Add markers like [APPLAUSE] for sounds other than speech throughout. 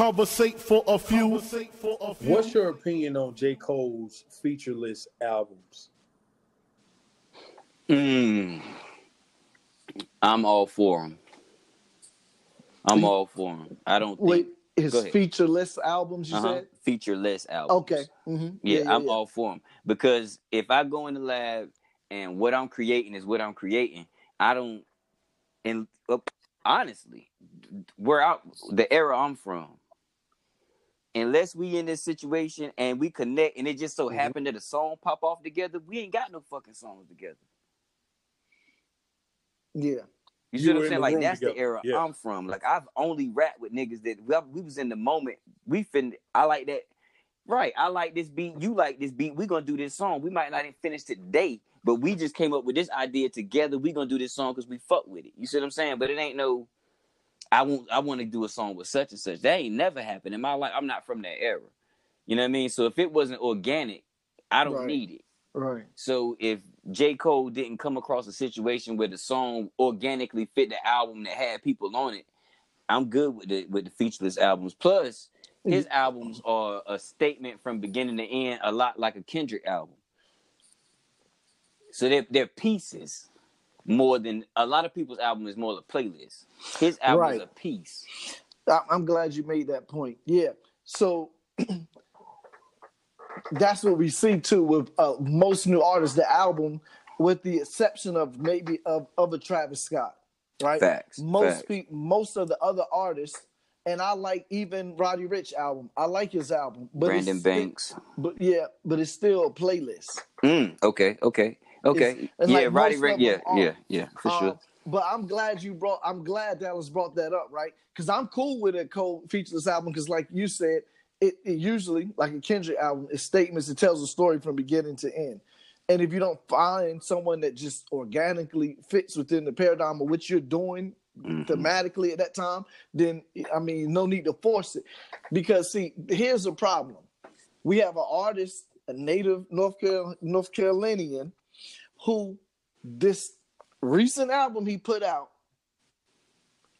conversate for a few. What's your opinion on J. Cole's featureless albums? Mm. I'm all for him. I'm all for him. I don't think Wait, his featureless albums, you uh-huh, said? featureless albums. Okay. hmm Yeah, I'm all for them because if I go in the lab and what I'm creating is what I'm creating, I don't. And uh, honestly, where I the era I'm from, unless we in this situation and we connect, and it just so Mhm. happened that a song pop off together, we ain't got no fucking songs together. Yeah. You see what I'm saying? Like room that's the era yeah. I'm from. Like I've only rapped with niggas that we, we was in the moment. We fin. I like that. Right. I like this beat. You like this beat. We gonna do this song. We might not even finish today, but we just came up with this idea together. We gonna do this song because we fuck with it. You see what I'm saying? But it ain't no. I won't. I want to do a song with such and such. That ain't never happened in my life. I'm not from that era. You know what I mean? So if it wasn't organic, I don't Right. need it. Right. So if J. Cole didn't come across a situation where the song organically fit the album that had people on it, I'm good with the with the featureless albums. Plus, mm-hmm. his albums are a statement from beginning to end, a lot like a Kendrick album. So they're they're pieces more than a lot of people's album is more a playlist. His album is a piece. I'm glad you made that point. Yeah. So [CLEARS THROAT] that's what we see too with uh, most new artists. The album, with the exception of maybe of, of a Travis Scott, right? Facts. Most facts. pe- most of the other artists, and I like even Roddy Ricch album. I like his album, but Brandon Banks. but yeah, but it's still a playlist. Mm, okay, okay, okay. and yeah, like Roddy Ray. Yeah, yeah, yeah, for sure. Um, But I'm glad you brought. I'm glad Dallas brought that up, right? Because I'm cool with a Cole featureless album. Because like you said, it, it usually like a Kendrick album is statements. It tells a story from beginning to end. And if you don't find someone that just organically fits within the paradigm of what you're doing Mhm. thematically at that time, then I mean, no need to force it. Because see, here's the problem: we have an artist, a native North Carol- North Carolinian, who this recent album he put out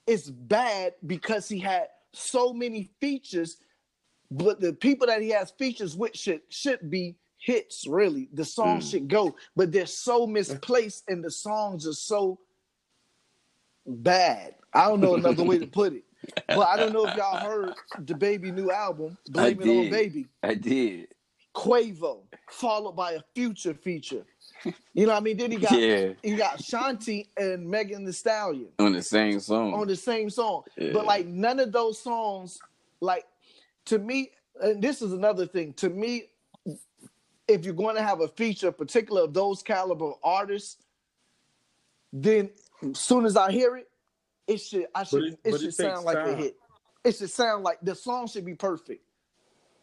is bad because he had so many features, but the people that he has features with should should be hits. Really, the songs Mm. should go, but they're so misplaced, and the songs are so bad. I don't know another way to [LAUGHS] put it. But I don't know if y'all heard DaBaby new album, Blame It on. Baby. I did. Quavo, followed by a future feature. You know what I mean? Then he got Yeah, he got Shanti and Megan Thee Stallion on the same song. on the same song. Yeah. But like none of those songs, like to me, and this is another thing. To me, if you're going to have a feature, particular of those caliber of artists, then as soon as I hear it, it should I should it- it should it sound like a hit. It should sound like the song should be perfect.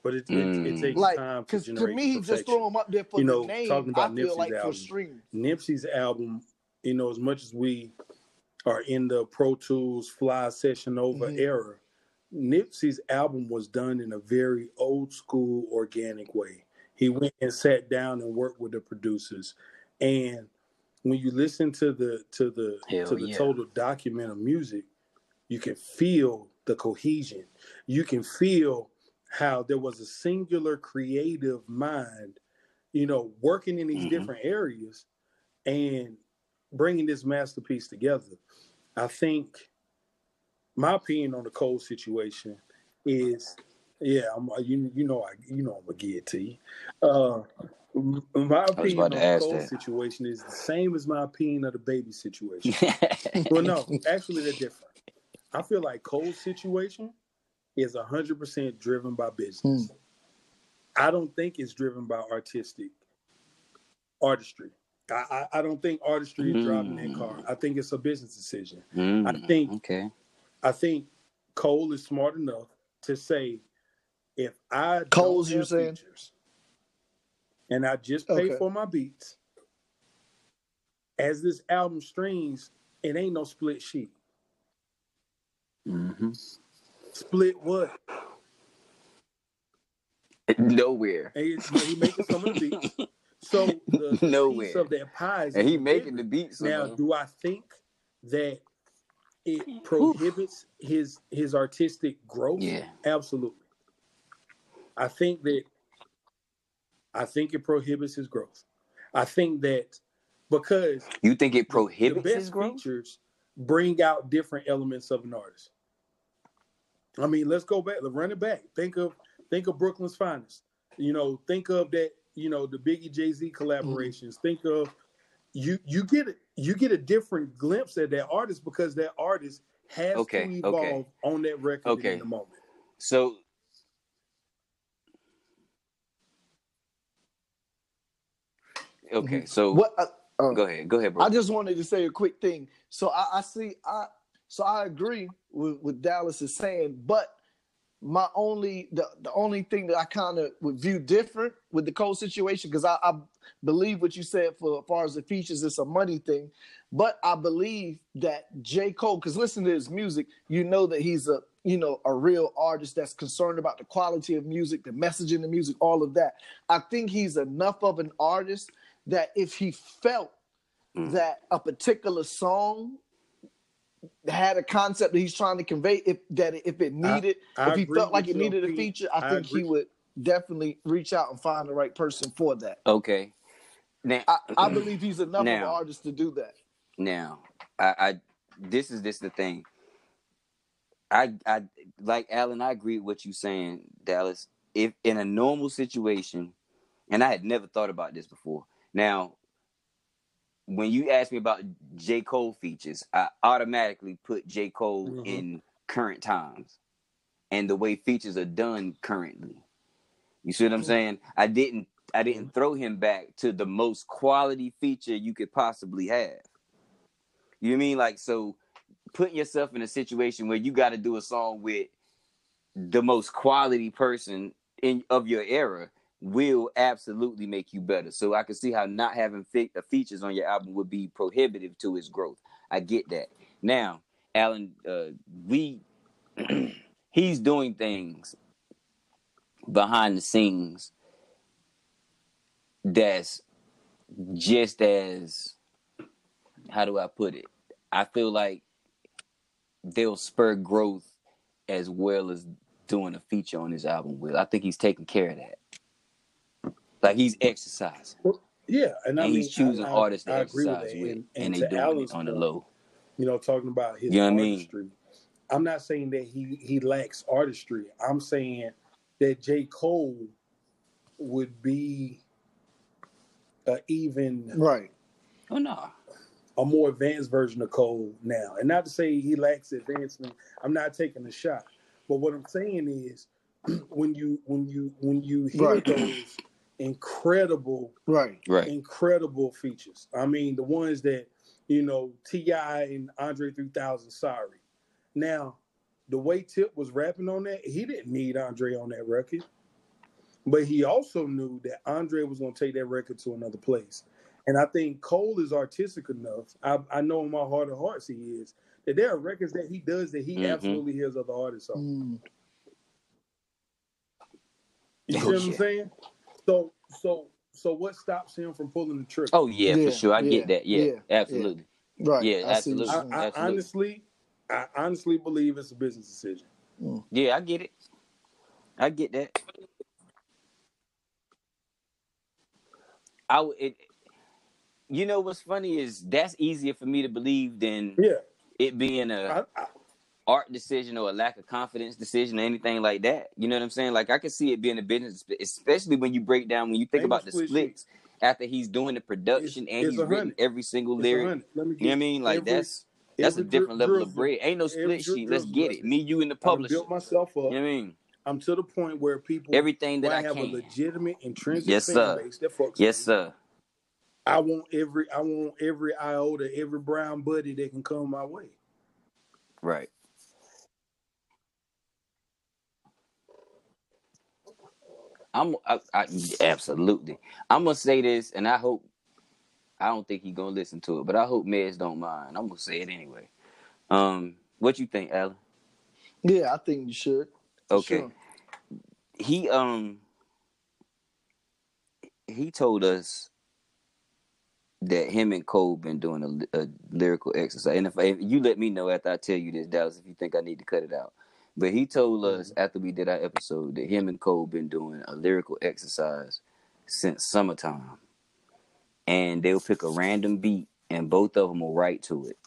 But it, it, Mm. it takes Like time to because to me, he just perfection. throw him up there for You know, the name. talking about I feel Nipsey's like for album. streaming. Nipsey's album, you know, as much as we are in the Pro Tools Fly Session Over Mhm. era, Nipsey's album was done in a very old school, organic way. He went and sat down and worked with the producers, and when you listen to the to the Hell to the yeah. total document of music, you can feel the cohesion. You can feel how there was a singular creative mind, you know, working in these Mhm. different areas and bringing this masterpiece together. I think my opinion on the Cole situation is, yeah, I'm, you you know I you know I'm gonna give it to you. Uh, my opinion on the Cole that. situation is the same as my opinion of DaBaby situation. [LAUGHS] well, no, actually they're different. I feel like Cole situation is hundred percent driven by business. I don't think it's driven by artistic artistry. I, I, I don't think artistry is driving that car. Mm. I think it's a business decision. Mm, I think- okay. I think Cole is smart enough to say, if I don't Cole's, you saying? features and I just pay Okay. for my beats, as this album streams, it ain't no split sheet. hmm Split what? Nowhere. And he, he making some of the beats. [LAUGHS] So the, the Nowhere. piece of that pie is And he making the beats. Now, Now, do I think that it prohibits his his artistic growth. Yeah. Absolutely. I think that I think it prohibits his growth. I think that because You think it the prohibits his best growth? features bring out different elements of an artist. I mean, let's go back, let's run it back. Think of think of Brooklyn's finest. You know, think of that, you know, the Biggie Jay-Z collaborations. Think of you you get it you get a different glimpse at that artist because that artist has Okay, to okay. evolve on that record Okay. in the moment. So Okay, so What? Uh, uh, go ahead, go ahead, bro. I just wanted to say a quick thing. So I, I see, I so I agree with what Dallas is saying, but my only the, the only thing that I kind of would view different with the Cole situation because I, I believe what you said for as far as the features, it's a money thing, but I believe that J Cole, because listen to his music, you know that he's a you know a real artist that's concerned about the quality of music, the message in the music, all of that. I think he's enough of an artist that if he felt Mm. that a particular song had a concept that he's trying to convey if that if it needed I if he felt like it needed a feature i I think he would definitely reach out and find the right person for that okay. Now i, I [CLEARS THROAT] believe he's enough of an artist to do that Now, I, I this is this the thing. I I like Alan. I agree with what you're saying, Dallas. If in a normal situation, and I had never thought about this before. Now, when you ask me about J Cole features, I automatically put J Cole Mhm. in current times, and the way features are done currently. You see what I'm saying? I didn't I didn't throw him back to the most quality feature you could possibly have. You know what I mean? Like so putting yourself in a situation where you got to do a song with the most quality person in of your era will absolutely make you better. So I can see how not having fe- features on your album would be prohibitive to his growth. I get that. Now, Alan, uh, we [CLEARS THROAT] he's doing things behind the scenes that's just as how do I put it? I feel like they'll spur growth as well as doing a feature on his album. Will I think he's taking care of that? Like he's exercising Yeah, and, and I mean, he's choosing I, artists to I, I agree with exercise with, And, and, and they doing Alan's it on the low. you know, talking about his You know what I mean? artistry. I'm not saying that he he lacks artistry. I'm saying that J. Cole would be a even right Oh no, a more advanced version of Cole now. And not to say he lacks advancement. I'm not taking a shot. But what I'm saying is [CLEARS THROAT] when you when you when you hear Right. those incredible right right? incredible features. I mean, the ones that you know T.I. and Andre 3000. Sorry. Now, the way Tip was rapping on that, he didn't need Andre on that record, but he also knew that Andre was going to take that record to another place. And I think Cole is artistic enough. I, I know in my heart of hearts he is. That there are records that he does that he Mhm. absolutely hears other artists on. Mm. You see Oh, what I'm saying? So, so, so, what stops him from pulling the trigger? Oh yeah, Yeah, for sure. I yeah, get that. Yeah, yeah, absolutely. right Yeah, I absolutely. I. I Absolutely. honestly, I honestly believe it's a business decision. Yeah, I get it. I get that. I w- it, you know what's funny is that's easier for me to believe than Yeah, it being a I, I, art decision or a lack of confidence decision or anything like that. You know what I'm saying? Like I can see it being a business, especially when you break down when you think no about the split splits after he's doing the production It's- and it's he's written every single lyric. hundred. Let me You know what I mean? Like every- that's that's a different level of bread. Ain't no split sheet. Let's get it. Me, you, and the publisher. I built myself up. You know what I mean? I'm to the point where people Everything that I have can. a legitimate intrinsic Yes, sir. base that fucks Yes, sir. I want every I want every iota, every brown buddy that can come my way. Right. I'm I, I, absolutely. I'm gonna say this, and I hope I don't think he's gonna listen to it, but I hope Mez don't mind. I'm gonna say it anyway. Um, what you think, Alan? yeah i think you should Okay. sure. He um he told us that him and Cole been doing a, a lyrical exercise. And if, if, you let me know after I tell you this, Dallas, if you think I need to cut it out. But he told us mm-hmm. after we did our episode that him and Cole been doing a lyrical exercise since summertime. And they'll pick a random beat and both of them will write to it.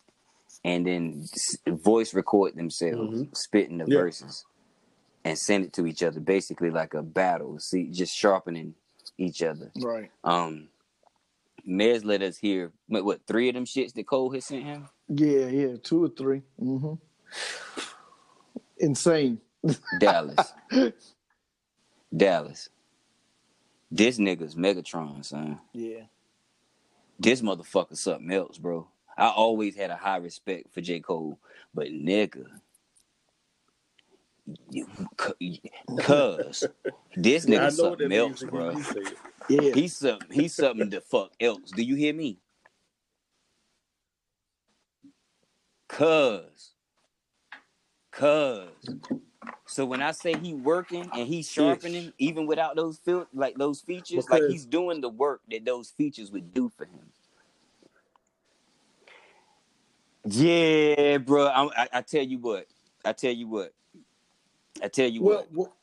And then voice record themselves mm-hmm. spitting the yeah. verses and send it to each other, basically like a battle. See, just sharpening each other. Right. Um, Mez let us hear what, what three of them shits that Cole had sent him. Yeah, yeah, two or 3 mm-hmm. Insane. Dallas. [LAUGHS] Dallas. This nigga's Megatron, son. Yeah. This motherfucker something else, bro. I always had a high respect for J. Cole, but nigga, cuz this nigga something else, bro. Yeah. He's something he's something the fuck else. Do you hear me? Cuz. Cuz. So when I say he working and he's sharpening, even without those fil- like those features, because like he's doing the work that those features would do for him. Yeah, bro. I, I, I tell you what. I tell you what. I tell you well, what. Well,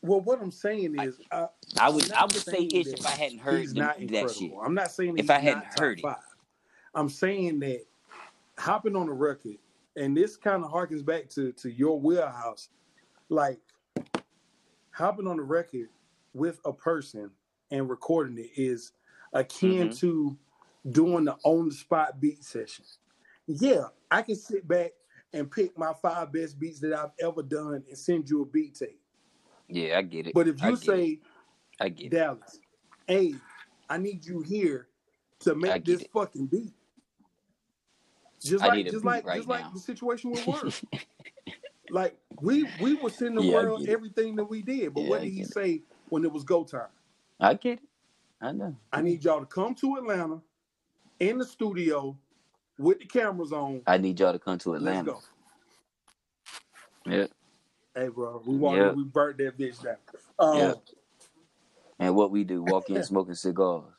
well, what I'm saying is, I, I, I would I would say ish if I hadn't heard he's not that shit. I'm not saying if I hadn't heard it. I'm saying that hopping on the record, and this kind of harkens back to to your wheelhouse, like hopping on the record with a person and recording it is akin mm-hmm. to doing the on the spot beat session. Yeah, I can sit back and pick my five best beats that I've ever done and send you a beat tape. Yeah, I get it. But if you say, it. I get Dallas, it. hey, I need you here to make this it. fucking beat. Just like, just like, right just now. like the situation with work. [LAUGHS] like we we were sending the yeah, world everything that we did, but yeah, what did he say when it was go time? I get it. I know. I need y'all to come to Atlanta in the studio with the cameras on. I need y'all to come to Atlanta. Let's go. Yeah. Hey, bro, we want yep. we burnt that bitch down. Um, yeah. And what we do, walk in [LAUGHS] smoking cigars.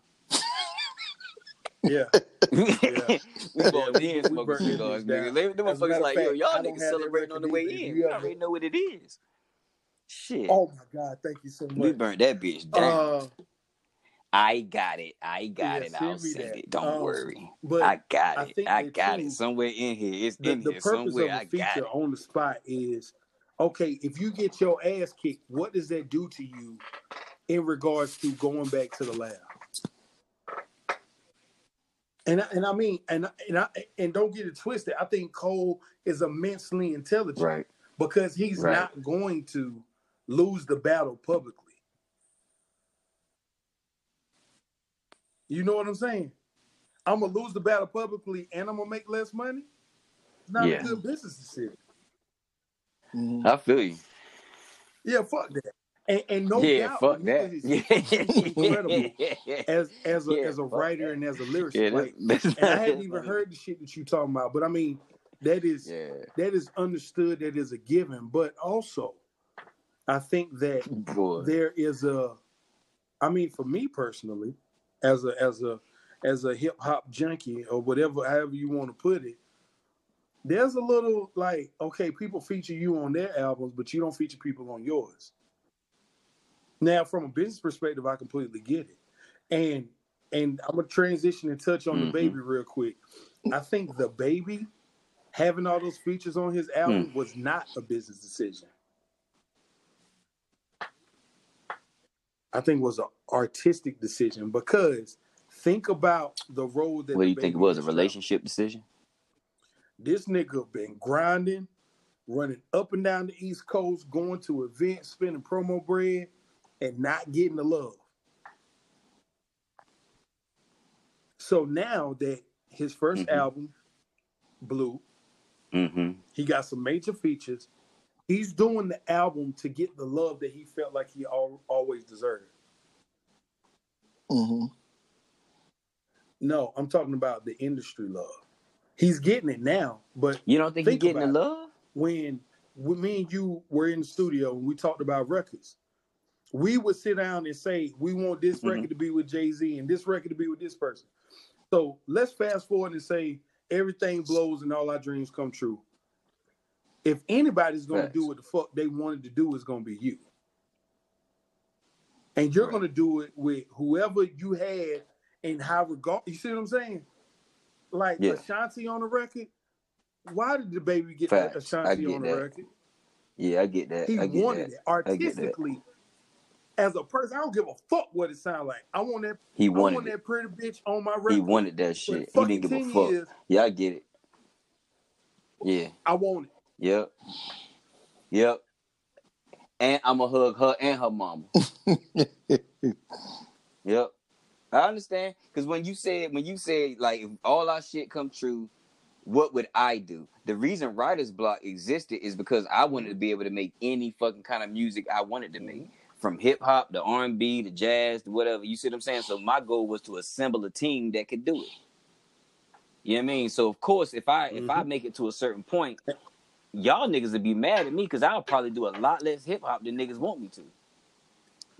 Yeah. yeah. [LAUGHS] we walked in smoking cigars, nigga. They, them motherfuckers like, yo, y'all niggas celebrating on the way in. You already know what it is. Shit. Oh my god, thank you so much. We burnt that bitch down. Uh, I got it. I got yeah, it. I'll send that. it. Don't um, worry. But I got I it. I got too, it. Somewhere in here. It's the, in the here. Somewhere I got it. on the spot is okay, if you get your ass kicked, what does that do to you in regards to going back to the lab? And I, and I mean, and and I, and don't get it twisted. I think Cole is immensely intelligent, right? Because he's right. not going to lose the battle publicly. You know what I'm saying? I'm gonna lose the battle publicly and I'm gonna make less money. It's not yeah. a good business decision. Mm-hmm. I feel you. Yeah, fuck that. And, and no yeah, doubt, fuck that. [LAUGHS] incredible as as a yeah, as a writer that. and as a lyricist. Yeah, like, [LAUGHS] and I hadn't even heard the shit that you talking about, but I mean, that is that is understood. That is a given. But also, I think that Boy. there is a. I mean, for me personally, as a as a as a hip hop junkie or whatever, however you want to put it, there's a little like, okay, people feature you on their albums, but you don't feature people on yours. Now, from a business perspective, I completely get it. And and I'm gonna transition and touch on mm-hmm. DaBaby real quick. I think DaBaby having all those features on his album mm. was not a business decision. I think was an artistic decision because think about the road that. What do you think it was? A relationship decision? This nigga been grinding, running up and down the East Coast, going to events, spending promo bread, and not getting the love. So now that his 1st mm-hmm. album, Blue, mm-hmm. he got some major features. He's doing the album to get the love that he felt like he al- always deserved. Mm-hmm. No, I'm talking about the industry love. He's getting it now, but you don't think, think he's getting the love? When, when me and you were in the studio and we talked about records, we would sit down and say we want this mm-hmm. record to be with Jay Z and this record to be with this person. So let's fast forward and say everything blows and all our dreams come true. If anybody's gonna do what the fuck they wanted to do, it's gonna be you. And you're Right. gonna do it with whoever you had in high regard. You see what I'm saying? Like Yeah. Ashanti on the record. Why did DaBaby get Facts. Ashanti get on the that. record? Yeah, I get that. He I get wanted that. it I get that. artistically. As a person, I don't give a fuck what it sounds like. I want that. He I want wanted it. that pretty bitch on my record. He wanted that shit. He didn't give a fuck. years. Yeah, I get it. Yeah. I want it. Yep. Yep. And I'ma hug her and her mama. [LAUGHS] yep. I understand. Cause when you said when you said like if all our shit come true, what would I do? The reason writer's block existed is because I wanted to be able to make any fucking kind of music I wanted to make. Mm-hmm. From hip hop to R and B to jazz to whatever. You see what I'm saying? So my goal was to assemble a team that could do it. You know what I mean? So of course, if I if I mm-hmm. make it to a certain point, y'all niggas would be mad at me because I'll probably do a lot less hip hop than niggas want me to.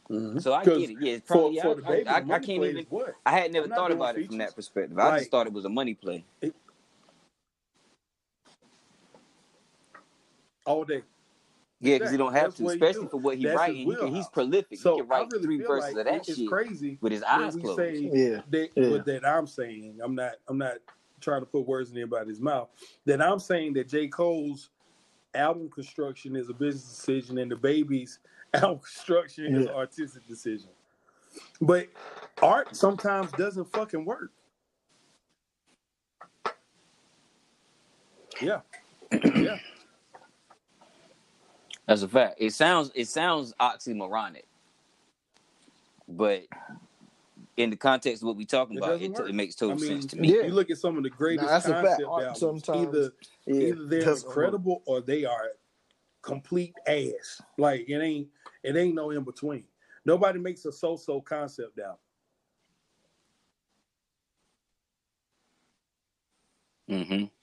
Mm-hmm. So I get it. Yeah, it's For, probably for I, DaBaby, I, I, I can't even. I had never I'm thought doing about it from that perspective. I just thought it was a money play. all day. Yeah, because he don't have That's to, especially do. for what he That's writing. He can, he's prolific. So he can write really three verses like of that it's shit crazy with his eyes closed. say Yeah, that, yeah. that I'm saying. I'm not. I'm not trying to put words in anybody's mouth. That I'm saying that J. Cole's album construction is a business decision, and DaBaby's [LAUGHS] album construction is an artistic decision. But art sometimes doesn't fucking work. Yeah. Yeah. That's a fact. It sounds it sounds oxymoronic, but in the context of what we're talking It about, it, work. it makes I total mean, sense to me. Yeah. you look at some of the greatest that's a fact. concept albums. sometimes- either Yeah, either they're doesn't work. incredible or they are complete ass. Like it ain't it ain't no in between. Nobody makes a so-so concept album. hmm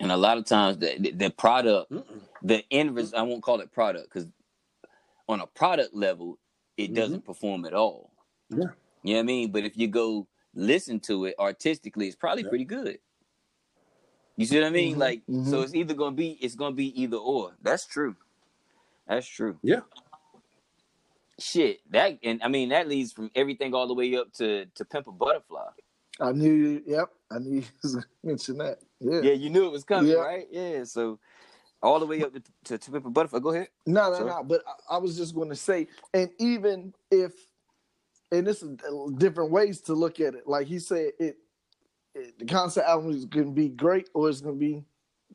And a lot of times the the, product, Mm-mm. the end result, I won't call it product because on a product level, it Mhm. doesn't perform at all. Yeah. You know what I mean? But if you go listen to it artistically, it's probably Yeah. pretty good. You see what I mean? Mhm, Like, so mhm. it's either gonna be it's gonna be either or. That's true. That's true. Yeah. Shit. That and I mean that leads from everything all the way up to to Pimp a Butterfly. I knew. Yep, I knew you was gonna [LAUGHS] mention that. Yeah. Yeah, you knew it was coming, Yeah. right? Yeah. So all the way up to, to, to Butterfly. Go ahead. No, no, Sorry. no. But I, I was just going to say, and even if, and this is different ways to look at it. Like he said, it, it the concept album is going to be great or it's going to be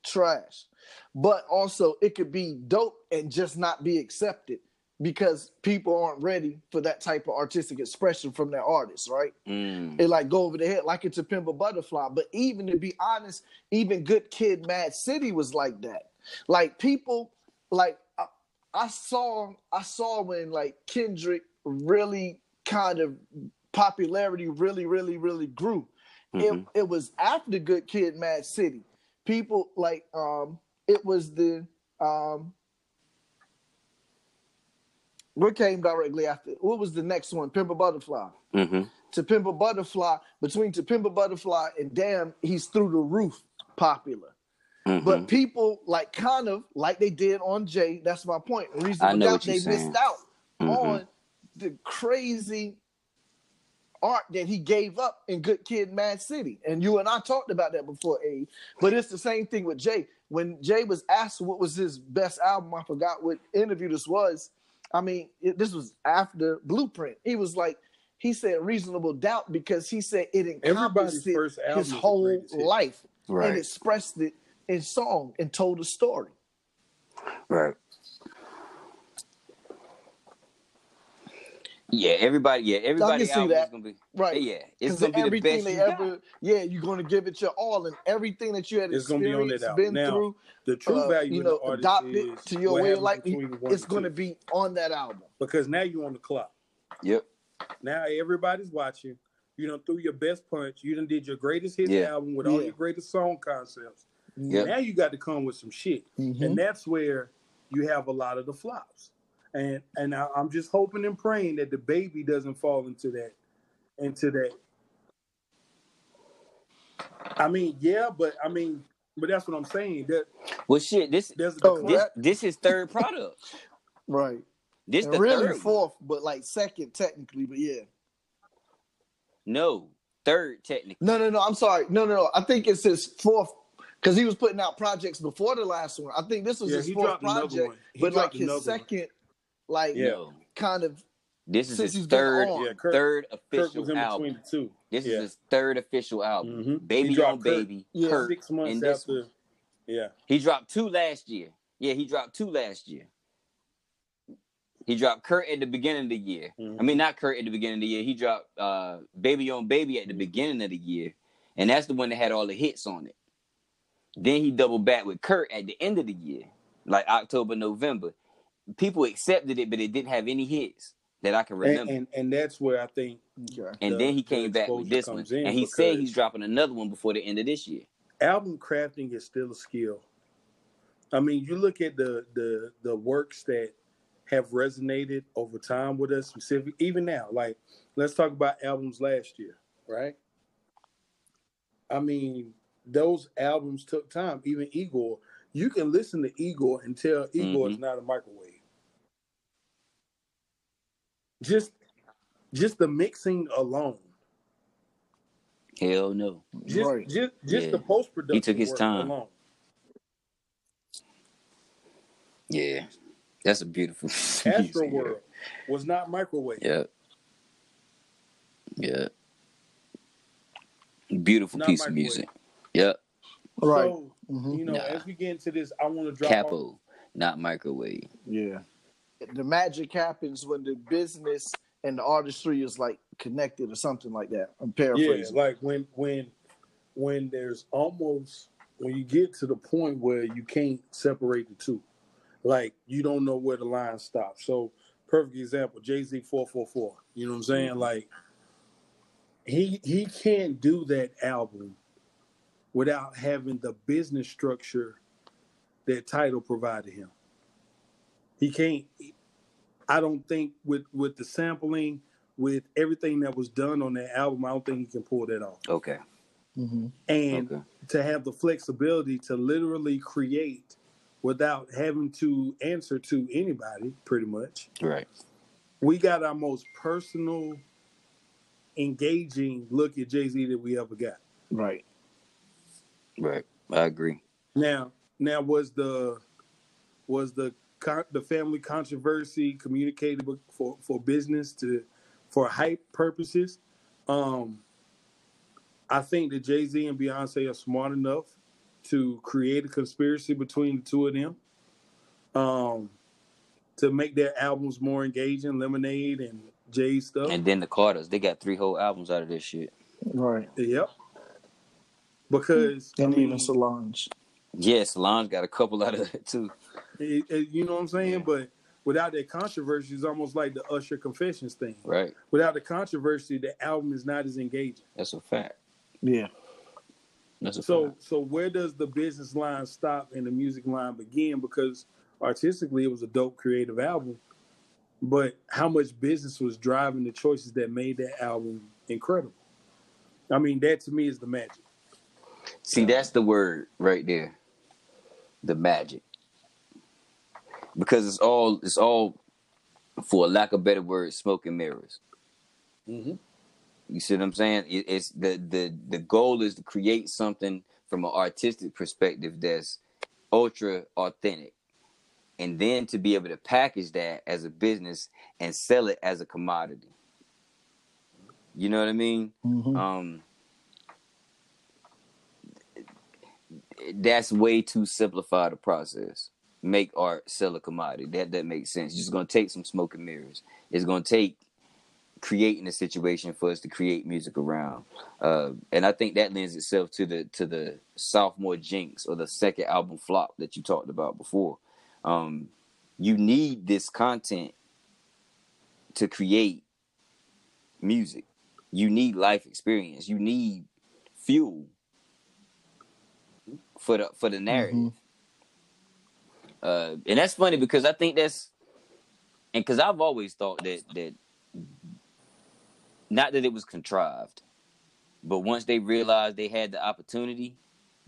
trash, but also it could be dope and just not be accepted because people aren't ready for that type of artistic expression from their artists, right? Mm. it like go over the head like it's a pimp butterfly. But even to be honest, even Good Kid, Mad City was like that. Like people, like I, I saw, I saw when like Kendrick really kind of popularity really, really, really grew. Mhm. It it was after Good Kid, Mad City. People like um, it was the um. What came directly after? What was the next one? Pimp a Butterfly hmm to Pimp a Butterfly, between To Pimp a Butterfly and Damn, he's through the roof popular. Mm-hmm. But people like kind of like they did on Jay. That's my point. Reasonable know what they saying. missed out Mhm. on the crazy art that he gave up in Good Kid, Mad City. And you and I talked about that before, A. But it's the same thing with Jay. When Jay was asked what was his best album, I forgot what interview this was. I mean, it, this was after Blueprint. He was like, he said reasonable doubt because he said it Everybody's encompassed first his whole life Right. and expressed it in song and told a story. Right. Yeah, everybody. Yeah, everybody. see album that. is gonna be Right. Yeah, it's gonna be the best they you got. ever, yeah, you're going to give it your all, and everything that you had It's gonna be on experienced, that album. been Now, through, The true uh, value you in know, the artist adopted is to your way of life. It's going to two. be on that album. because now you're on the clock. Yep. Now everybody's watching. You done threw your best punch. You done did your greatest hit Yeah. album with all your greatest song concepts. Yep. Now you got to come with some shit, Mhm. and that's where you have a lot of the flops. And and I, I'm just hoping and praying that DaBaby doesn't fall into that, into that. I mean, yeah, but I mean, but that's what I'm saying. That well, shit, this there's a Oh, this this is third product. Right. This And the really third. fourth, but like second technically, but yeah. No, third technically. No, no, no. I'm sorry. No, no, no. I think it's his fourth because he was putting out projects before the last one. I think this was Yeah, his fourth project, one. But like his second. one. Second, like Yeah. No, kind of this is Since his third. Yeah, Kirk, third Kirk official was in album. the two. This yeah. is his third official album. Mhm. Baby on Kirk Baby, Yeah. Kirk, six months and this after. one. Yeah, He dropped two last year. Yeah, he dropped two last year. He dropped Kirk at the beginning of the year. Mhm. I mean, not Kirk at the beginning of the year. He dropped uh, Baby on Baby at the Mhm. beginning of the year, and that's the one that had all the hits on it. Then he doubled back with Kirk at the end of the year, like October, November. People accepted it, but it didn't have any hits that I can remember. and and that's where I think okay. And the- then he the came back with this one, and he said he's dropping another one before the end of this year. album crafting is still a skill. I mean, you look at the the the works that have resonated over time with us, specific even now. Like, let's talk about albums last year, right? I mean, those albums took time. Even Igor, you can listen to Igor and tell Igor is Mhm. not a microwave. Just, just the mixing alone, Hell no. just Right. just just Yeah. the post production. He took his time. alone. Yeah, that's a beautiful. [LAUGHS] Astro music, yeah. World was not microwave. Yeah. Yeah. Beautiful Not piece of music. Yep. Right. So, Mhm. you know, Nah. as we get into this, I want to drop. off- Capo, not microwave. Yeah. The magic happens when the business and the artistry is like connected or something like that. I'm paraphrasing. yeah, like when when when there's almost when you get to the point where you can't separate the two, like you don't know where the line stops. So, perfect example, Jay Z four four four. You know what I'm saying? Mm-hmm. Like he he can't do that album without having the business structure that Tidal provided him. He can't. I don't think with with the sampling, with everything that was done on that album, I don't think he can pull that off. Okay. hmm And Okay. to have the flexibility to literally create without having to answer to anybody, pretty much. Right. We got our most personal, engaging look at Jay Z that we ever got. Right. Right. I agree. Now, now was the was the con- the family controversy communicated for for business to for hype purposes? Um, I think that Jay Z and Beyonce are smart enough to create a conspiracy between the two of them, um, to make their albums more engaging. Lemonade and Jay stuff. And then the Carters, they got three whole albums out of this shit. Right. yep. Because I And mean, even Solange. Yeah, Solange got a couple out of it too. It- it- you know what I'm saying? Yeah. But without that controversy, it's almost like the Usher Confessions thing. Right. Without the controversy, the album is not as engaging. That's a fact. Yeah. That's a So, fact. so where does the business line stop and the music line begin? Because artistically, it was a dope, creative album. But how much business was driving the choices that made that album incredible? I mean, that to me is the magic. See, that's the word right there. The magic. Because it's all it's all for lack of better word, smoke and mirrors. Mm-hmm. You see what I'm saying? It, it's the the the goal is to create something from an artistic perspective that's ultra authentic, and then to be able to package that as a business and sell it as a commodity. You know what I mean? Mhm. Um, that's way too simplified a process. Make art, sell a commodity. That that makes sense. It's just gonna take some smoke and mirrors. It's gonna take creating a situation for us to create music around. Uh, and I think that lends itself to the to the sophomore jinx or the second album flop that you talked about before. Um, you need this content to create music. You need life experience. You need fuel for the for the narrative. Uh, and that's funny because I think that's and because I've always thought that that not that it was contrived, But once they realized they had the opportunity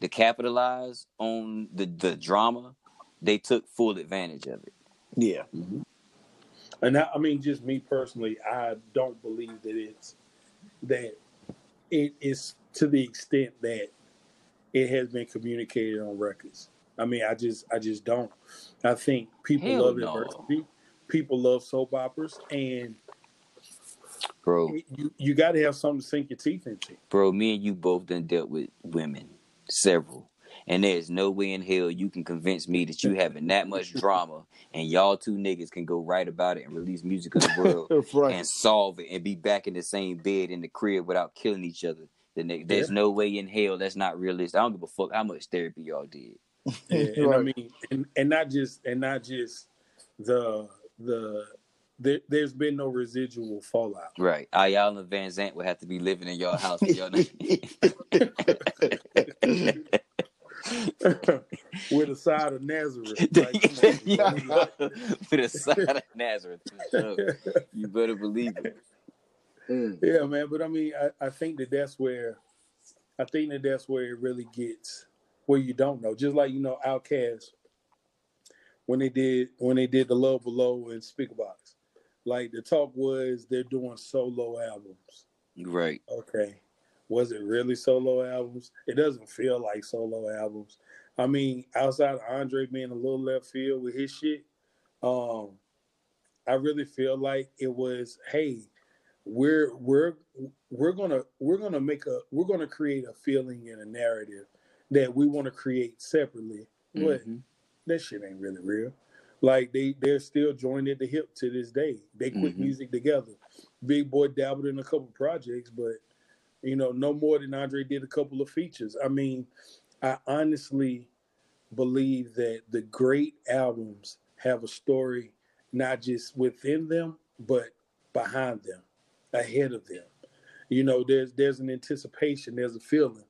to capitalize on the, the drama, they took full advantage of it. Yeah. Mm-hmm. And I, I mean, just me personally, I don't believe that it's that it is to the extent that it has been communicated on records. I mean, I just, I just don't. I think people Hell love no. adversity. People love soap operas, and Bro, you you got to have something to sink your teeth into. bro, me and you both done dealt with women, several. And there's no way in hell you can convince me that you having that much [LAUGHS] drama and y'all two niggas can go write about it and release music of the world [LAUGHS] right. and solve it and be back in the same bed in the crib without killing each other. The nigga, there's Yeah. no way in hell that's not realistic. I don't give a fuck how much therapy y'all did. Yeah, and I mean, and, and not just and not just the the there, there's been no residual fallout. Right. Ah, Iyanla Vanzant would have to be living in your house for y'all. [LAUGHS] [LAUGHS] With a side of Nazareth. [LAUGHS] Like, on. With a side of Nazareth. Sure. You better believe it. Yeah, man. But I mean, I, I think that that's where I think that that's where it really gets where you don't know. Just like you know, Outkast when they did when they did the Love Below and Speakerboxxx, like the talk was they're doing solo albums. Right. Okay, was it really solo albums? It doesn't feel like solo albums. I mean, outside of Andre being a little left field with his shit, um, I really feel like it was, hey, we're we're we're gonna we're gonna make a we're gonna create a feeling and a narrative that we want to create separately. But Mhm. that shit ain't really real. Like they they're still joined at the hip to this day. They quit Mhm. music together. Big Boi dabbled in a couple projects, but you know, no more than Andre did a couple of features. I mean, I honestly believe that the great albums have a story not just within them, but behind them, ahead of them. You know, there's there's an anticipation, there's a feeling.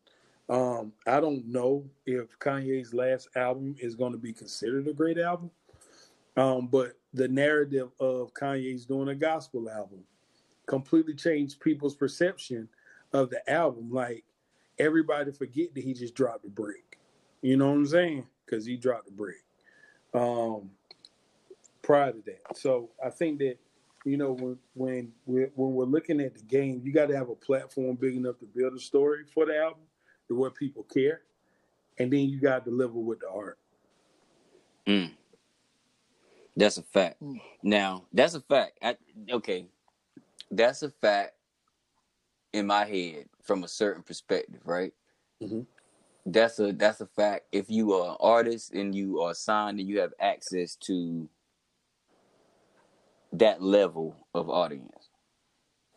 Um, I don't know if Kanye's last album is going to be considered a great album, um, but the narrative of Kanye's doing a gospel album completely changed people's perception of the album. Like everybody forget that he just dropped a brick. You know what I'm saying? Because he dropped a brick. Um, prior to that, so I think that you know when when we're, when we're looking at the game, you got to have a platform big enough to build a story for the album to where people care, and then you got to deliver with the art. Mm. That's a fact. Mm. Now, that's a fact. I, okay, that's a fact in my head from a certain perspective, right? Mhm. That's a that's a fact. If you are an artist and you are signed and you have access to that level of audience,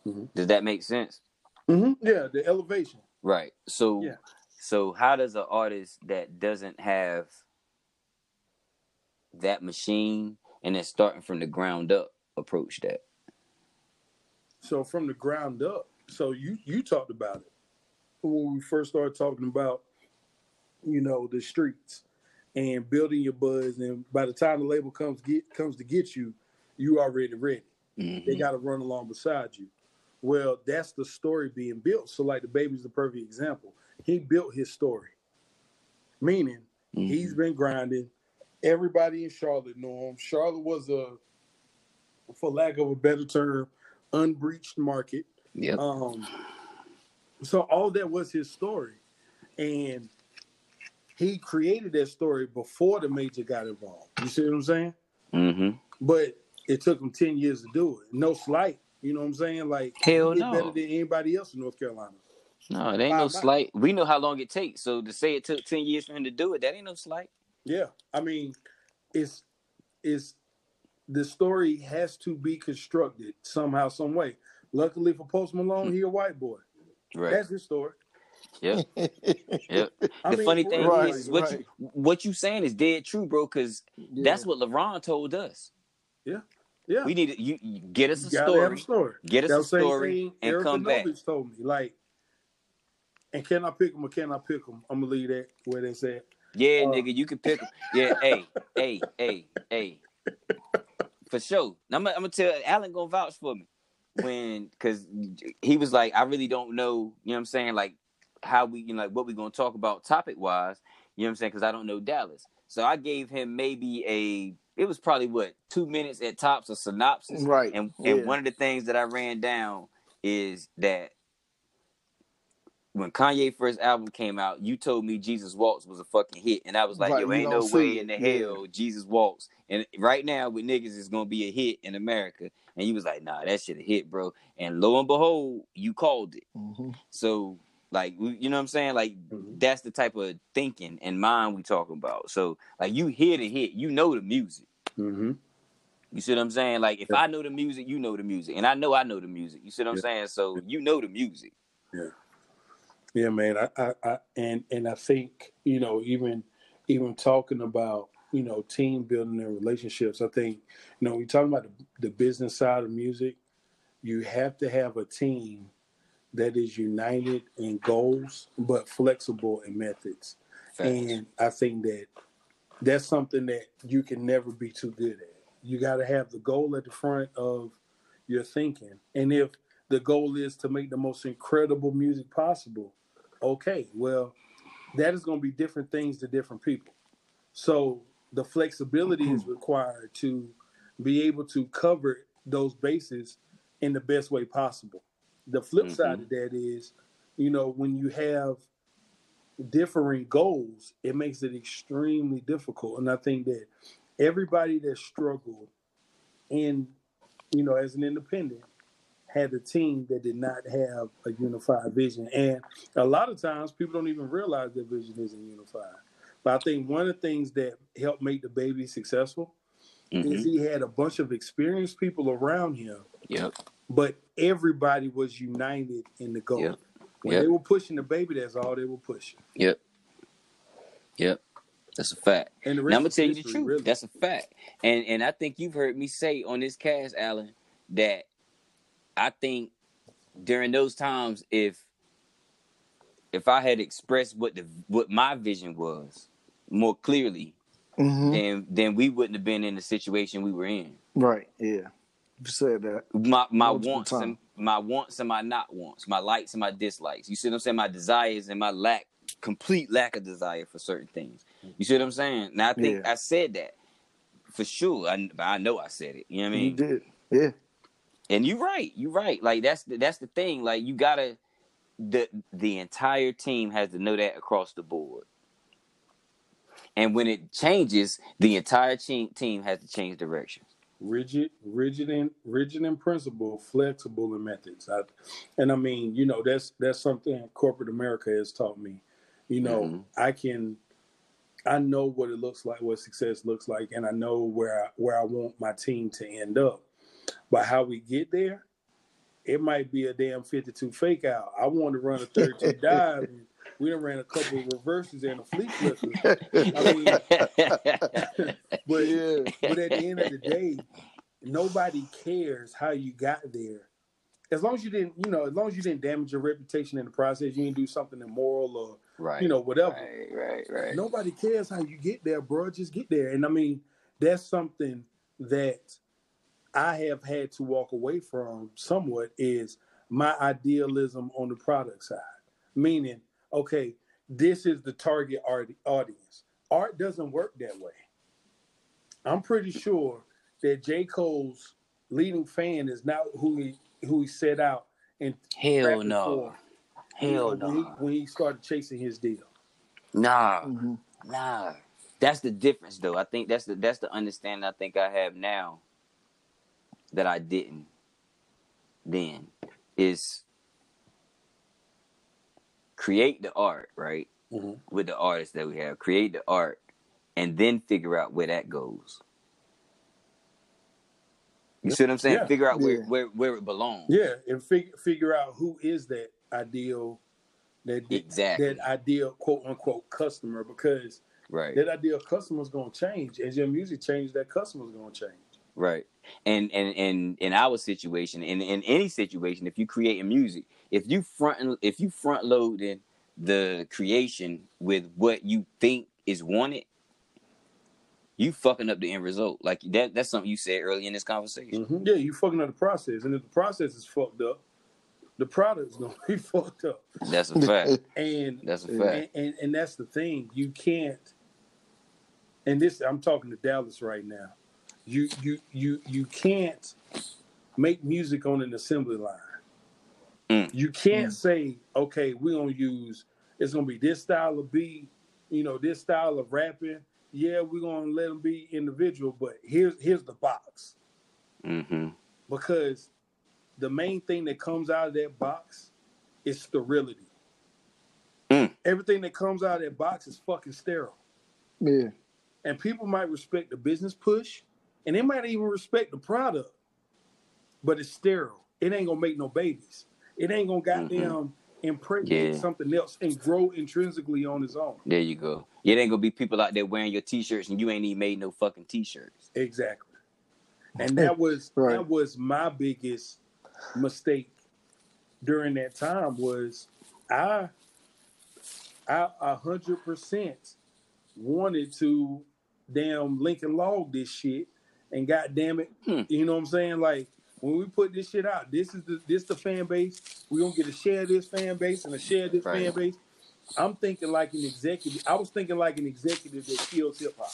Mhm. does that make sense? Mm-hmm. Yeah, the elevation. Right. So Yeah. so how does an artist that doesn't have that machine and then starting from the ground up approach that? So from the ground up. So you you talked about it when we first started talking about, you know, the streets and building your buzz. And by the time the label comes get comes to get you, you already ready. They Mhm. got to run along beside you. Well, that's the story being built. So like DaBaby's the perfect example. He built his story, meaning Mhm. he's been grinding. Everybody in Charlotte knew him. Charlotte was a, for lack of a better term, unbreached market. Yep. Um, so all that was his story, and he created that story before the major got involved. You see what I'm saying? Mm-hmm. But it took him ten years to do it. No slight, you know what I'm saying? Like Hell he no. better than anybody else in North Carolina. No, it ain't no slight. We know how long it takes. So to say it took ten years for him to do it, that ain't no slight. Yeah, I mean, it's it's the story has to be constructed somehow, some way. Luckily for Post Malone, hmm. he a white boy. Right. That's his story. Yep. Yep. [LAUGHS] I the mean, funny thing Right, is, what right. you what you saying is dead true, bro. Because that's what LeBron told us. Yeah, Yeah. We need to, you, you get us a have a story, story. get us That a was the same story, and Erica come back. Told me like, and can I pick them or can I pick them? I'm gonna leave that where that's at. Yeah, Uh, nigga, you can pick them. Yeah, [LAUGHS] hey, hey, hey, hey. For sure. I'm, gonna- I'm gonna tell Alan gonna vouch for me. when because he was like, I really don't know, you know what I'm saying, like how we, you know, like what we gonna talk about topic wise, you know what I'm saying, because I don't know Dallas. So I gave him maybe a it was probably what two minutes at tops a synopsis. Right. And Yeah. and one of the things that I ran down is that when Kanye first album came out, you told me Jesus Walks was a fucking hit, and I was like, Right, yo, ain't no way it. in the Yeah. hell Jesus Walks. And right now with niggas is gonna be a hit in America. And you was like, nah, that shit a hit, bro. And lo and behold, you called it. Mhm. So like you know what I'm saying? Like Mhm. that's the type of thinking and mind we talking about. So like you hear the hit, you know the music. Mm-hmm. You see what I'm saying? Like if Yeah. I know the music, you know the music, and I know I know the music. You see what I'm Yeah. saying? So you know the music. Yeah, yeah, man. I, I, I, and and I think you know even even talking about you know team building and relationships. I think you know you talking about the, the business side of music, you have to have a team that is united in goals but flexible in methods. And I think that that's something that you can never be too good at. You got to have the goal at the front of your thinking. And if the goal is to make the most incredible music possible, okay, well, that is going to be different things to different people. So the flexibility is mm-hmm. required to be able to cover those bases in the best way possible. The flip side of that is, you know, when you have differing goals, it makes it extremely difficult. And I think that everybody that struggled in, you know, as an independent had a team that did not have a unified vision. And a lot of times people don't even realize their vision isn't unified. But I think one of the things that helped make DaBaby successful Mhm. is he had a bunch of experienced people around him, Yep. but everybody was united in the goal. Yep. When Yep. they were pushing DaBaby, that's all they were pushing. Yep. Yep. That's a fact. And the I'm gonna tell you the truth. really. That's a fact. And and I think you've heard me say on this cast, Alan, that I think during those times, if if I had expressed what the what my vision was more clearly, Mhm. then then we wouldn't have been in the situation we were in. Right. Yeah. You said that. My my wants and my wants and my not wants, my likes and my dislikes. You see what I'm saying? My desires and my lack, complete lack of desire for certain things. You see what I'm saying? Now I think Yeah. I said that for sure. I, I know I said it. You know what I mean? You did. Yeah. And you're right. You're right. Like that's the, that's the thing. Like you gotta the the entire team has to know that across the board. And when it changes, the entire team team has to change directions. Rigid, rigid in rigid in principle, flexible in methods. I, and I mean, you know, that's that's something corporate America has taught me. You know, Mhm. I can, I know what it looks like, what success looks like, and I know where I, where I want my team to end up. But how we get there, it might be a damn fifty-two fake out. I want to run a thirty-two [LAUGHS] dive. And we done ran a couple of reverses and a flea flicker. [LAUGHS] I mean, [LAUGHS] but yeah. but at the end of the day, nobody cares how you got there. As long as you didn't, you know, as long as you didn't damage your reputation in the process, you didn't do something immoral or right. you know whatever. Right, right, right. Nobody cares how you get there, bro. Just get there. And I mean, that's something that I have had to walk away from somewhat is my idealism on the product side. Meaning, okay, this is the target art- audience. Art doesn't work that way. I'm pretty sure that J. Cole's leading fan is not who he who he set out and Hell no. for, Hell know, when, he, no. when he started chasing his deal. Nah. Mhm. Nah. That's the difference though. I think that's the that's the understanding I think I have now that I didn't then is create the art, right? Mhm. With the artists that we have. Create the art and then figure out where that goes. You see what I'm saying? Yeah. Figure out where, Yeah. where where it belongs. Yeah, and figure figure out who is that ideal, that Exactly. that ideal quote unquote customer because Right. that ideal customer is going to change as your music changes. That customer is going to change. Right. And and and in our situation, in in any situation, if you creating music, if you front if you front loading the creation with what you think is wanted, you fucking up the end result. Like that that's something you said early in this conversation. Mm-hmm. Yeah, you fucking up the process. And if the process is fucked up, the product's gonna [LAUGHS] be fucked up. That's a fact. [LAUGHS] And That's a fact. and, and and that's the thing. You can't and this I'm talking to Dallas right now. You you you you can't make music on an assembly line. Mm. You can't say, okay, we're gonna use it's gonna be this style of beat, you know, this style of rapping. Yeah, we're gonna let them be individual, but here's here's the box Mm-hmm. because the main thing that comes out of that box is sterility. Mm. Everything that comes out of that box is fucking sterile. Yeah. And people might respect the business push, and they might even respect the product, but it's sterile. It ain't gonna make no babies. It ain't gonna goddamn impregnate Yeah. something else and grow intrinsically on its own. There you go. It ain't gonna be people out there wearing your t-shirts and you ain't even made no fucking t-shirts. Exactly. [LAUGHS] And that was Right. that was my biggest mistake during that time was I I a hundred percent wanted to damn Lincoln log this shit and god damn it, Hmm. you know what I'm saying? Like when we put this shit out, this is the this the fan base. We're gonna get a share of this fan base and a share of this Right. fan base. I'm thinking like an executive. I was thinking like an executive that kills hip hop.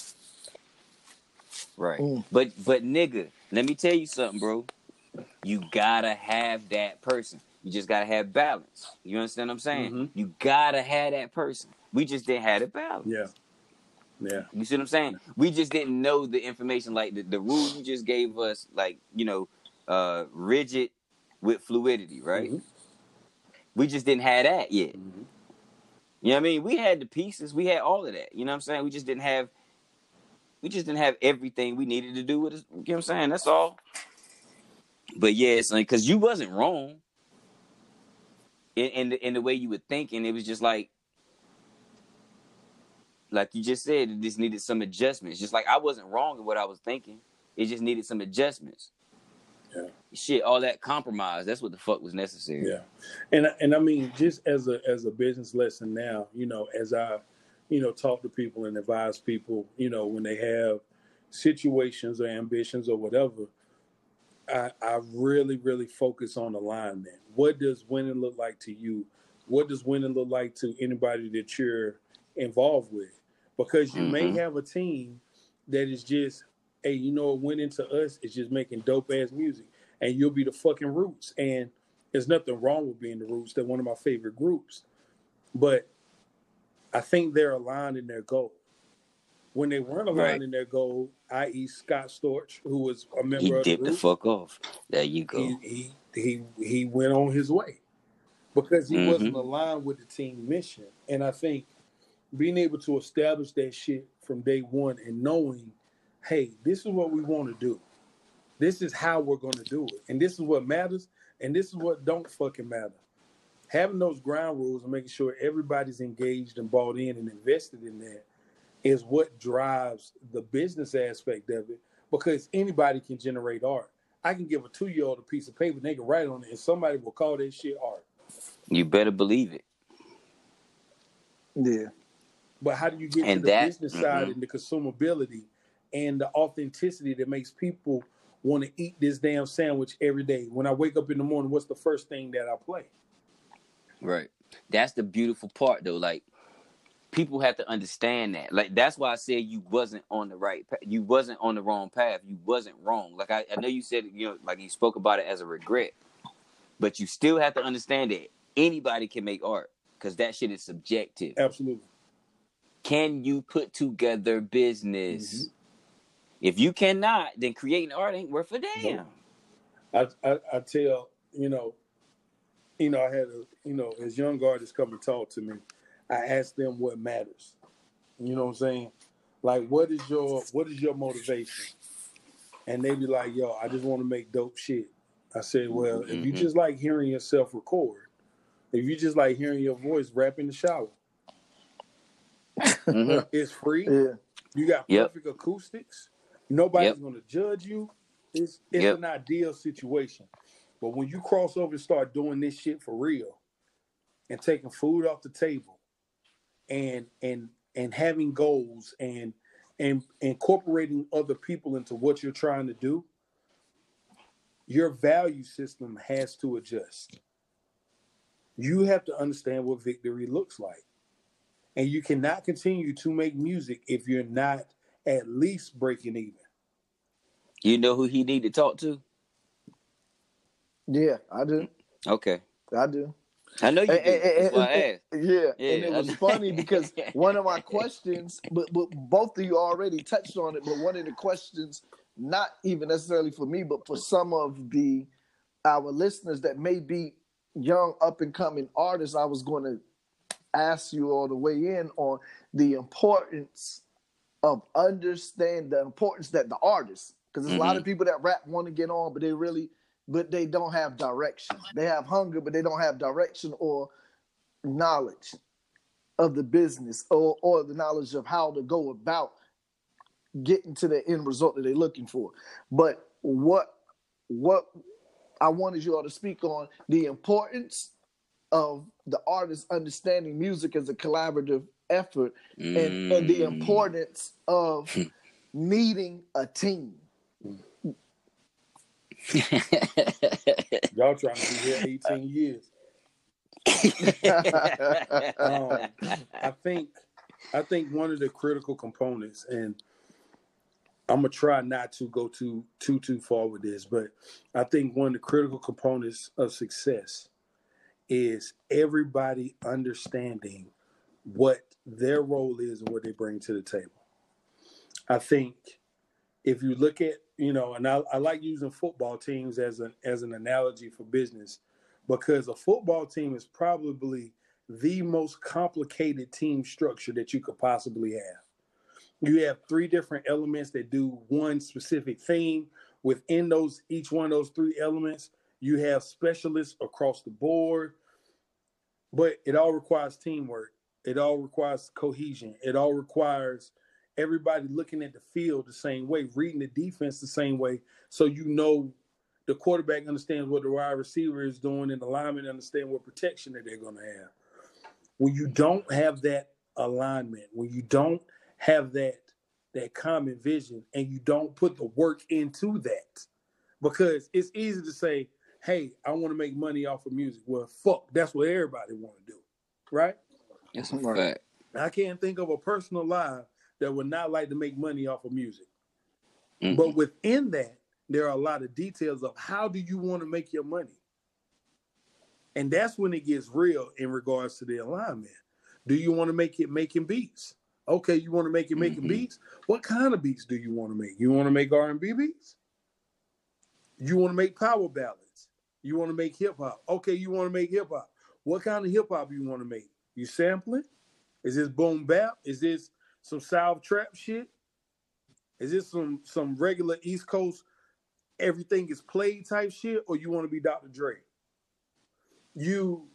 Right. Mm. But but nigga, let me tell you something, bro. You gotta have that person. You just gotta have balance. You understand what I'm saying? Mhm. You gotta have that person. We just didn't have the balance. Yeah. Yeah. You see what I'm saying? We just didn't know the information, like the, the rule you just gave us, like, you know, uh rigid with fluidity, right? Mhm. We just didn't have that yet. Mhm. You know what I mean? We had the pieces, we had all of that. You know what I'm saying? We just didn't have we just didn't have everything we needed to do with it. You know what I'm saying? That's all. But yeah, it's like because you wasn't wrong in in the, in the way you were thinking. It was just like like you just said, it just needed some adjustments. Just like I wasn't wrong in what I was thinking. It just needed some adjustments. Yeah. Shit, all that compromise, that's what the fuck was necessary. Yeah, and and I mean, just as a as a business lesson now, you know, as I, you know, talk to people and advise people, you know, when they have situations or ambitions or whatever, I I really really focus on alignment. What does winning look like to you? What does winning look like to anybody that you're involved with? Because you may Mhm. have a team that is just, hey, you know, it went into us is just making dope ass music, and you'll be the fucking roots. And there's nothing wrong with being the roots. They're one of my favorite groups, but I think they're aligned in their goal. When they weren't aligned Right. in their goal, i.e., Scott Storch, who was a member He of the dipped the fuck off. There you go. he, he he he went on his way because he Mhm. wasn't aligned with the team mission. And I think being able to establish that shit from day one and knowing, hey, this is what we want to do. This is how we're going to do it. And this is what matters. And this is what don't fucking matter. Having those ground rules and making sure everybody's engaged and bought in and invested in that is what drives the business aspect of it because anybody can generate art. I can give a two year old a piece of paper and they can write on it and somebody will call that shit art. You better believe it. Yeah. But how do you get And to the that- business side mhm. and the consumability and the authenticity that makes people want to eat this damn sandwich every day? When I wake up in the morning, what's the first thing that I play? Right. That's the beautiful part though. Like people have to understand that. Like that's why I said you wasn't on the right path. You wasn't on the wrong path. You wasn't wrong. Like I, I know you said you know like you spoke about it as a regret. But you still have to understand that anybody can make art because that shit is subjective. Absolutely. Can you put together business? If you cannot, then creating art ain't worth a damn. I, I, I tell you know, you know, I had a you know, as young artists come and talk to me, I ask them what matters. You know what I'm saying? Like, what is your what is your motivation? And they be like, "Yo, I just want to make dope shit." I said, "Well, if you Mhm. just like hearing yourself record, if you just like hearing your voice rap in the shower, Mhm. [LAUGHS] it's free. Yeah. You got Yep. perfect acoustics. Nobody's Yep. going to judge you. It's it's Yep. an ideal situation. But when you cross over and start doing this shit for real and taking food off the table and and and having goals and and incorporating other people into what you're trying to do, your value system has to adjust. You have to understand what victory looks like. And you cannot continue to make music if you're not at least breaking even. You know who he need to talk to? Yeah, I do. Okay. I do. I know you And- do. and- That's and- why I and- asked. yeah, Yeah, and it was funny because [LAUGHS] one of my questions, but, but both of you already touched on it. But one of the questions, not even necessarily for me, but for some of the our listeners that may be young up and coming artists, I was going to ask you all to weigh in on the importance of understand the importance that the artists, because there's a lot of mm-hmm. people that rap want to get on, but they really, but they don't have direction. They have hunger, but they don't have direction or knowledge of the business or, or the knowledge of how to go about getting to the end result that they're looking for. But what what I wanted you all to speak on the importance of the artist understanding music as a collaborative effort and, and the Mm. importance of needing a team. [LAUGHS] Y'all trying to be here 18 years. [LAUGHS] Um, I think I think one of the critical components, and I'm gonna try not to go too too too far with this, but I think one of the critical components of success is everybody understanding what their role is and what they bring to the table. I think if you look at you know, and I, I like using football teams as an as an analogy for business because a football team is probably the most complicated team structure that you could possibly have. You have three different elements that do one specific thing. Within those, each one of those three elements, you have specialists across the board, but it all requires teamwork. It all requires cohesion. It all requires everybody looking at the field the same way, reading the defense the same way, so you know the quarterback understands what the wide receiver is doing and the lineman understand what protection that they're going to have. When you don't have that alignment, when you don't have that that common vision, and you don't put the work into that, because it's easy to say, "Hey, I want to make money off of music." Well, fuck, that's what everybody want to do, right? That's a Right. fact. I can't think of a person alive that would not like to make money off of music. Mhm. But within that, there are a lot of details of how do you want to make your money. And that's when it gets real in regards to the alignment. Do you want to make it making beats? Okay, you want to make it making Mhm. beats. What kind of beats do you want to make? You want to make R and B beats? You want to make power ballads? You want to make hip hop? Okay, you want to make hip hop. What kind of hip hop you want to make? You sampling? Is this boom bap? Is this some South trap shit? Is this some some regular East Coast everything is played type shit, or you want to be Dr. Dre? You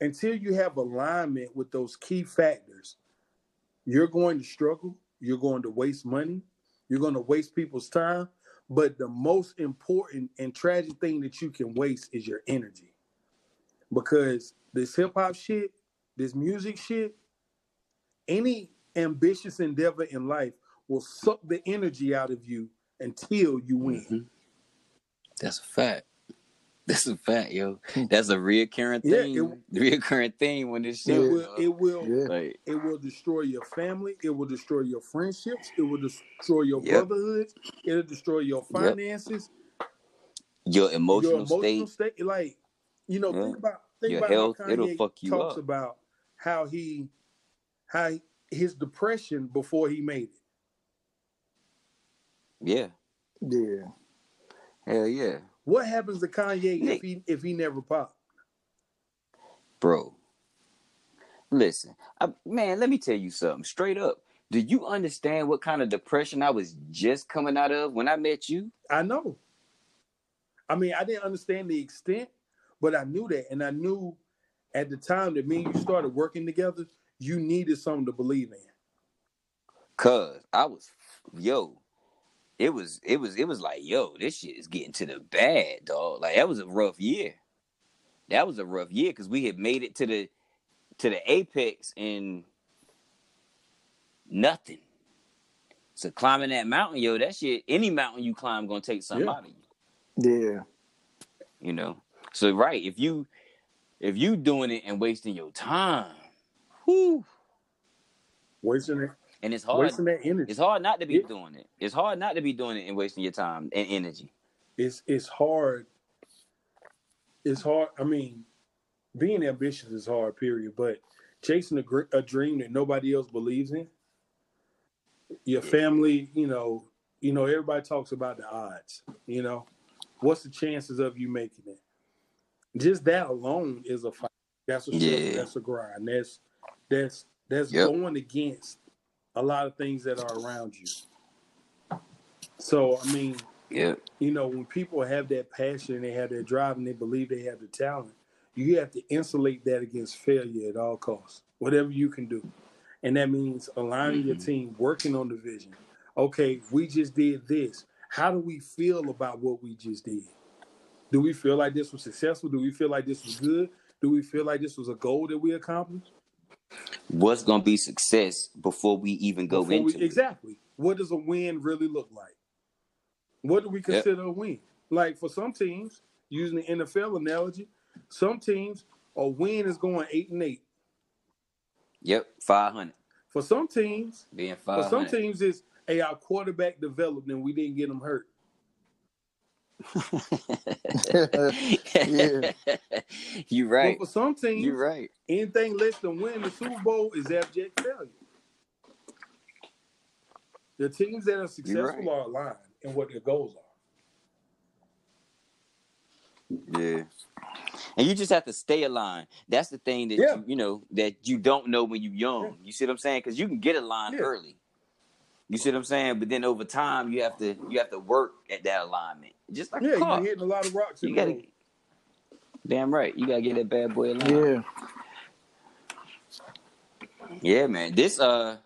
until you have alignment with those key factors, you're going to struggle. You're going to waste money. You're going to waste people's time. But the most important and tragic thing that you can waste is your energy. Because this hip hop shit, this music shit, any ambitious endeavor in life will suck the energy out of you until you win. Mhm. That's a fact. [LAUGHS] That's a fact, yo. Hmm. That's a reoccurring Yeah, thing. it- [LAUGHS] reoccurring thing when this shit. It Yeah. will, it will, Yeah. like, it will destroy your family. It will destroy your friendships. It will destroy your Yep. brotherhoods. It'll destroy your finances. your emotional, your emotional state. state. Like, you know, Yeah. think about think Your about health, how it'll Kanye fuck you talks up. about how he how he- his depression before he made it. Yeah. Yeah. Hell yeah. What happens to Kanye Nick. if he if he never popped? Bro. Listen, I, man, let me tell you something straight up. Do you understand what kind of depression I was just coming out of when I met you? I know. I mean, I didn't understand the extent, but I knew that, and I knew at the time that me and you started working together, you needed something to believe in. Cause I was, yo, it was, it was, it was like, yo, this shit is getting to the bad, dog. Like that was a rough year. That was a rough year because we had made it to the, to the apex and nothing. So climbing that mountain, yo, that shit, any mountain you climb gonna take something Yeah. out of you. Yeah. You know. So right, if you if you doing it and wasting your time, whoo, Wasting it, and it's hard. wasting that energy. It's hard not to be doing it. It's hard not to be doing it and wasting your time and energy. it's it's hard. It's hard. I mean, being ambitious is hard. Period. But chasing a, gr- a dream that nobody else believes in, your family, you know, you know, everybody talks about the odds. You know, what's the chances of you making it? Just that alone is a fight. That's a. Yeah. That's a grind. That's that's that's Yep. going against a lot of things that are around you. So I mean, Yeah. you know, when people have that passion and they have that drive and they believe they have the talent, you have to insulate that against failure at all costs, whatever you can do. And that means aligning your Mhm. team, working on the vision. Okay, we just did this. How do we feel about what we just did? Do we feel like this was successful? Do we feel like this was good? Do we feel like this was a goal that we accomplished? What's gonna be success before we even go Before we- into it? exactly. What does a win really look like? What do we consider a win? Like for some teams, using the NFL analogy, some teams a win is going eight and eight. Yep, five hundred. For some teams, Being 500. for some teams, it's hey, our quarterback developed and we didn't get him hurt. Yeah. [LAUGHS] You right. But for some teams, you're right. anything less than winning the Super Bowl is abject failure. The teams that are successful right. are aligned in what their goals are. Yeah. And you just have to stay aligned. That's the thing that Yeah. you, you know that you don't know when you're young. You see what I'm saying? Because you can get aligned Yeah. early. You see what I'm saying? But then over time, you have to you have to work at that alignment. Just like Yeah, you're hitting a lot of rocks in You gotta. road. Damn right. You gotta get that bad boy. Yeah. Yeah, man. This uh,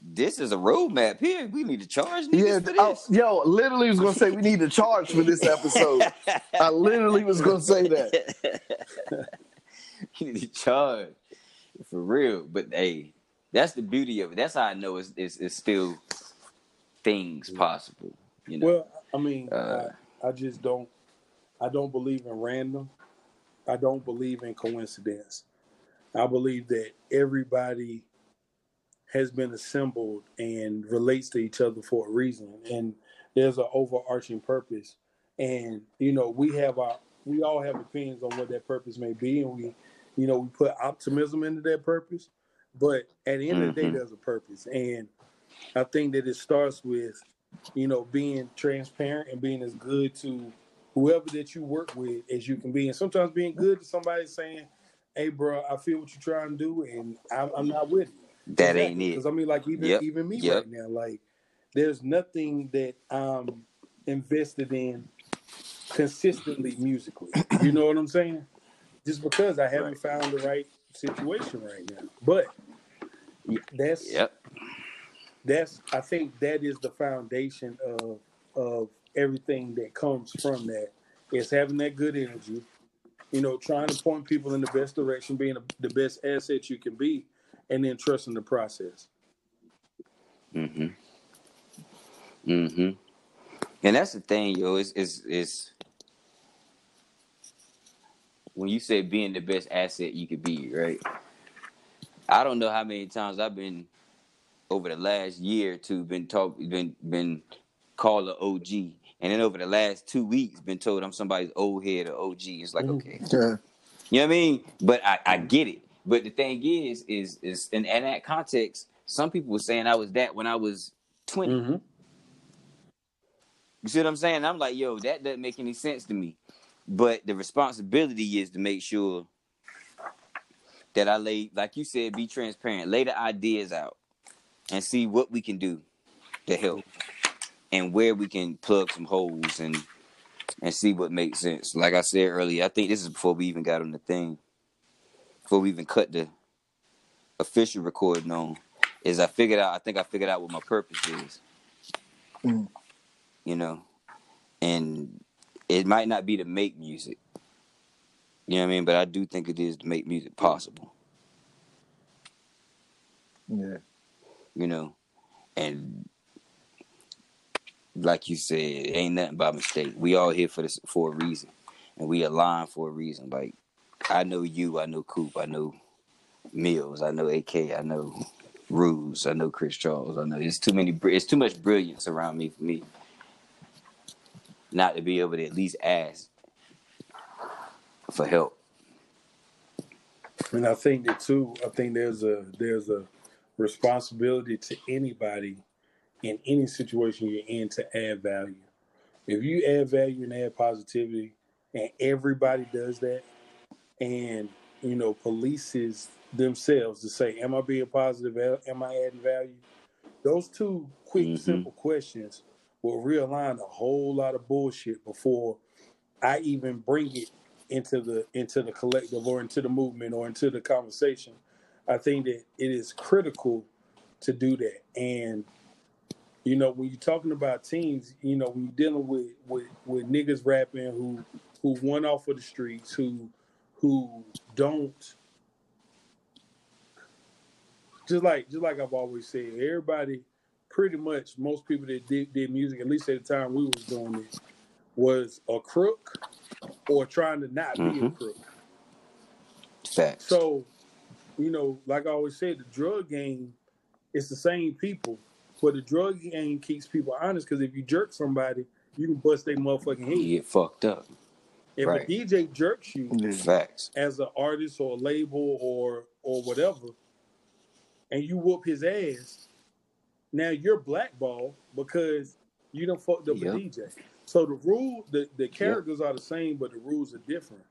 this is a roadmap here. We need to charge Yeah. this. yo, literally was gonna say we need to charge for this episode. I literally was gonna say that. [LAUGHS] you need to charge for real. But hey, that's the beauty of it. That's how I know it's it's, it's still things possible. You know. Well, I mean, Uh, I, I just don't. I don't believe in random. I don't believe in coincidence. I believe that everybody has been assembled and relates to each other for a reason, and there's an overarching purpose. And you know, we have our, we all have opinions on what that purpose may be, and we, you know, we put optimism into that purpose. But at the end of the day, Mhm. there's a purpose, and I think that it starts with you know, being transparent and being as good to whoever that you work with as you can be. And sometimes being good to somebody saying, hey, bro, I feel what you're trying to do and I'm, I'm not with it. that ain't it. Because I mean, like, even, Yep. even me Yep. right now, like, there's nothing that I'm invested in consistently musically. You know what I'm saying? Just because I haven't found the right situation right now. But that's Yep. That's I think that is the foundation of of everything that comes from that is having that good energy, you know, trying to point people in the best direction, being a, the best asset you can be, and then trusting the process. Mm-hmm. Mm-hmm. And that's the thing, yo. Is is is when you say being the best asset you could be, right? I don't know how many times I've been over the last year or two been talk been been called an OG, and then over the last two weeks been told I'm somebody's old head or OG. It's like Mhm. okay, Yeah. you know what I mean? But I, I get it. But the thing is, is is in, in that context, some people were saying I was that when I was 20. Mm-hmm. You see what I'm saying? I'm like, yo, that doesn't make any sense to me. But the responsibility is to make sure that I lay, like you said, be transparent, lay the ideas out, and see what we can do to help, and where we can plug some holes and and see what makes sense. Like I said earlier, I think this is before we even got on the thing, before we even cut the official recording on. Is I figured out? I think I figured out what my purpose is Mm. you know, and it might not be to make music, you know what I mean, but I do think it is to make music possible, Yeah. You know, and like you said, ain't nothing by mistake. We all here for this for a reason, and we align for a reason. Like I know you, I know Coop, I know Mills, I know AK, I know Ruse, I know Chris Charles, I know it's too many. It's too much brilliance around me for me not to be able to at least ask for help. And I think that too. I think there's a there's a responsibility to anybody in any situation you're in to add value. If you add value and add positivity, and everybody does that, and you know polices themselves to say, "Am I being positive? Am I adding value?" Those two quick, mm-hmm. simple questions will realign a whole lot of bullshit before I even bring it into the into the collective or into the movement or into the conversation. I think that it is critical to do that. And you know, when you're talking about teams, you know, when you're dealing with with, with niggas rapping who who won off of the streets, who who don't just like just like I've always said, everybody pretty much most people that did, did music, at least at the time we was doing it, was a crook or trying to not mm-hmm. be a mm-hmm. crook. Facts. So, you know, like I always said, the drug game is the same people, but the drug game keeps people honest because if you jerk somebody, you can bust their motherfucking head. You get fucked up. If right. a DJ jerks you, facts as an artist or a label or or whatever, and you whoop his ass, now you're blackballed because you don't fucked up yep. a DJ. So the rule, the, the characters yep. are the same, but the rules are different.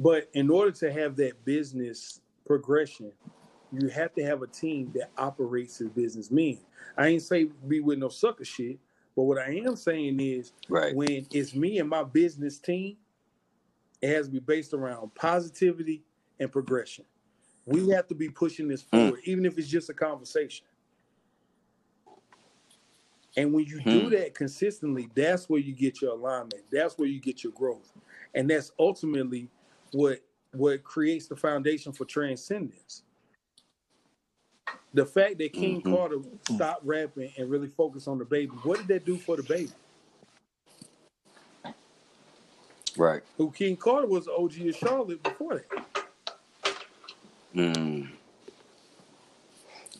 But in order to have that business progression, you have to have a team that operates as businessmen. I ain't say be with no sucker shit, but what I am saying is right. when it's me and my business team, it has to be based around positivity and progression. We have to be pushing this hmm. forward, mm. even if it's just a conversation. And when you hmm. do that consistently, that's where you get your alignment. That's where you get your growth. And that's ultimately what what creates the foundation for transcendence. The fact that King mm-hmm. Carter stopped rapping and really focused on DaBaby, what did that do for DaBaby? Right. Who King Carter was OG of Charlotte before that. Mm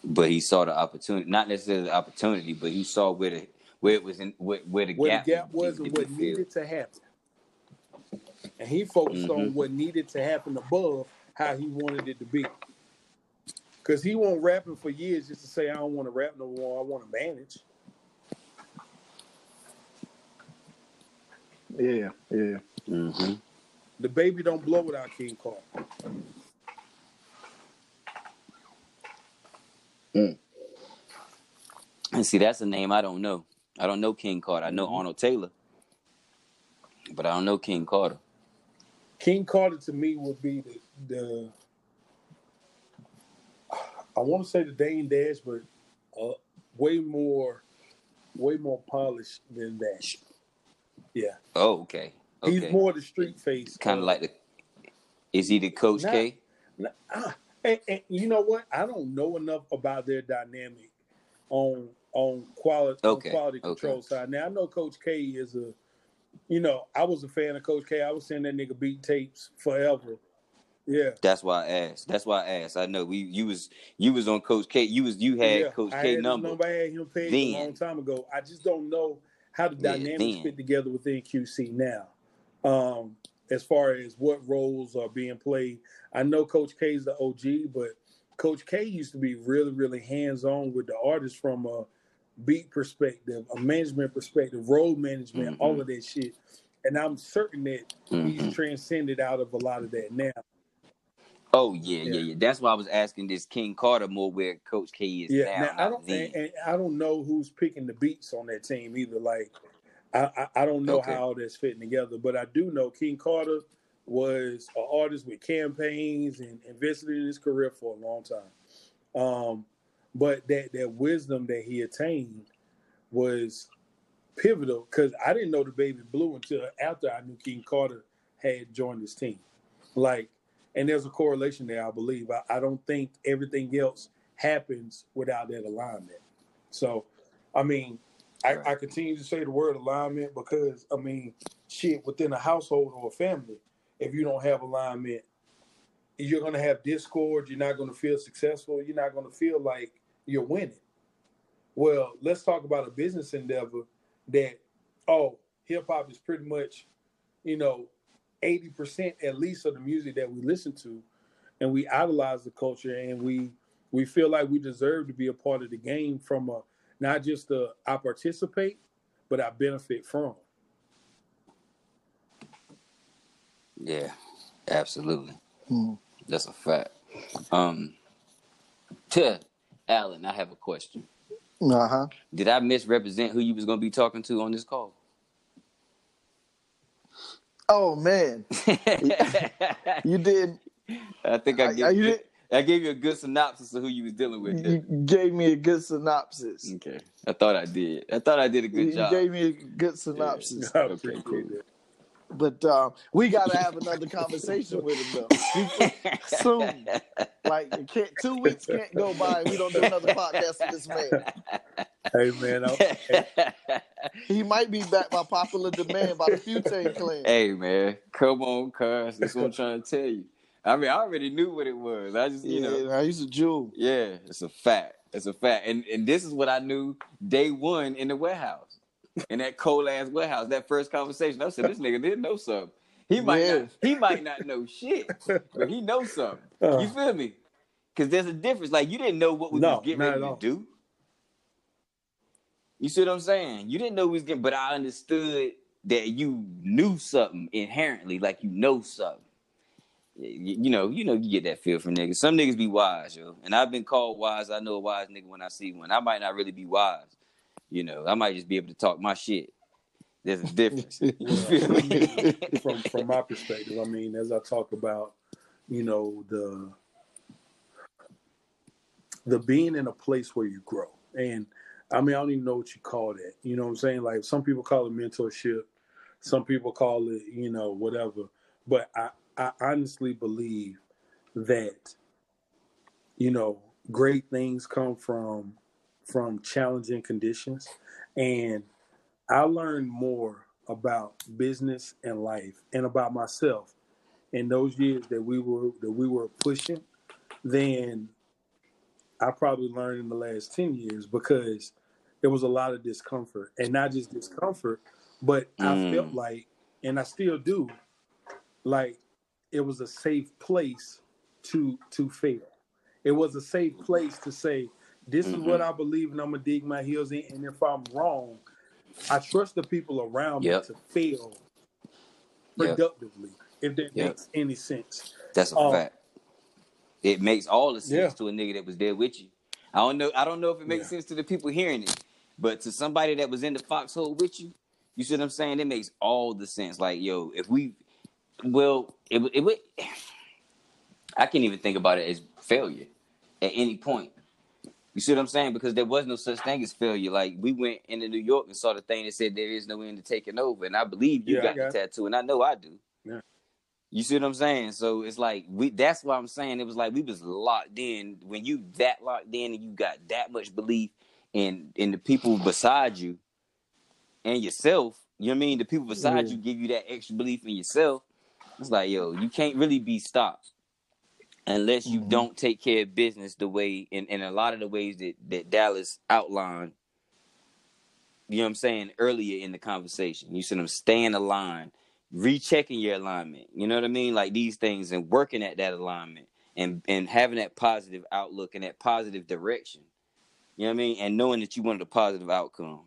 but he saw the opportunity, not necessarily the opportunity, but he saw where the where it was in where, where the where gap, the gap was and what needed to happen. And he focused mm-hmm. on what needed to happen above how he wanted it to be. Cause he won't rapping for years just to say I don't want to rap no more. I want to manage. Yeah, yeah. Mm-hmm. DaBaby don't blow without King Carter. Mm. And see, that's a name I don't know. I don't know King Carter. I know mm-hmm. Arnold Taylor, but I don't know King Carter. King Carter to me would be the, the I want to say the Dame Dash, but uh, way more, way more polished than that. Yeah. Oh, okay. okay. He's more the street face. Kind of like the. Is he the Coach K? Uh, and, and, you know what? I don't know enough about their dynamic on on quality okay. on quality control okay. side. Now I know Coach K is a, you know, I was a fan of Coach K. I was seeing that nigga beat tapes forever. Yeah, that's why I asked. That's why I asked. I know we you was you was on Coach K. You was you had yeah, Coach K had number. number. I had him paid then, a long time ago. I just don't know how the dynamics fit together within QC now. Um, as far as what roles are being played. I know Coach K is the OG, but Coach K used to be really, really hands on with the artists from a beat perspective, a management perspective, road management, mm-hmm. all of that shit. And I'm certain that mm-hmm. he's transcended out of a lot of that now. Oh yeah, yeah, yeah, yeah. That's why I was asking this King Carter more where Coach K is yeah, now. now I don't, and, and, I don't know who's picking the beats on that team either. Like I, I, don't know okay. how all that's fitting together, but I do know King Carter was an artist with campaigns and invested in his career for a long time. Um, but that that wisdom that he attained was pivotal because I didn't know the baby Blue until after I knew King Carter had joined his team. Like, and there's a correlation there, I believe. I, I don't think everything else happens without that alignment. So, I mean, I, I continue to say the word alignment because I mean, shit, within a household or a family, if you don't have alignment, you're gonna have discord. You're not gonna feel successful. You're not gonna feel like you're winning. Well, let's talk about a business endeavor that, oh, hip hop is pretty much, you know, 80% at least of the music that we listen to and we idolize the culture and we we feel like we deserve to be a part of the game from a not just the I participate, but I benefit from. Yeah, absolutely. Hmm. That's a fact. Um, to Alan, I have a question. Uh huh. Did I misrepresent who you was gonna be talking to on this call? Oh man, [LAUGHS] you did. I think I, I, did. I gave you a good synopsis of who you was dealing with. You gave me a good synopsis. Okay, I thought I did. I thought I did a good you job. You gave me a good synopsis. Yeah. [LAUGHS] Okay, cool. But uh, we got to have another conversation with him though [LAUGHS] soon. Like can't, two weeks can't go by. we don't do another podcast with this man. Hey man, hey. he might be back by popular demand by the Futane clan. Hey man, come on, cuz. That's what I'm trying to tell you. I mean, I already knew what it was. I just, you yeah, know, I used to jewel. Yeah, it's a fact. It's a fact. And and this is what I knew day one in the warehouse, in that cold ass warehouse. That first conversation, I said, this nigga didn't know something. He [LAUGHS] might yeah. not. He might not know shit, but he knows something. [LAUGHS] Uh, you feel me? Because there's a difference. Like you didn't know what we no, was getting ready to do. You see what I'm saying? You didn't know we was getting, but I understood that you knew something inherently, like you know something you, know, you know, you get that feel from niggas. Some niggas be wise, yo. And I've been called wise. I know a wise nigga when I see one. I might not really be wise. You know, I might just be able to talk my shit. There's a [LAUGHS] difference. [LAUGHS] from from my perspective, I mean, as I talk about, you know, the the being in a place where you grow. And I mean, I don't even know what you call that. You know what I'm saying? Like some people call it mentorship, some people call it, you know, whatever. But I, I honestly believe that you know great things come from from challenging conditions and I learned more about business and life and about myself in those years that we were that we were pushing than I probably learned in the last 10 years because there was a lot of discomfort and not just discomfort but mm. I felt like and I still do like it was a safe place to to fail. It was a safe place to say, "This mm-hmm. is what mm-hmm. I believe, and I'm gonna dig my heels in. And if I'm wrong, I trust the people around yep. me to fail productively, yep. if that yep. makes any sense." That's a um, fact. It makes all the sense yeah. to a nigga that was there with you. I don't know. I don't know if it makes yeah. sense to the people hearing it, but to somebody that was in the foxhole with you, you see what I'm saying? It makes all the sense. Like, yo, if we well, it it would. [SIGHS] I can't even think about it as failure at any point. You see what I'm saying? Because there was no such thing as failure. Like we went into New York and saw the thing that said there is no end to taking over, and I believe you yeah, got, got the tattoo, and I know I do. Yeah. You see what I'm saying? So it's like we. That's why I'm saying it was like we was locked in. When you that locked in and you got that much belief in in the people beside you and yourself. You know what I mean? The people beside yeah. you give you that extra belief in yourself. It's like, yo, you can't really be stopped unless you mm-hmm. don't take care of business the way in, in a lot of the ways that, that Dallas outlined. You know what I'm saying? Earlier in the conversation. You said them staying aligned, rechecking your alignment. You know what I mean? Like these things and working at that alignment and and having that positive outlook and that positive direction. You know what I mean? And knowing that you wanted a positive outcome.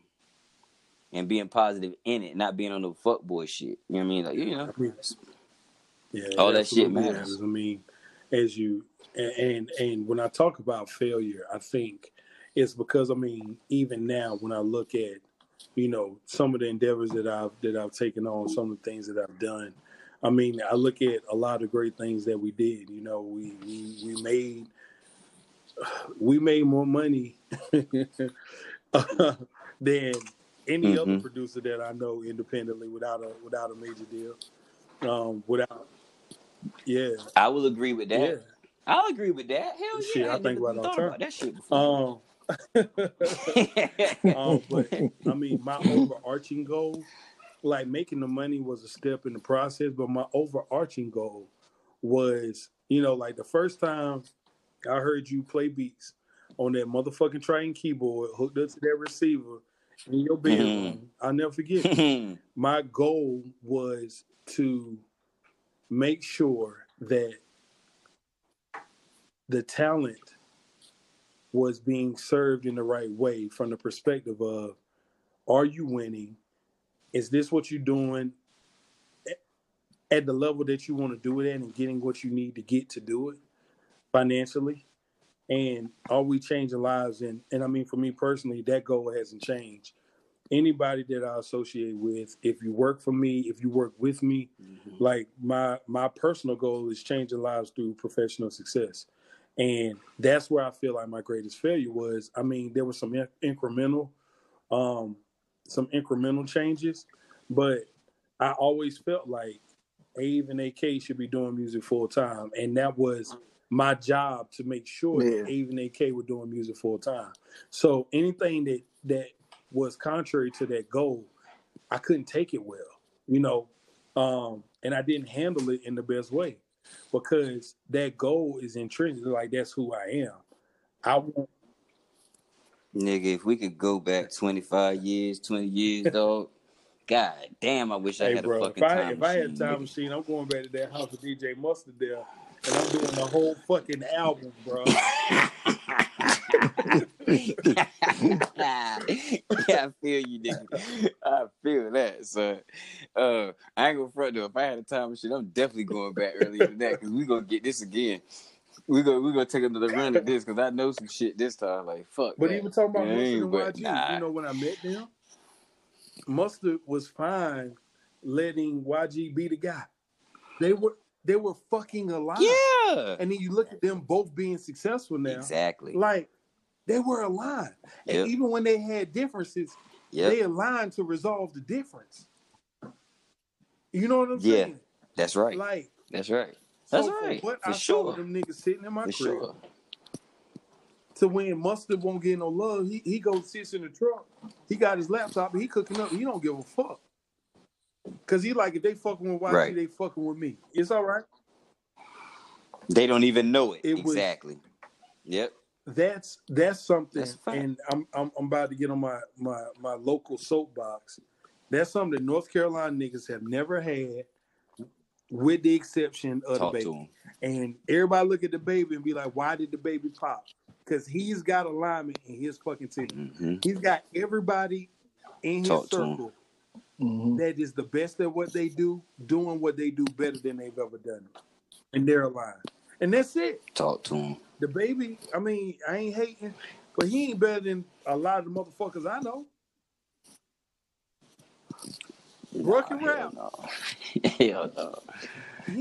And being positive in it, not being on the fuck boy shit. You know what I mean? Like, you know. Yeah, all that shit matters. I mean, as you and and when I talk about failure, I think it's because I mean, even now when I look at you know some of the endeavors that I've that I've taken on, some of the things that I've done. I mean, I look at a lot of great things that we did. You know, we we, we made [SIGHS] we made more money [LAUGHS] than any mm-hmm. other producer that I know independently without a without a major deal. Um, without yeah. I will agree with that. Yeah. I'll agree with that. Hell yeah. Shit, I, I think about time. That shit before. Um, [LAUGHS] um, but I mean, my overarching goal, like making the money, was a step in the process. But my overarching goal was, you know, like the first time I heard you play beats on that motherfucking train keyboard hooked up to that receiver in your bedroom. Mhm. I'll never forget. [LAUGHS] my goal was to make sure that the talent was being served in the right way from the perspective of are you winning? Is this what you're doing at the level that you want to do it at and getting what you need to get to do it financially? And are we changing lives? And and i mean for me personally that goal hasn't changed anybody that i associate with if you work for me if you work with me like my my personal goal is changing lives through professional success. And that's where i feel like my greatest failure was. I mean there was some in- incremental um some incremental changes but i always felt like ave and ak should be doing music full time and that was my job to make sure Yeah. that ave and ak were doing music full time so anything that that was contrary to that goal i couldn't take it well you know um and i didn't handle it in the best way because that goal is intrinsic like that's who i am i want Nigga, if we could go back 25 years, 20 years, [LAUGHS] dog. God damn, I wish I hey had bro a if fucking i time if i had a machine, time nigga. machine i'm going back to that house with dj mustard there and i'm doing the whole fucking album bro [LAUGHS] [LAUGHS] yeah, I feel you, nigga. I feel that, So, Uh, I ain't gonna front though. If I had a time machine, I'm definitely going back earlier than that because we gonna get this again. We gonna we gonna take another run at this because I know some shit this time. Like fuck. But that. even talking about Mustard and YG, nah. you know, when I met them, Mustard was fine letting YG be the guy. They were they were fucking alive. Yeah. And then you look at them both being successful now. Exactly. Like they were aligned. And Yep. even when they had differences, Yep. they aligned to resolve the difference. You know what I'm Yeah. saying? That's right. Like That's right. That's from right. what For I sure. them niggas sitting in my For crib sure. to when Mustard won't get no love, he, he goes sits in the truck. He got his laptop he cooking up. He don't give a fuck. Cause he like if they fucking with YG, Right. they fucking with me. It's all right. They don't even know it. It was- exactly. Yep. That's that's something. That's and I'm, I'm I'm about to get on my my my local soapbox. That's something that North Carolina niggas have never had, with the exception of Talk DaBaby. And everybody look at DaBaby and be like, why did DaBaby pop? Because he's got alignment in his fucking team. hmm He's got everybody in his Talk to him. circle Mhm. that is the best at what they do, doing what they do better than they've ever done. And they're aligned. And that's it. Talk to him. DaBaby, I mean, I ain't hating, but he ain't better than a lot of the motherfuckers I know. Bro can Nah, rap. Hell no. [LAUGHS] hell no.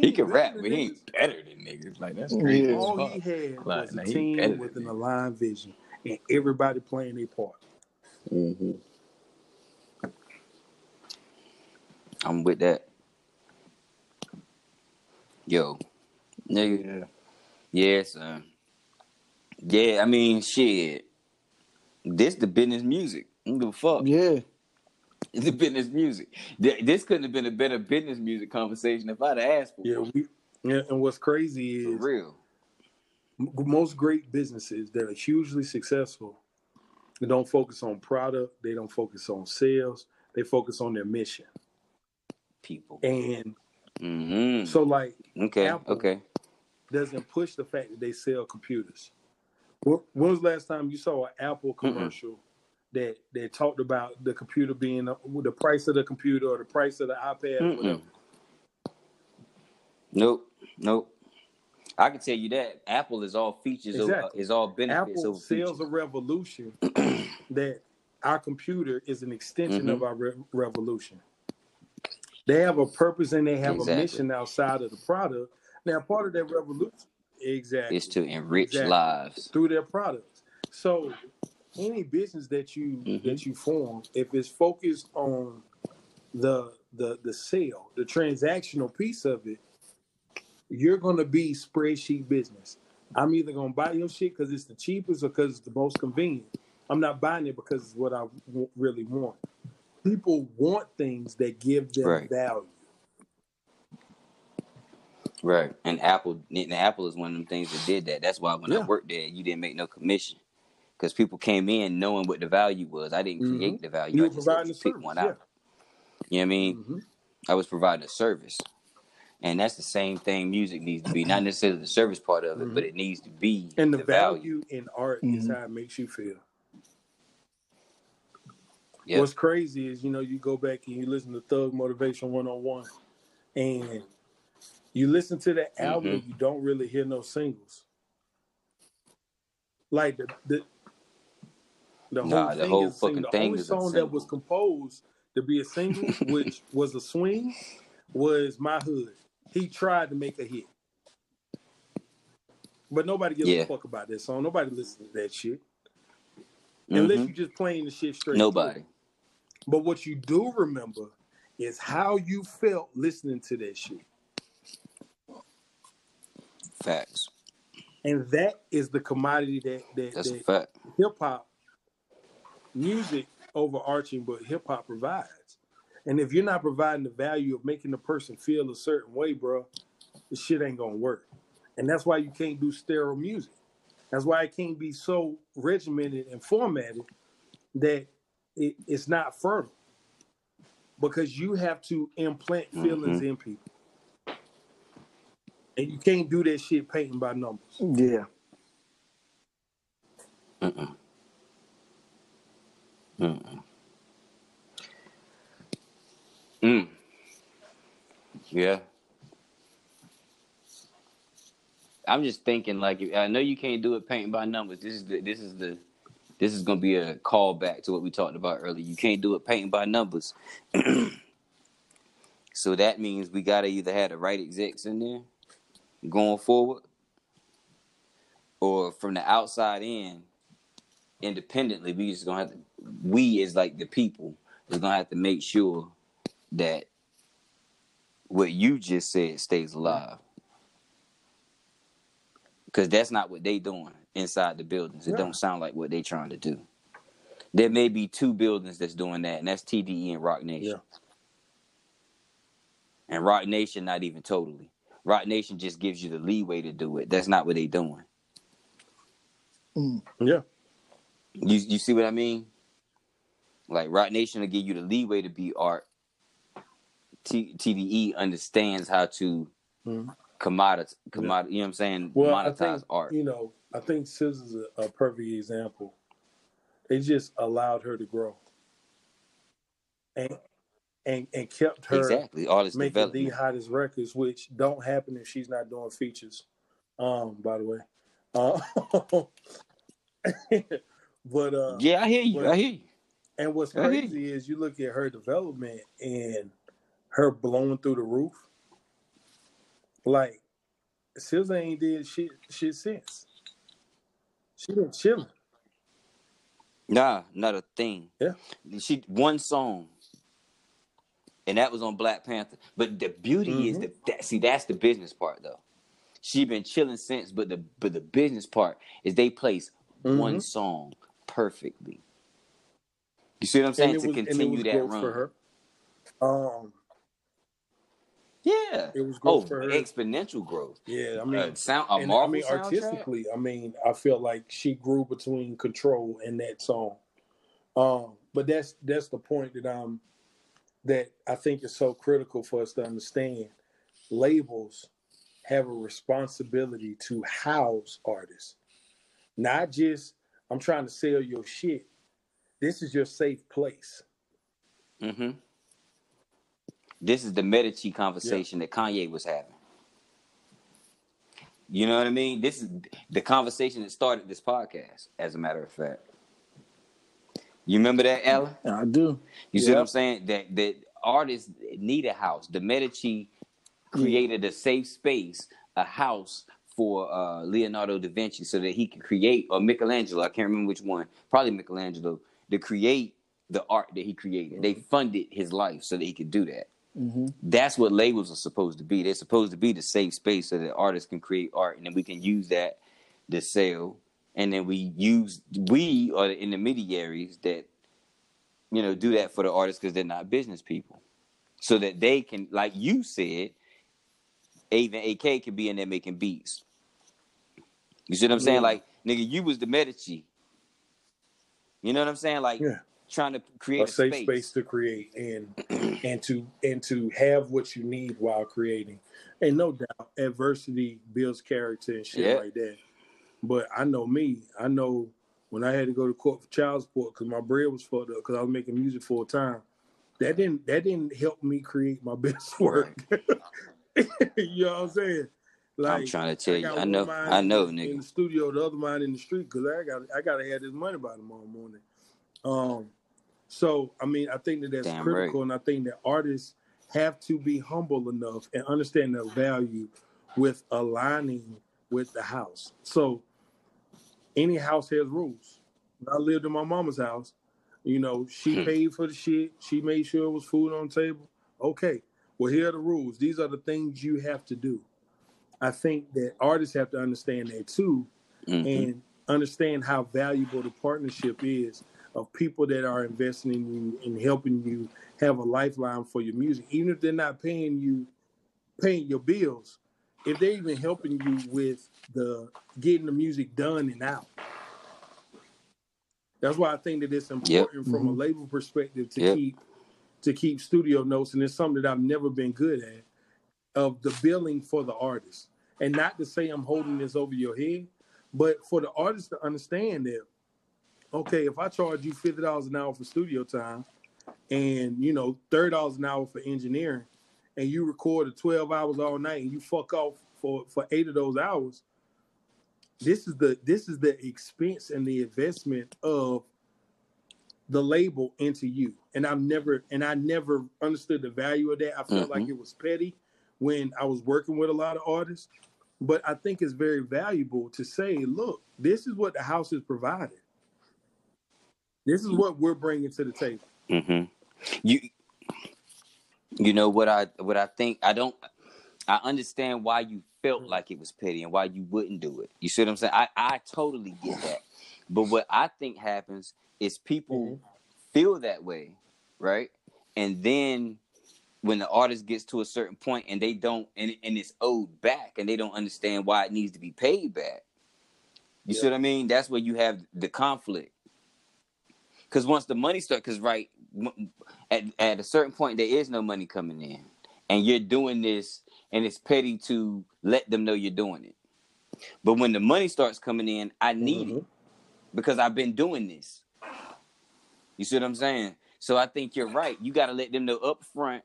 He ain't can rap, but he ain't better than niggas. Like that's crazy. as All he had Like, was a nah, team with an niggas. aligned vision, and everybody playing their part. Mm-hmm. I'm with that. Yo, nigga. Yeah. Yeah, son. Yeah, I mean, shit. This the business music. I don't give a fuck. Yeah. [LAUGHS] It's the business music. This couldn't have been a better business music conversation if I'd have asked for Yeah, it. we. Yeah, and what's crazy For is real. most great businesses that are hugely successful they don't focus on product they don't focus on sales they focus on their mission People. and hmm so like Okay, Apple. okay. doesn't push the fact that they sell computers Wh- when was the last time you saw an apple commercial that that talked about the computer being uh, the price of the computer or the price of the ipad or Mm-mm. whatever Nope, nope. I can tell you that Apple is all features, over, is all benefits apple over sells features. a revolution [CLEARS THROAT] that our computer is an extension Mhm. of our re- revolution. They have a purpose and they have Exactly. a mission outside of the product. Now, part of that revolution, exactly, It's to enrich Exactly. lives. through their products. So, any business that you Mhm. that you form, if it's focused on the the the sale, the transactional piece of it, you're going to be spreadsheet business. I'm either gonna buy your shit because it's the cheapest or because it's the most convenient. I'm not buying it because it's what I w- really want. People want things that give them Right. value. Right. And Apple, and Apple is one of them things that did that. That's why when I worked there, you didn't make no commission because people came in knowing what the value was. I didn't Mhm. create the value. You I were just providing to the pick service, one yeah. out. You know what I mean? Mhm. I was providing a service. And that's the same thing music needs to be. Not necessarily the service part of it, but it needs to be Mm-hmm. And the, the value, in art is Mhm. how it makes you feel. Yeah. What's crazy is, you know, you go back and you listen to Thug Motivation 101 and you listen to that album Mhm. and you don't really hear no singles. Like the the, the whole the thing whole is fucking The thing only is a song that was composed to be a single, [LAUGHS] which was a swing, was My Hood. He tried to make a hit. But nobody gives Yeah. a fuck about that song. Nobody listens to that shit. Unless Mhm. you just playing the shit straight. Nobody. through. But what you do remember is how you felt listening to that shit. Facts. And that is the commodity that that, That's that hip hop music overarching, but hip hop provides. And if you're not providing the value of making the person feel a certain way, bro, the shit ain't gonna work. And that's why you can't do sterile music. That's why it can't be so regimented and formatted that it, it's not fertile. Because you have to implant mm-hmm. feelings in people. And you can't do that shit painting by numbers. Yeah. Mm-mm. Mm-mm. Mm. Yeah. I'm just thinking like I know you can't do it painting by numbers. This is the this is the this is gonna be a callback to what we talked about earlier. You can't do it painting by numbers. [CLEARS THROAT] so that means we gotta either have the right execs in there going forward, or from the outside in, independently, we just gonna have to we as like the people is gonna have to make sure that what you just said stays alive. Cause that's not what they doing inside the buildings. It Yeah. don't sound like what they trying to do. There may be two buildings that's doing that, and that's TDE and Roc Nation. Yeah. And Roc Nation not even totally. Roc Nation just gives you the leeway to do it. That's not what they doing. Yeah. You you see what I mean? Like Roc Nation will give you the leeway to be art. T- TDE understands how to Mhm. commodity, commodity. You know what I'm saying? Well, I Monetize think art. you know, I think SZA is a, a perfect example. They just allowed her to grow, and and and kept her Exactly. Artist making the hottest records, which don't happen if she's not doing features. Um, by the way, uh, [LAUGHS] but uh, Yeah, I hear you. but- I hear you. and what's I crazy is you look at her development and her blowing through the roof. Like, SZA ain't did shit shit since. She been chilling. Nah, not a thing. Yeah. She one song, and that was on Black Panther. But the beauty is Mhm. that, see that's the business part though. She been chilling since, but the but the business part is they place one Mhm. song perfectly. You see what I'm saying? To was, continue that run. for her. Um, Yeah. it was Oh, growth for her. exponential growth. Yeah, I mean, Uh, sound a I mean, soundtrack. artistically, I mean, I feel like she grew between Control and that song. Um, but that's that's the point that I'm that I think is so critical for us to understand. Labels have a responsibility to house artists, not just I'm trying to sell your shit. This is your safe place. hmm This is the Medici conversation that Kanye was having. You know what I mean? This is the conversation that started this podcast, as a matter of fact. You remember that, Ella? I do. You see what I'm saying? That that artists need a house. The Medici created a safe space, a house for uh, Leonardo da Vinci, so that he could create, or Michelangelo. I can't remember which one. Probably Michelangelo to create the art that he created. They funded his life so that he could do that. hmm That's what labels are supposed to be. They're supposed to be the safe space so that artists can create art, and then we can use that to sale, and then we use we are the intermediaries that you know do that for the artists because they're not business people, so that they can, like you said, even AK could be in there making beats. You see what I'm saying? Yeah. Like nigga, you was the Medici. You know what I'm saying? Like Yeah. trying to create a a, safe space. space to create and [CLEARS THROAT] and to and to have what you need while creating. And no doubt, adversity builds character and shit Yeah. like that. But I know me. I know when I had to go to court for child support because my bread was fucked up because I was making music full time. That didn't that didn't help me create my [LAUGHS] best work. [LAUGHS] you know what I'm saying? I'm trying to tell you. I know. I know, in, in the studio, the other mind in the street because I got I got to have this money by tomorrow morning. Um, so I mean, I think that that's Damn critical, and I think that artists have to be humble enough and understand their value with aligning with the house. So any house has rules. When I lived in my mama's house. You know, she Hmm. paid for the shit. She made sure it was food on the table. Okay, well, here are the rules. These are the things you have to do. I think that artists have to understand that too Mhm. and understand how valuable the partnership is of people that are investing in you and helping you have a lifeline for your music. Even if they're not paying you paying your bills, if they're even helping you with the getting the music done and out. That's why I think that it's important from a Mhm. label perspective to Yep. keep to keep studio notes, and it's something that I've never been good at of the billing for the artist. And not to say I'm holding this over your head, but for the artist to understand that, okay, if I charge you fifty dollars an hour for studio time, and you know thirty dollars an hour for engineering, and you record at twelve hours all night, and you fuck off for for eight of those hours, this is the this is the expense and the investment of the label into you. And I've never and I never understood the value of that. I felt like it was petty when I was working with a lot of artists. But I think it's very valuable to say, look, this is what the house is provided. This is what we're bringing to the table. hmm You, you know what I what I think. I don't. I understand why you felt mm-hmm. like it was petty and why you wouldn't do it. You see what I'm saying? I I totally get that. But what I think happens is people mm-hmm. feel that way, right? And then when the artist gets to a certain point and they don't and, and it's owed back and they don't understand why it needs to be paid back. You see what I mean? That's where you have the conflict. Because once the money starts, because right at, at a certain point there is no money coming in, and you're doing this, and it's petty to let them know you're doing it. But when the money starts coming in, I need it Mhm. because I've been doing this. You see what I'm saying? So I think you're right. You got to let them know up front.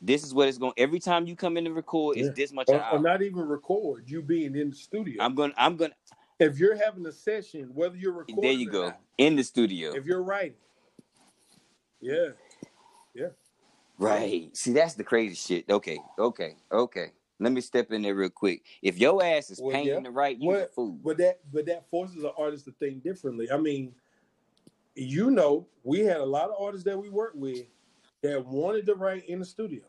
This is what it's going. Every time you come in and record, Yeah. it's this much. Or, or not even record, you being in the studio. I'm gonna. I'm gonna. if you're having a session, whether you're recording There you go. not, In the studio. if you're writing. Yeah. Yeah. Right. See, that's the crazy shit. Okay, okay, okay. Let me step in there real quick. If your ass is Well, paying yeah. the right, you a What- fool. But that but that forces an artist to think differently. I mean, you know, we had a lot of artists that we worked with that wanted to write in the studio.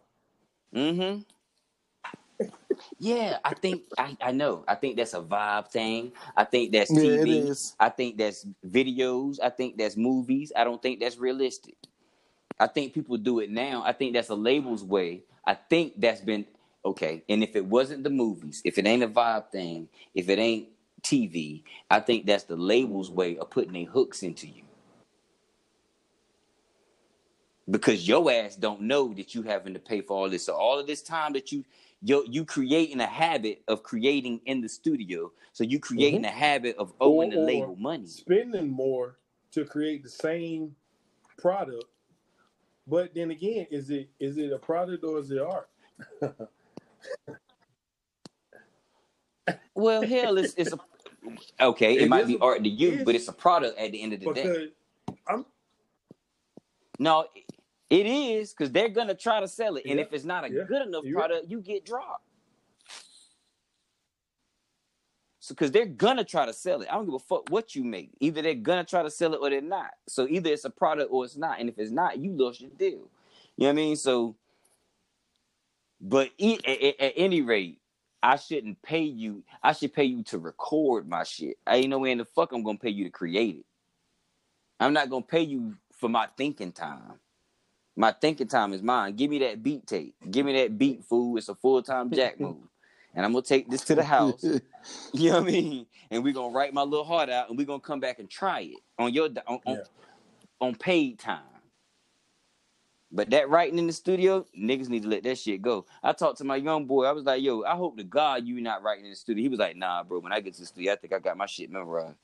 Mm-hmm. Yeah, I think I, I know. I think that's a vibe thing. I think that's Yeah, it TV. is. I think that's videos. I think that's movies. I don't think that's realistic. I think people do it now. I think that's a label's way. I think that's been okay. And if it wasn't the movies, if it ain't a vibe thing, if it ain't TV, I think that's the label's way of putting their hooks into you. Because your ass don't know that you having to pay for all this. So all of this time that you you you creating a habit of creating in the studio. So you creating mm-hmm. a habit of owing the Or- or label money. Spending more to create the same product. But then again, is it is it a product or is it art? [LAUGHS] Well, hell, it's it's a okay. It, It might be a- art to you, it but it's a product at the end of the day. I'm No, it is because they're gonna try to sell it, and Yeah, if it's not a yeah, good enough you're right. product, you get dropped. So, because they're gonna try to sell it, I don't give a fuck what you make. Either they're gonna try to sell it or they're not. So either it's a product or it's not, and if it's not, you lost your deal. You know what I mean? So, but e- at, at- at any rate, I shouldn't pay you. I should pay you to record my shit. I ain't no way in the fuck I'm gonna pay you to create it. I'm not gonna pay you for my thinking time. My thinking time is mine. Give me that beat tape. Give me that beat fool. It's a full time jack [LAUGHS] move. And I'm gonna take this to the house. [LAUGHS] you know what I mean? And we're gonna write my little heart out and we're gonna come back and try it on your on, on, Yeah. on paid time. But that writing in the studio, niggas need to let that shit go. I talked to my young boy. I was like, yo, I hope to God you not writing in the studio. He was like, nah, bro. When I get to the studio, I think I got my shit memorized.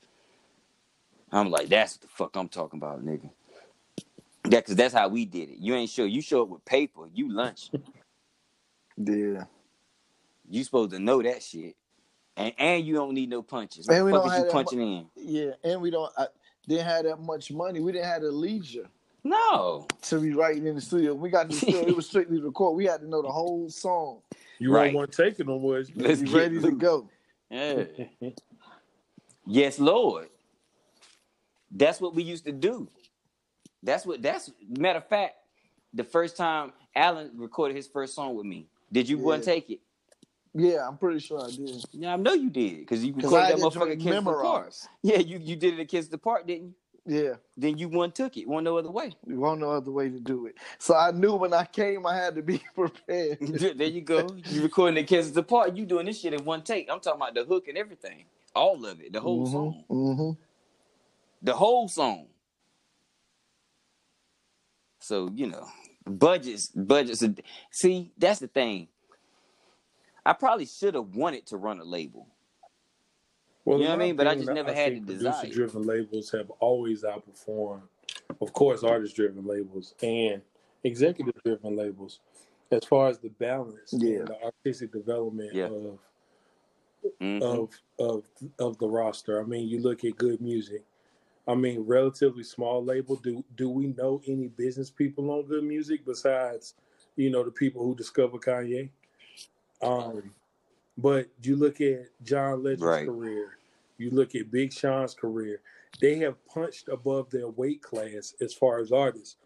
I'm like, that's what the fuck I'm talking about, nigga. That cause that's how we did it. You ain't sure. You show up with paper. You lunch. [LAUGHS] Yeah. You supposed to know that shit. And and you don't need no punches. And What the fuck is you that punching in? Yeah. And we don't I, didn't have that much money. We didn't have the leisure No. to be writing in the studio. We got to the studio. It was [LAUGHS] strictly record. We had to know the whole song. You Right. weren't taking them, was you? Let's Be get ready to go. Yeah. [LAUGHS] yes, Lord. That's what we used to do. That's what that's matter of fact, the first time Alan recorded his first song with me. Did you go and Yeah. take it? Yeah, I'm pretty sure I did. Yeah, I know you did, because you recorded that motherfucker Kids Apart. memorize. Yeah, you, you did it at the Apart, didn't you? Yeah. Then you one took it. One no other way. We want no other way to do it. So I knew when I came, I had to be [LAUGHS] prepared. [LAUGHS] there you go. You recording the Kids Apart. You doing this shit in one take. I'm talking about the hook and everything. All of it. The whole song. mm-hmm. The whole song. So, you know, budgets, budgets. are- See, that's the thing. I probably should have wanted to run a label. Well, You know what I mean? But I just never had the desire. Producer-driven labels have always outperformed, of course, artist-driven labels and executive-driven labels, as far as the balance Yeah. and the artistic development Yeah. of Mhm. of of of the roster. I mean, you look at good music. I mean, relatively small label. Do do we know any business people on good music besides, you know, the people who discover Kanye? Um, but you look at John Legend's Right. career. You look at Big Sean's career. They have punched above their weight class as far as artists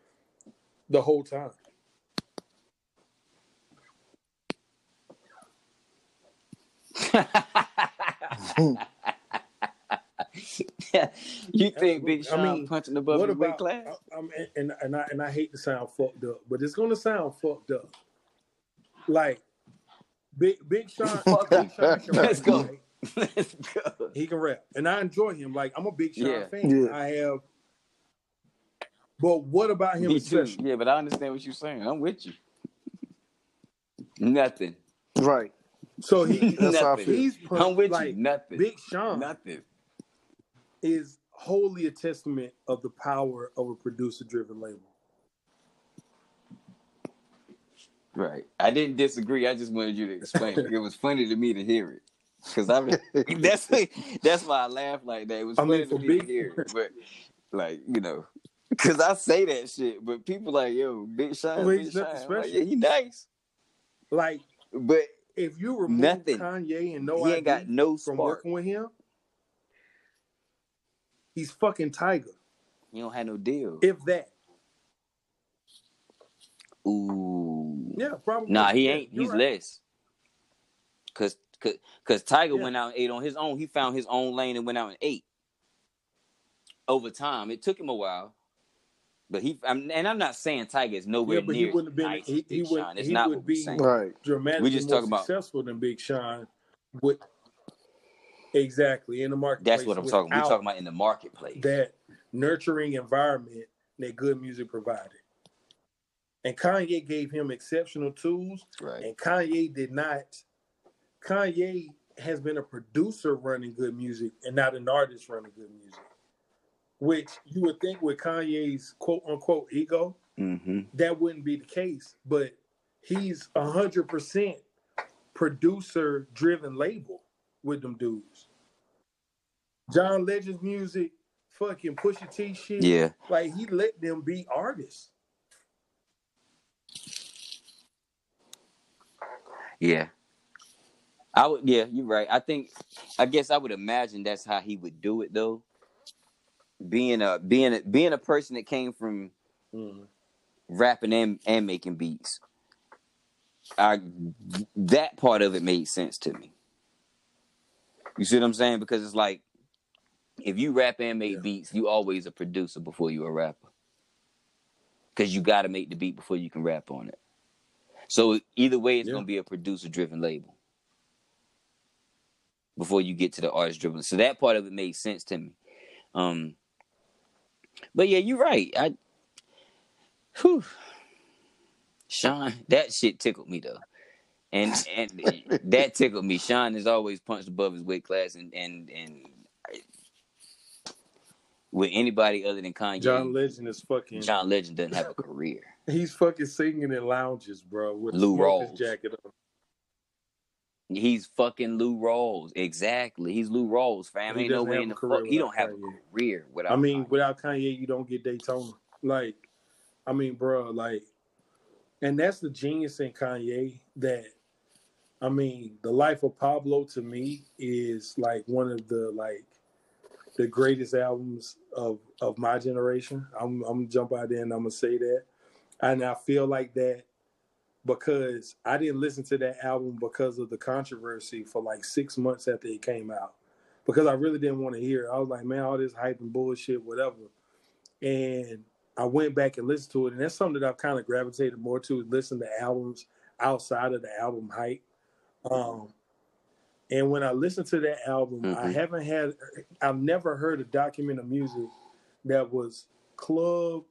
the whole time. [LAUGHS] you think Big I Sean mean, punching above his weight class? I, I'm, and and I and I hate to sound fucked up, but it's gonna sound fucked up. Like Big Big Sean, [LAUGHS] Fuck Big it. Sean can Let's rap, go. right? [LAUGHS] Let's go. He can rap, and I enjoy him. Like I'm a Big Sean Yeah. fan. Yeah. I have. But what about him Me too. Yeah, but I understand what you're saying. I'm with you. Nothing. Right. So he, [LAUGHS] That's how I Nothing. feel. he's put, I'm with like you. Nothing. Big Sean Nothing. is wholly a testament of the power of a producer-driven label. Right. I didn't disagree. I just wanted you to explain. it. was funny to me to hear it. Cause I [LAUGHS] that's [LAUGHS] that's why I laugh like that. It was I funny mean, to for me big- to hear it. But like, you know, cause I say that shit, but people like, yo, Big Sean, Well, Big nothing like, yeah, he nice. Like But if you remove Nothing. Kanye and no he ain't got no from working with him, he's fucking Tyga. You don't have no deal. If that, Ooh. Yeah, probably. Nah, he ain't. you're He's right. less. Cause, cause, cause Tyga Yeah. went out and ate on his own. He found his own lane and went out and ate. Over time, it took him a while, but he. I'm, and I'm not saying Tyga is nowhere Yeah, but near he wouldn't have been. nice he, he Big would. Sean. That's He not would what we're be saying. Right. dramatically We just more talking about- successful than Big Sean. With exactly in the market. That's what I'm talking. We're talking about in the marketplace. that nurturing environment that good music provided. And Kanye gave him exceptional tools, right. and Kanye did not. Kanye has been a producer running good music and not an artist running good music. Which you would think with Kanye's quote unquote ego, Mm-hmm. that wouldn't be the case. But he's a hundred percent producer driven label with them dudes. John Legend's music, fucking Pusha T shit. Yeah. Like he let them be artists. Yeah. I would. Yeah, you're right. I think. I guess I would imagine that's how he would do it, though. Being a being a being a person that came from mm-hmm. rapping and, and making beats. I that part of it made sense to me. You see what I'm saying? Because it's like if you rap and make Yeah. beats, you always a producer before you a rapper. Cause you gotta make the beat before you can rap on it. So either way, it's Yeah. gonna be a producer driven label. Before you get to the artist driven. So that part of it made sense to me. Um but yeah, you're right. I whew. Sean, that shit tickled me though. And and [LAUGHS] that tickled me. Sean is always punched above his weight class and and and with anybody other than Kanye, John Legend is fucking. John Legend doesn't have a career. [LAUGHS] He's fucking singing in lounges, bro, with Lou Rawls. jacket on. He's fucking Lou Rawls. Exactly. He's Lou Rawls, fam. He Ain't no way in the career fuck. He don't have a career without I mean, Kanye. without Kanye, you don't get Daytona. Like, I mean, bro, like, and that's the genius in Kanye that, I mean, the life of Pablo to me is like one of the like the greatest albums of of my generation. I'm I'm gonna jump out there and I'm gonna say that, and I feel like that because I didn't listen to that album because of the controversy for like six months after it came out because I really didn't want to hear it. I was like, man, all this hype and bullshit, whatever. And I went back and listened to it, and that's something that I've kind of gravitated more to: listen to albums outside of the album hype. Um, and when I listened to that album, I Mhm. haven't had, I've never heard a document of music that was club,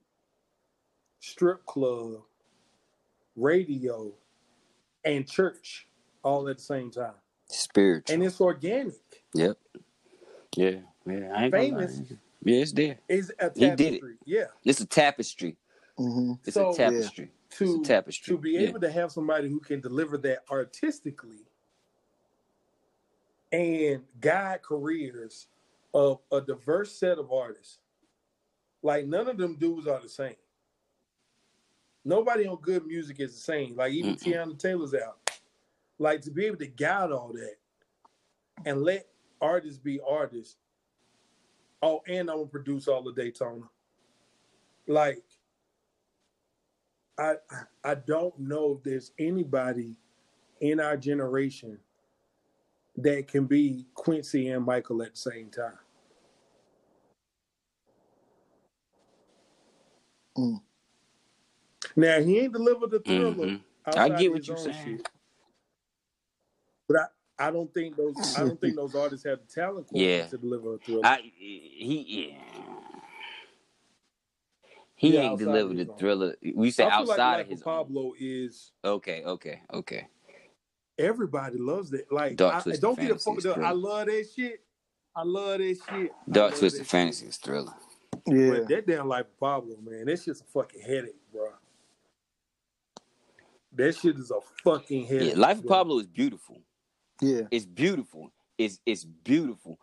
strip club, radio, and church all at the same time, Spiritual. and it's organic. Yep. Yeah. Yeah. I ain't gonna Famous. lie. Yeah, it's there. It's a He did it. Yeah. It's a tapestry. Mm-hmm. It's So- a tapestry. To It's a tapestry. to be Yeah. able to have somebody who can deliver that artistically and guide careers of a diverse set of artists. Like none of them dudes are the same. Nobody on good music is the same. Like even Mm-mm. Teyana Taylor's out. Like to be able to guide all that and let artists be artists. Oh, and I'm gonna produce all the Daytona. Like I I don't know if there's anybody in our generation that can be Quincy and Michael at the same time. Mm. Now he ain't delivered the thriller. Mhm. I get what you're saying. shit. But I, I don't think those I don't think [LAUGHS] those artists have the talent Yeah. to deliver a thriller. I he yeah. He Yeah, ain't delivered of the thriller. We say outside like of his of own. Pablo is Okay, okay, okay. Everybody loves it. Like Dark I, don't get a Fantasy fuck. is I love that shit. I love that shit. Dark Twisted that Fantasy is thriller. Yeah. But that damn Life of Pablo, man, that shit's a fucking headache, bro. That shit is a fucking headache. Yeah, Life of bro. Pablo is beautiful. Yeah. It's beautiful. It's it's beautiful.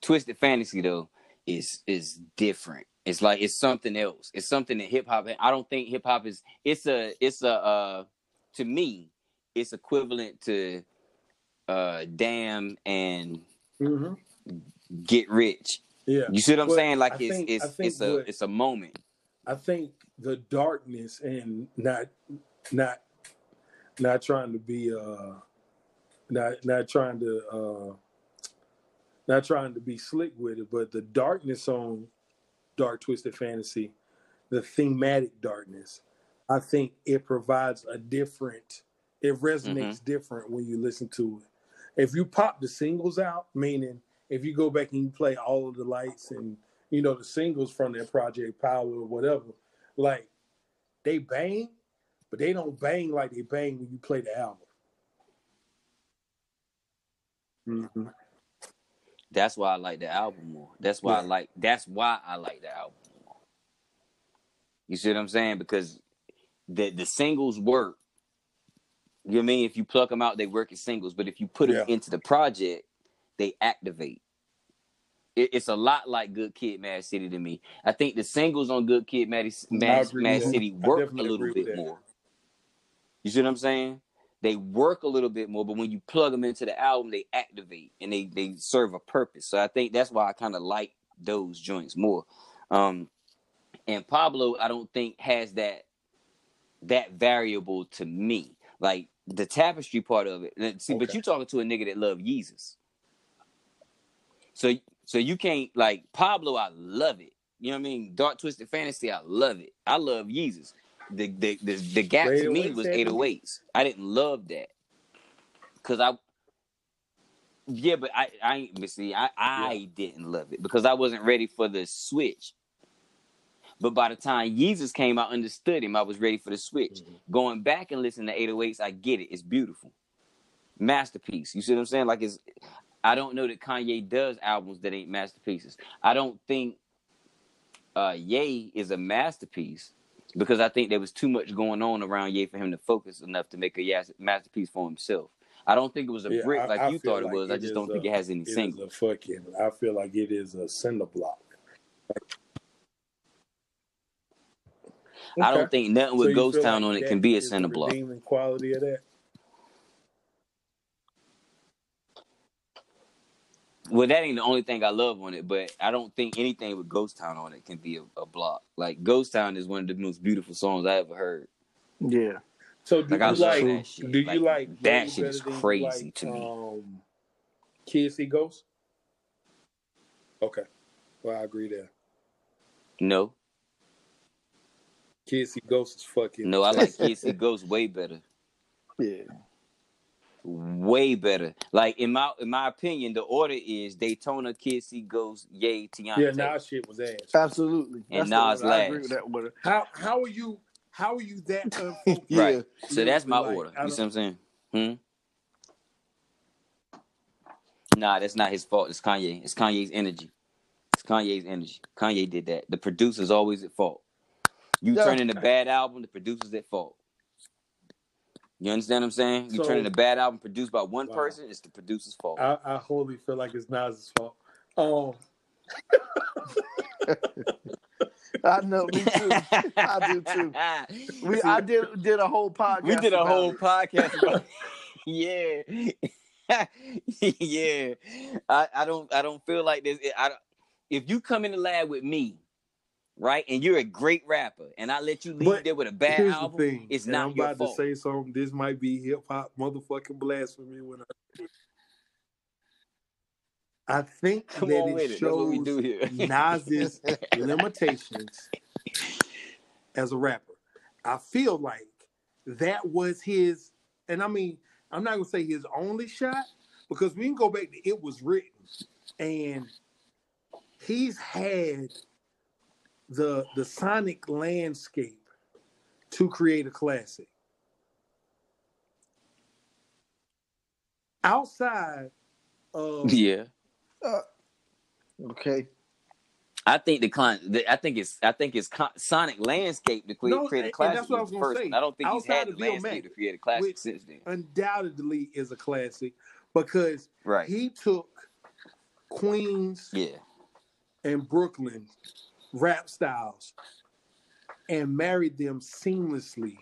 Twisted Fantasy though is is different. It's like it's something else. It's something that hip hop. I don't think hip hop is. It's a. It's a. Uh, to me, it's equivalent to uh Damn and Mhm. Get Rich. Yeah, You see what I'm But saying? Like I it's think- it's it's a what- it's a moment. I think the darkness and not not not trying to be uh not not trying to uh not trying to be slick with it, but the darkness on Dark Twisted Fantasy, the thematic darkness, I think it provides a different it resonates different when you listen to it. If you pop the singles out, meaning if you go back and you play all of the lights and you know the singles from their project Power or whatever, like they bang, but they don't bang like they bang when you play the album. Mhm. That's why I like the album more. That's why I like. That's why I like the album more. You see what I'm saying? Because the the singles work. You know what I mean? If you pluck them out, they work as singles. But if you put them Yeah. into the project, they activate. It, it's a lot like Good Kid, Mad City to me. I think the singles on Good Kid, Mad, Mad, Mad. City work a little bit more. You see what I'm saying? They work a little bit more, but when you plug them into the album, they activate and they they serve a purpose. So I think that's why I kind of like those joints more. Um, and Pablo, I don't think has that that variable to me. like the tapestry part of it. See, but Okay. you talking to a nigga that love Yeezus. So so you can't like Pablo, I love it. You know what I mean? Dark Twisted Fantasy, I love it. I love Yeezus. The the the, the gap to me was Anthony? 808s. I didn't love that. Cause I yeah, but I I see I I didn't love it because I wasn't ready for the switch. But by the time Yeezus came, I understood him. I was ready for the switch. Going back and listening to 808s, I get it. It's beautiful. Masterpiece. You see what I'm saying? Like it's I don't know that Kanye does albums that ain't masterpieces. I don't think uh Ye is a masterpiece because I think there was too much going on around Ye for him to focus enough to make a masterpiece for himself. I don't think it was a Yeah, brick like I you feel thought it like was. I just don't think it has any It singles. a fucking. I feel like it is a cinder block. I Okay. don't think nothing with you Ghost Town like on it can be a is center block. Quality of that. Well, that ain't the only thing I love on it, but I don't think anything with Ghost Town on it can be a, a block. Like Ghost Town is one of the most beautiful songs I ever heard. Yeah. So do Like you love like? that shit. Do you like, that Ye shit is better than you crazy like, to me. Um, Kids See Ghosts. Okay, well I agree there. No, Kids See Ghosts is fucking. no, I like [LAUGHS] Kids See Ghost way better, Yeah. way better. Like in my in my opinion, the order is Daytona, Kids See Ghost, Yay, Teyana. Yeah, Taylor. Nas shit was ass. Absolutely. And the Nas order. I agree last. with that order. How how are you? How are you that [LAUGHS] unfocused? Yeah. Right. So that's my Like, order. You see what I'm saying? Hmm. Nah, that's not his fault. It's Kanye. It's Kanye's energy. It's Kanye's energy. Kanye did that. The producer's always at fault. You Yeah. turn in a bad album, the producer's at fault. You understand what I'm saying? You So- turn in a bad album produced by one Wow. person, it's the producer's fault. I, I wholly feel like it's Nas's fault. Um, [LAUGHS] I know, me too. I do too. [LAUGHS] We I did did a whole podcast. We did a about whole it. podcast [LAUGHS] about yeah. yeah. I, I don't I don't feel like this. I don't- if you come in the lab with me, right, and you're a great rapper, and I let you leave But there with a bad album, thing. it's not I'm your about fault. to say something. This might be hip hop motherfucking blasphemy. When I, I think Come that it it. What we shows do here. Nas's [LAUGHS] limitations as a rapper. I feel like that was his, and I mean, I'm not gonna say his only shot because we can go back to it was written, and he's had the the sonic landscape to create a classic. Outside of [LAUGHS] yeah. Uh, okay. I think the con. The, I think it's. I think it's con- Sonic landscape to create, No, create a and- and classic. that's what I was was gonna first say. I don't think he's had of the Bill landscape Mack, to create a classic which- since then. undoubtedly is a classic because Right. he took Queens yeah. and Brooklyn rap styles and married them seamlessly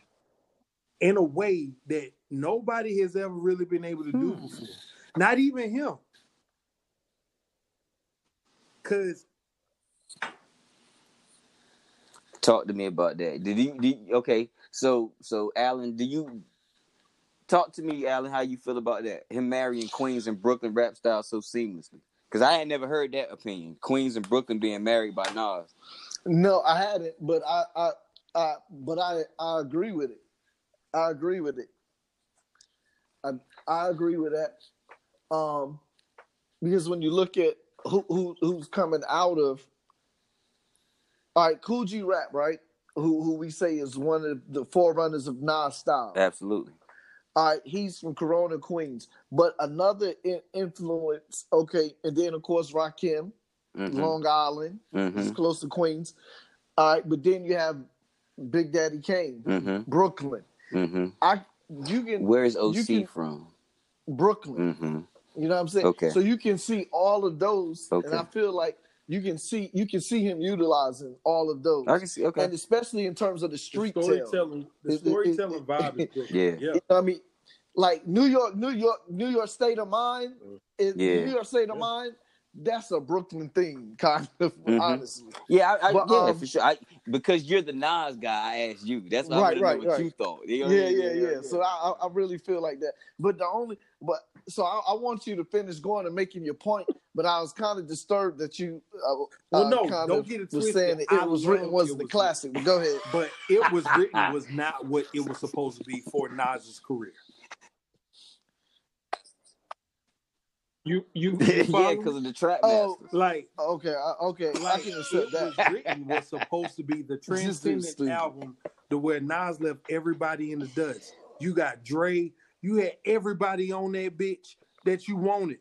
in a way that nobody has ever really been able to do Hmm. before. Not even him. Cause Talk to me about that. Did you, did you- okay? So so Alan, do you talk to me, Alan? How you feel about that? Him marrying Queens and Brooklyn rap style so seamlessly? Because I had never heard that opinion. Queens and Brooklyn being married by Nas. No, I hadn't, but I, I, I, but I, I agree with it. I agree with it. I, I agree with that. Um, because when you look at who, who who's coming out of, all right, Kool G Rap, right? Who who we say is one of the forerunners of Nas style. Absolutely. All right, he's from Corona, Queens. But another in- influence, okay, and then of course Rakim, Mhm. Long Island, Mhm. it's close to Queens. All right, but then you have Big Daddy Kane, Mhm. Brooklyn. Mhm. I you can Where's OC can- from? Brooklyn. Mhm. You know what I'm saying? Okay. So you can see all of those, Okay. and I feel like you can see you can see him utilizing all of those, I can see. Okay. and especially in terms of the the street tale. storytelling, the It- it- storytelling it- vibe is [LAUGHS] Brooklyn. Yeah. Yeah. You know I mean, like New York, New York, New York State of Mind. Mm. Is, Yeah. New York State of Yeah. Mind that's a Brooklyn thing, [LAUGHS] kind of Mhm. honestly. Yeah, I, I, But, yeah, um, for sure. I, because you're the Nas guy, I asked you. That's why Right, I right, know what right. you thought. You Yeah, know what I mean? yeah, yeah. So I, I I really feel like that. But the only, but so I, I want you to finish going and making your point. But I was kind of disturbed that you, uh, Well, uh, no, kind don't of get it was saying that I it was written wasn't It the Was classic. But go ahead. but it was written [LAUGHS] was not what it was supposed to be for Nas's career. You you, [LAUGHS] you yeah, because of the trap Oh, masters. like Okay, I, okay, I like can it accept was that. written was supposed to be the [LAUGHS] This dude's transcendent stupid. album to where Nas left everybody in the dust. You got Dre, you had everybody on that bitch that you wanted.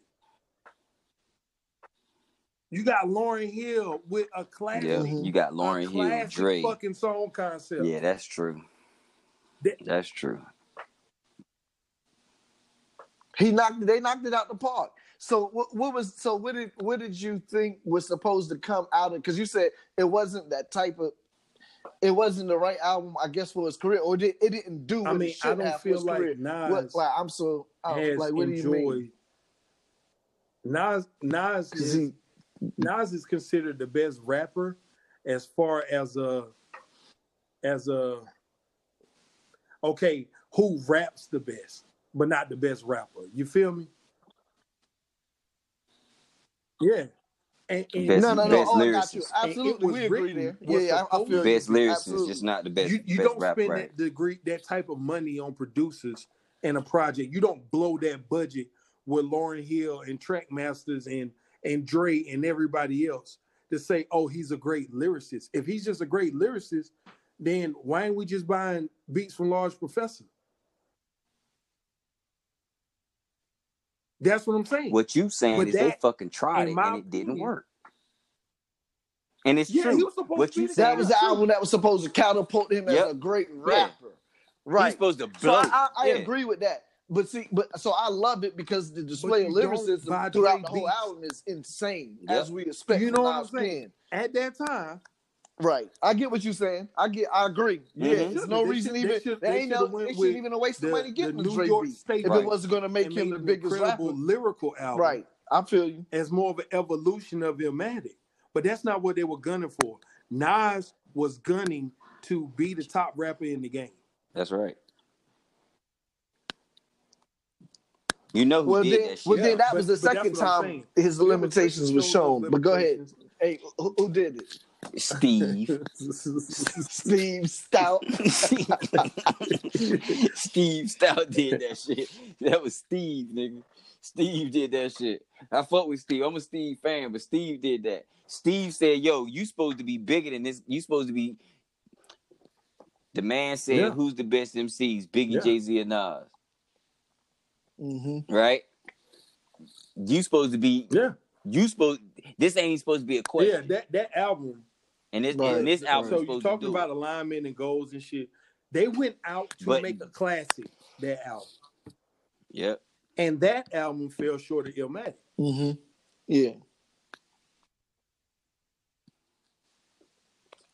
You got Lauryn Hill with a classic, Yeah, you got Lauryn Hill, classic Dre. fucking song concept. Yeah, that's true. That- That's true. He knocked. They knocked it out the park. So what, what was? So what did? What did you think was supposed to come out of? Because you said it wasn't that type of. It wasn't the right album, I guess, for his career, or did, it didn't do what I mean, it should I don't feel like career. Nas What, like I'm so I don't- has like. What do you mean? enjoyed. Nas Nas is, he- Nas is considered the best rapper as far as a as a okay who raps the best, but not the best rapper. You feel me? Yeah. And, and Best- no, no, no. best Oh, I got you. lyricist. Absolutely, we agree there. Yeah, yeah, I, I feel to you. Best lyricist, Absolutely. just not the best. you, you best don't rap spend writer. that degree that type of money on producers and a project. You don't blow that budget with Lauryn Hill and Trackmasters and and Dre and everybody else to say, oh, he's a great lyricist. If he's just a great lyricist, then why ain't we just buying beats from Large Professor? That's what I'm saying. What you saying But is they fucking tried it and it didn't opinion- work. And it's yeah, true. he was supposed What to you That was guy. the album that was supposed to catapult him Yep. as a great rapper. He's Right. supposed to So. I, I, I Yeah. agree with that. But see, but so I love it because the display of you lyricism throughout the whole beats. album is insane, Yep. as we expect You know what I'm saying? Pen. At that time, Right. I get what you're saying. I get. I agree. Yeah. Mhm. There's no They reason should- they even. should- There they ain't should've no. went They with shouldn't even waste the, the- money getting the the New Dre York State if Right. it wasn't going to make and him the an biggest incredible rapper. lyrical album. Right. I feel you. as more of an evolution of Illmatic. But that's not what they were gunning for. Nas was gunning to be the top rapper in the game. That's right. You know who Well did then, that shit. well then that but- was the second time his limitations certain was shows shown. But go ahead. Hey, who, who did it? Steve. Steve Stoute. Steve Stoute did that shit. That was Steve, nigga. Steve did that shit. I fuck with Steve. I'm a Steve fan, but Steve did that. Steve said, "Yo, you supposed to be bigger than this. You supposed to be." The man said, Yeah. "Who's the best MCs? Biggie, Yeah. Jay Z, or Nas?" hmm Right? You supposed to be. yeah, You supposed. This ain't supposed to be a question. yeah. That that album. And this Right. and this album So you supposed talking about alignment and goals and shit. They went out to But- make a classic. That album, Yep. and that album fell short of Illmatic. Mm-hmm. Yeah.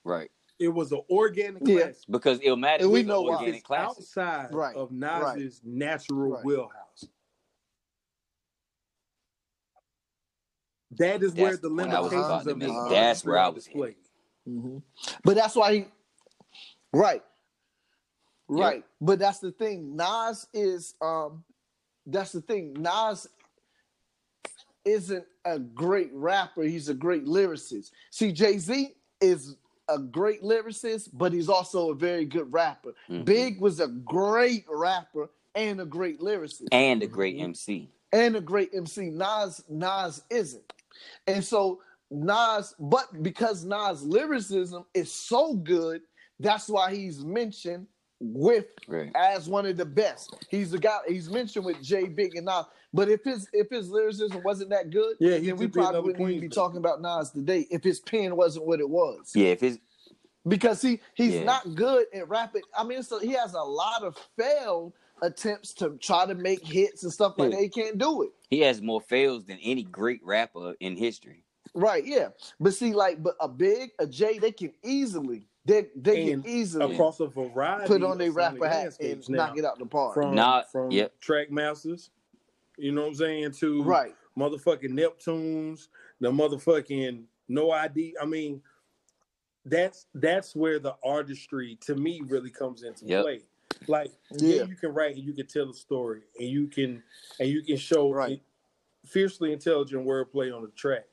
Right. It was an organic Yeah. classic. Because Illmatic And we is know an why. organic It's classic. outside Right, of right. Nas's natural Right. wheelhouse. That is where That's the the point limitations of make. his That's where I was displayed. Hmm But that's why he, right, right. But that's the thing. Nas is, um, that's the thing. Nas isn't a great rapper. He's a great lyricist. See, Jay Z is a great lyricist, but he's also a very good rapper. Mhm. Big was a great rapper and a great lyricist and a great MC. and a great MC. Nas Nas isn't. And so Nas, but because Nas lyricism is so good, that's why he's mentioned with Right. as one of the best. He's the guy he's mentioned with Jay Big and Nas. But if his if his lyricism wasn't that good, Yeah, he then we probably wouldn't even be talking about Nas today if his pen wasn't what it was. Yeah, if it's Because he he's Yeah. not good at rapping. I mean, so he has a lot of failed attempts to try to make hits and stuff like Yeah. that. He can't do it. he has more fails than any great rapper in history. Right, yeah. But see, like, but a big, a J, they can easily, they they And can easily Across a variety put on of their sonic rapper hat and landscapes knock it out the park. From Not- from yep. Trackmasters, you know what I'm saying, to right. motherfucking Neptunes, the motherfucking No ID. I mean, that's that's where the artistry to me really comes into Yep. play. Like, yeah. Yeah. you can write and you can tell a story and you can and you can show Right. fiercely intelligent wordplay on the track.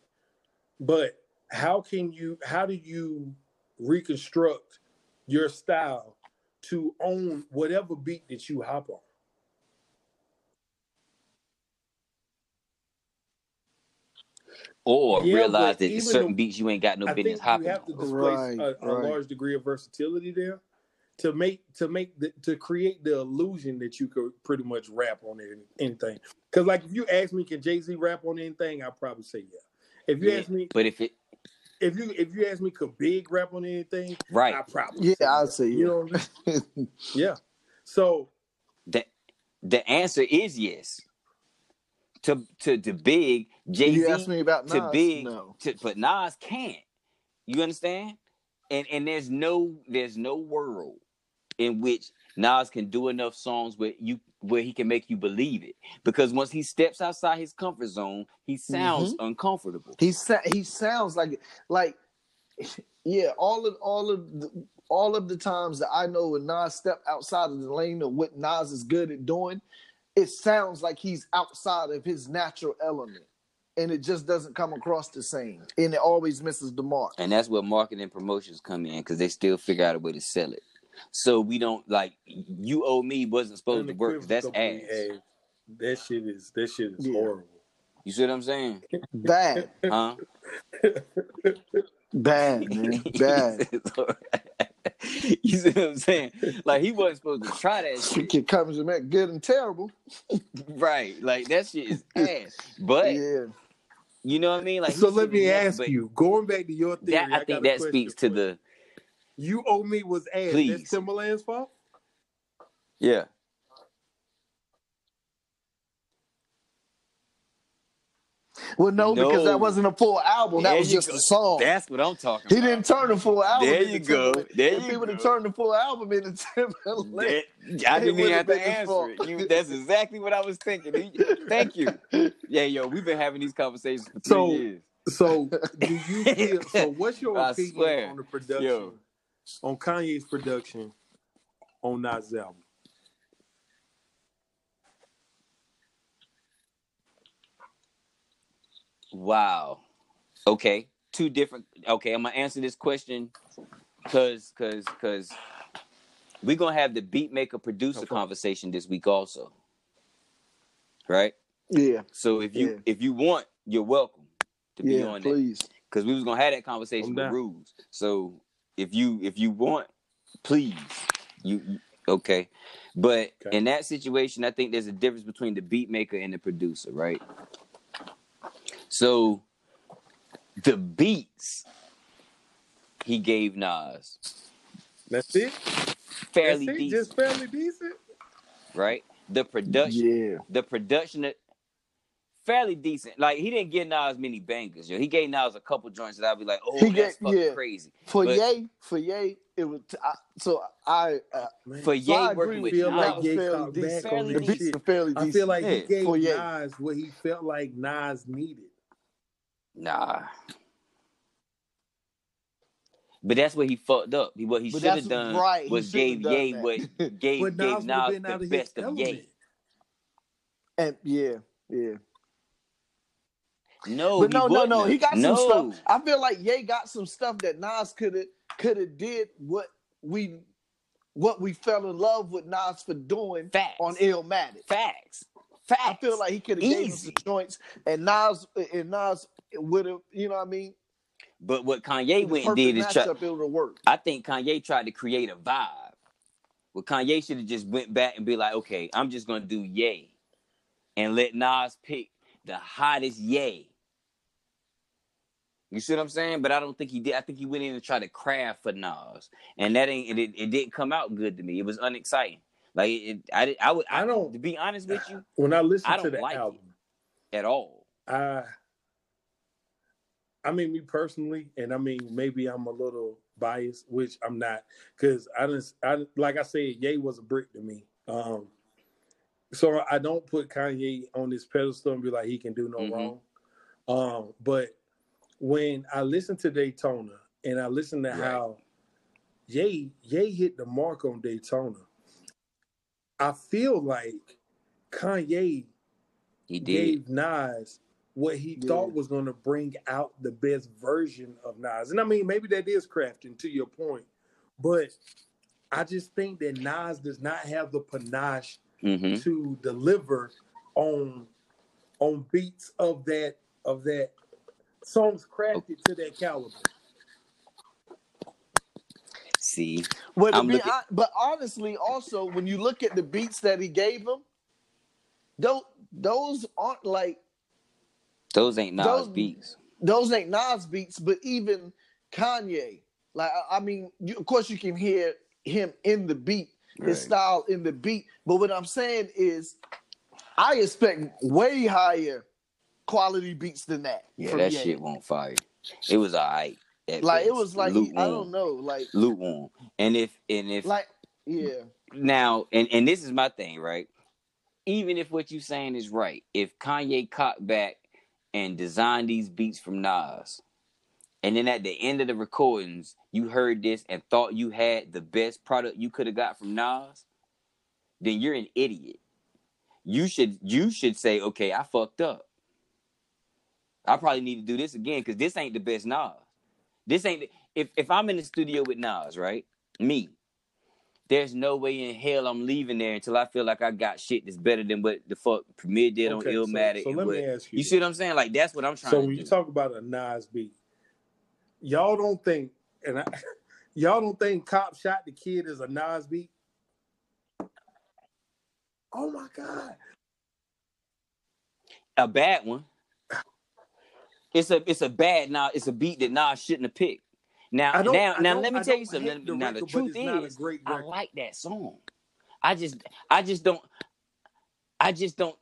But how can you how do you reconstruct your style to own whatever beat that you hop on? or Yeah, realize that certain the- beats you ain't got no I business think hopping you have to on. display Right, a, a right. large degree of versatility there to make to make the, to create the illusion that you could pretty much rap on anything. Because like if you ask me, can Jay Z rap on anything? I'll probably say yeah. If you Yeah, ask me, But if it if you if you ask me, could Big rap on anything? right, I probably Yeah, say I'll say You yeah. know what I mean? [LAUGHS] Yeah. So the the answer is yes. To to to big Jay You asked Z me about to big No. to but Nas can't. You understand? And and there's no there's no world in which Nas can do enough songs where you where he can make you believe it. Because once he steps outside his comfort zone, he sounds Mm-hmm. uncomfortable. He sa- he sounds like like [LAUGHS] yeah, all of all of the, all of the times that I know when Nas step outside of the lane of what Nas is good at doing, it sounds like he's outside of his natural element. And it just doesn't come across the same. And it always misses the mark. And that's where marketing promotions come in because they still figure out a way to sell it. So we don't like you owe me wasn't supposed to work. that's ass. unequivocally ass. That shit is that shit is Yeah. horrible. You see what I'm saying? Bad. Huh? [LAUGHS] Bad, man. Bad. [LAUGHS] you see what I'm saying? Like he wasn't supposed to try that shit. It comes from that good and terrible. [LAUGHS] Right. Like that shit is ass. But yeah. you know what I mean? Like so let me ask but you, going back to your theory, That I got think that speaks to for you. the you owe me was ass. Please. That's Timberland's fault. yeah. Well, no, because that wasn't a full album. That There was just go. a song. That's what I'm talking He about. didn't turn the full album. There you go. Timberland. There if you he would have turned the full album into Timberland, That- I didn't even would've to answer it. You, that's exactly what I was thinking. You- Thank you. [LAUGHS] Yeah, yo, we've been having these conversations for three So- years. So do you [LAUGHS] feel? So what's your I opinion swear. on the production? Yo. On Kanye's production on Nas album? Wow. Okay. Two different. Okay, I'm gonna answer this question because because because we're gonna have the beat maker producer Okay. conversation this week also. Right. yeah, So if you Yeah. if you want, you're welcome to be yeah, on that please. because we was gonna have that conversation I'm with down. rules. So if you if you want, please, you, you- okay. But Okay. in that situation, I think there's a difference between the beat maker and the producer, right? So the beats he gave Nas That's it. fairly That's it? decent, Just fairly decent. right? The production, Yeah, the production that fairly decent. Like he didn't give Nas many bangers, yo. He gave Nas a couple joints that I'd be like, oh, He that's get- fucking yeah. crazy. for But- Ye, for Ye, it was. I, so I, uh, Man, For so Ye I working with with feel. Nas, like That was Ye fairly caught decent. back Fairly on the this shit. I feel like Yeah. he gave For Ye. Nas what he felt like Nas needed. Nah. But that's what he fucked up. He, what he should have done right. Was gave have Ye done what [LAUGHS] gave, gave Nas would Nas the of his best of element. Ye. and yeah, yeah. No, but no, no, no. He got no. some stuff. I feel like Ye got some stuff that Nas could have could have did what we what we fell in love with Nas for doing Facts. on Illmatic. Facts. Facts. I feel like he could have gave him some joints, and Nas and Nas would have, you know what I mean? But what Kanye went and did is try. it would have. I think Kanye tried to create a vibe. Well, Kanye should have just went back and be like, okay, I'm just gonna do Ye, and let Nas pick the hottest Ye. You see what I'm saying? But I don't think he did. I think he went in and tried to craft for Nas, and that ain't it. It didn't come out good to me. It was unexciting. Like it, I, I would. I, I don't- To be honest with you, When I listen I to the like album, at all. I I mean me personally, and I mean maybe I'm a little biased, which I'm not, because I didn't I like I said, Ye was a brick to me. Um so I don't put Kanye on this pedestal and be like he can do no Mhm. wrong. Um, but when I listen to Daytona and I listen to Right. how Ye Ye hit the mark on Daytona, I feel like Kanye He did. gave Nas what he Yeah. thought was going to bring out the best version of Nas. And I mean, maybe that is crafting to your point, but I just think that Nas does not have the panache hmm to deliver on on beats of that of that songs crafted to that caliber. See, But, be looking- hon- but honestly, also when you look at the beats that he gave him, those those aren't like those ain't Nas Those- beats. those ain't Nas beats, but even Kanye. Like I, I mean, you, of course you can hear him in the beat, his style in the beat. But what I'm saying is, I expect way higher quality beats than that. Yeah, that Ye. shit won't fire. It was alright. Like it was like he- I don't know, like lukewarm. And if and if like yeah, now and and this is my thing, right? Even if what you're saying is right, if Kanye caught back and designed these beats from Nas, and then at the end of the recordings, you heard this and thought you had the best product you could have got from Nas, then you're an idiot. You should you should say, okay, I fucked up. I probably need to do this again because this ain't the best Nas. This ain't the- if if I'm in the studio with Nas, right? Me, there's no way in hell I'm leaving there until I feel like I got shit that's better than what the fuck Premier did Okay, on so- Illmatic. so and let what- me ask you You see what I'm saying? Like that's what I'm trying to So when do. you talk about a Nas beat, y'all don't think, and I, [LAUGHS] y'all don't think "Cop Shot the Kid" is a Nas beat? Oh my god! a bad one. It's a it's a bad now. It's a beat that Nas shouldn't have picked. Now now now let me tell you something. the now record, the truth it's not a is, great I like that song. I just I just don't I just don't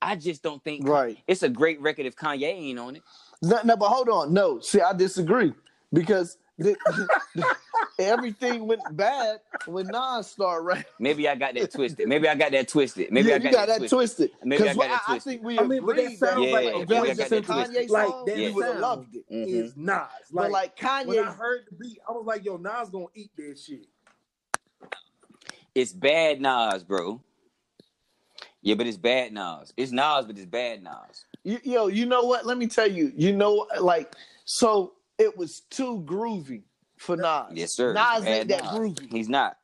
I just don't think right. it's a great record if Kanye ain't on it. No, no, but hold on. No, see, I disagree because the, [LAUGHS] everything went bad when Nas started rapping. Maybe I got that twisted. Maybe I got that twisted. Maybe yeah, I got, you got that twisted. twisted. Maybe I got that I, I think we I mean, but that agreed Yeah, like yeah, a maybe very that simple twisted. Kanye like song. that we would have sound loved it. Mhm. is Nas. But Like, like Kanye, when I heard the beat, I was like, "Yo, Nas gonna eat that shit." It's bad Nas, bro. Yeah, but it's bad Nas. It's Nas, but it's bad Nas. you, yo, you know what? Let me tell you. You know, like, so it was too groovy for Nas. Yes, sir. Nas ain't that groovy. He's not.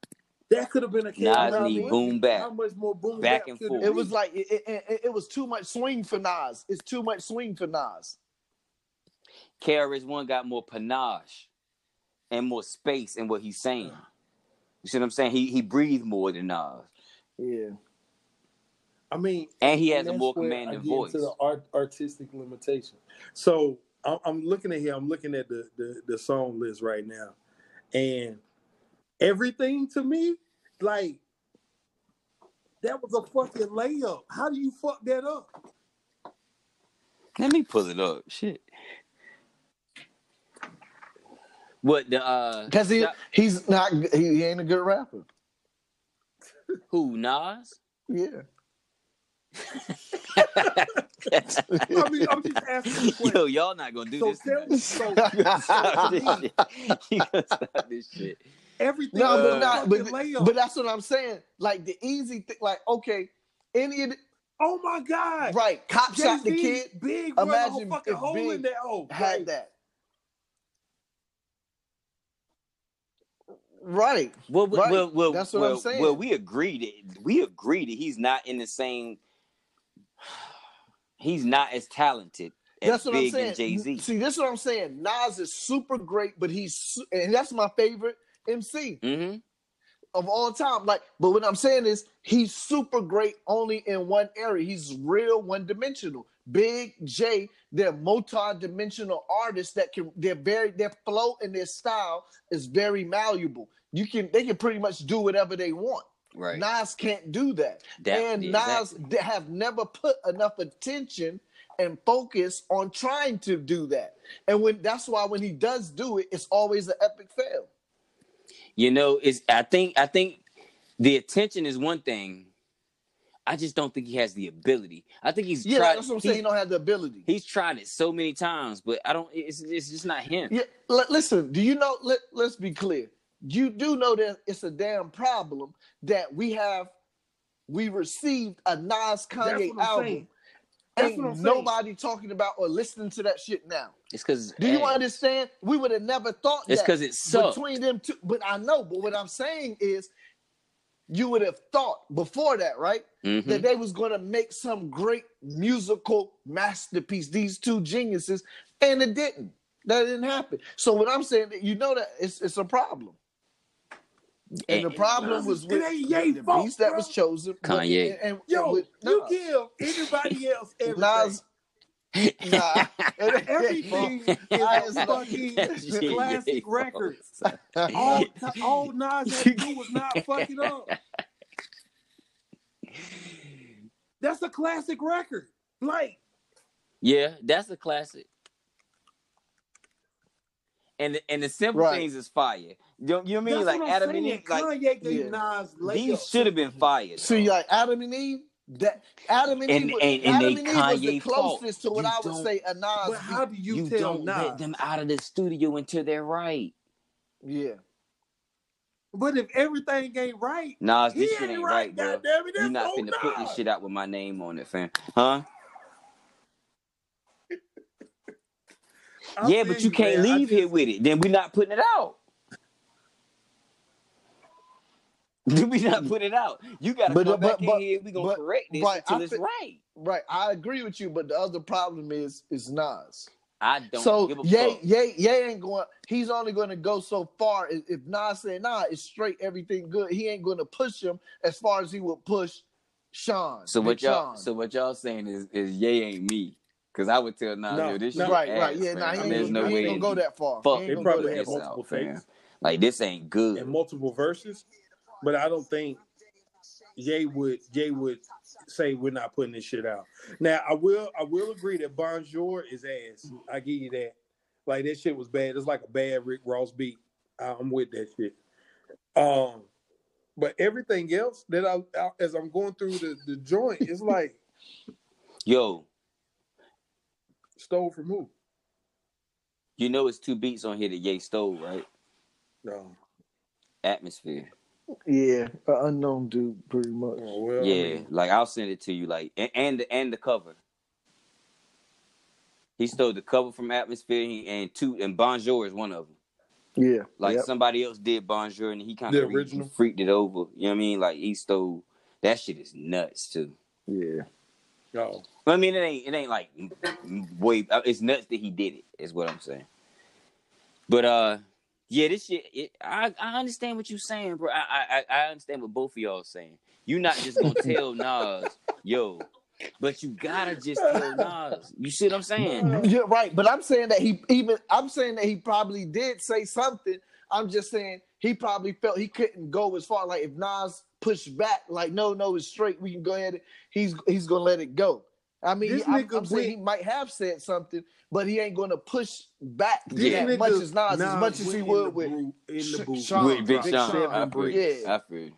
That could have been a Nas K-Rock need movie. boom bap. How much more boom Back bap and forth. It was like it, it, it, it was too much swing for Nas. It's too much swing for Nas. KRS One got more panache and more space in what he's saying. You see what I'm saying? He he breathed more than Nas, Yeah. I mean, and he has a more commanding voice. into the art, artistic limitation. So I'm, I'm looking at here. I'm looking at the, the the song list right now, and everything to me, like that was a fucking layup. How do you fuck that up? Let me pull it up. Shit. What the uh? Because he shot- he's not he, he ain't a good rapper. who Nas? Yeah. I mean, I'm just asking. [LAUGHS] Yo, y'all not gonna do So this. tell so, [LAUGHS] so this me, shit. You [LAUGHS] gonna stop this shit. everything No, was but not but, but that's what I'm saying. Like the easy thing, like, okay, any of the oh my god, right, cop shot the kid big run a whole fucking if hole Big in that hole. had Right. that. Right. Well, well, Right. well, well, That's what well, I'm saying. well, we agreed. that- We agreed that he's not in the same. He's not as talented as That's what Big I'm saying. See, this is what I'm saying. Nas is super great, but he's and that's my favorite MC hmm of all time. Like, but what I'm saying is he's super great only in one area. He's real one dimensional. Big J, they're multi-dimensional artists that can they're very their flow and their style is very malleable. You can they can pretty much do whatever they want. Right. Nas can't do that. That- and Nas exactly. have never put enough attention and focus on trying to do that. And when that's why when he does do it, it's always an epic fail. You know, it's. I think. I think the attention is one thing. I just don't think he has the ability. I think he's Yeah, tried. that's what I'm saying. He, don't have the ability. he's tried it so many times, but I don't. It's it's just not him. Yeah, li- listen. Do you know? Let Let's be clear. You do know that it's a damn problem that we have. We received a Nas Kanye That's what I'm album. saying. That's Ain't what I'm saying. nobody talking about or listening to that shit now. It's because Do you understand? We would have never thought It's that because it sucked. between them two. But I know. But what I'm saying is, you would have thought before that, right? Mhm. That they was going to make some great musical masterpiece. These two geniuses, and it didn't. That didn't happen. So what I'm saying, that you know that it's it's a problem. And the And- problem was It with ain't Ye the fault, beast that bro. was chosen. Kanye. And, and Yo, with you give anybody [LAUGHS] else [LAUGHS] everything. Nas, [LAUGHS] nah, Everything is I a is fucking classic yeah, record. All, all Nas had to do was not fuck it up. That's a classic record. Like, Yeah, that's a classic. And the, and the simple Right. things is fire. You know, you know what I mean? that's Like Adam saying. and Eve, like Kanye gave Yeah. Nas layups. these should have been fired. See, dog. like Adam and Eve, that Adam and, And- Eve, was- and- and Adam they and Eve was the Kanye fault. closest to what You I would say a Nas. But how do you, you tell don't Nas? let them out of the studio until they're right. yeah, But if everything ain't right, Nas, he this ain't shit ain't right, right, bro. it. You're not on finna put this shit out with my name on it, fam. Huh? [LAUGHS] Yeah, but you you, can't man. I leave here with it. Then we're not putting it out. Then [LAUGHS] we not put it out. You gotta But- uh, come but- back but- in here. We gonna but- correct this right, until I it's fe- right. right. I agree with you, but the other problem is is Nas. I don't so give a Ye. Ye, Ye ain't going. He's only going to go so far. If, if Nas said nah, it's straight, everything good. He ain't going to push him as far as he would push Sean. So what y'all Sean. so what y'all saying is is Ye ain't me. Cause I would tell Nas, No, yo, this no. shit right, ass, right, yeah, fam. nah, he ain't, There's gonna, no he way. ain't gonna go that far. Fuck, He They ain't gonna probably go have that far. multiple out, fam. takes Like this ain't good. and multiple verses, but I don't think Jay would Ye would say we're not putting this shit out. Now I will I will agree that Bonjour is ass. I give you that. Like that shit was bad. It's like a bad Rick Ross beat. I'm with that shit. Um, but everything else that I, I as I'm going through the, the joint, it's like [LAUGHS] Yo, stole from who? you know it's two beats on here that Ye stole, right? No. Atmosphere. Yeah, an unknown dude, pretty much. Oh, well, I yeah, mean, like I'll send it to you. Like and and the, and the cover. He stole the cover from Atmosphere he, and two and Bonjour is one of them. Yeah, Like yep. somebody else did Bonjour and he kind of original? freaked it over. You know what I mean? Like he stole that shit is nuts too. yeah. no. I mean, it ain't it ain't like way. uh, It's nuts that he did it. Is what I'm saying. But uh, yeah, this shit. It, I I understand what you're saying, bro. I I I understand what both of y'all are saying. You're not just gonna [LAUGHS] tell Nas, yo, but you gotta just tell Nas. You see what I'm saying? Mm-hmm. Yeah, right. But I'm saying that he even I'm saying that he probably did say something. I'm just saying he probably felt he couldn't go as far. Like if Nas pushed back, like no, no, it's straight. We can go ahead. He's he's gonna let it go. I mean, This he, I'm, nigga I'm saying he might have said something, but he ain't gonna push back This that nigga- much as Nas, as much as he went in would the with. booth- in the Sh- Sean. With Big Big Sean, Sean, I feel, yeah. I feel.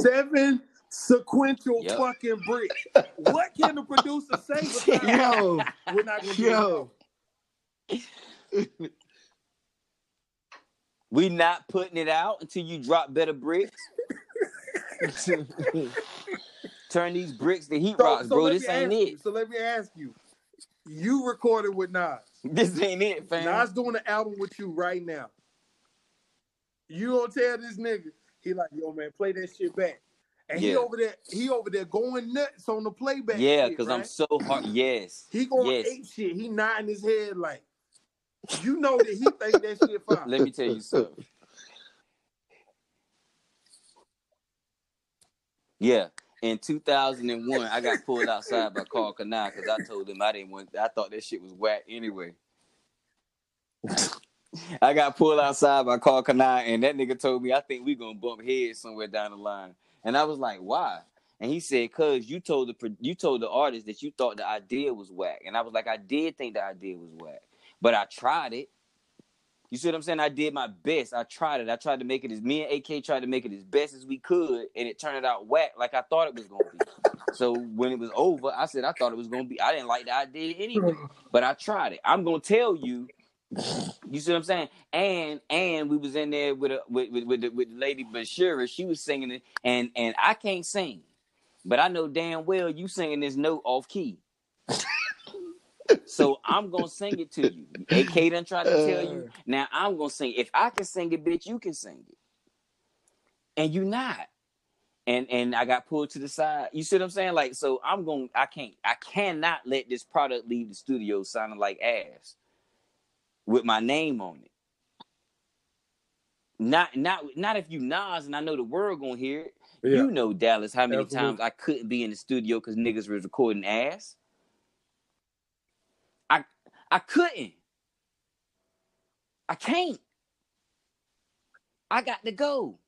Seven sequential Yep. fucking bricks. what can the producer say? [LAUGHS] besides, Yo, We're not gonna do yo. We not putting it out until you drop better bricks. [LAUGHS] Turn these bricks to heat So, rocks, so bro. This ain't it. You, so let me ask you. You recorded with Nas. [LAUGHS] This ain't it, fam. Nas doing an album with you right now. You don't tell this nigga, he like, yo man, play that shit back. And he over there, he over there going nuts on the playback. yeah, because I'm so hard. Yes. he going yes. ape shit. He nodding his head like, you know that he think that shit fine. [LAUGHS] Let me tell you something. Yeah. In 2001, I got pulled outside by Carl Kanai because I told him I didn't want. I thought that shit was whack anyway. [LAUGHS] I got pulled outside by Carl Kanai, and that nigga told me, "I think we gonna bump heads somewhere down the line." And I was like, "Why?" And he said, "Cause you told the you told the artist that you thought the idea was whack." And I was like, "I did think the idea was whack, but I tried it." You see what I'm saying? I did my best. I tried it. I tried to make it as me and AK tried to make it as best as we could, and it turned out whack like I thought it was gonna be. So when it was over, I said I thought it was gonna be. I didn't like the idea anyway, but I tried it. I'm gonna tell you. You see what I'm saying? And and we was in there with a with with with, the, with Lady Bashira. She was singing it, and and I can't sing, but I know damn well you singing this note off key. [LAUGHS] So I'm gonna sing it to you. AK done tried to tell you. Uh. Now I'm gonna sing. If I can sing it, bitch, you can sing it. And you not. And and I got pulled to the side. You see what I'm saying? Like, so I'm gonna I can't I cannot let this product leave the studio sounding like ass with my name on it. Not not not if you Nas and I know the world gonna hear it. Yeah. You know Dallas how many Absolutely. times I couldn't be in the studio because niggas was recording ass. I couldn't. I can't. I got to go.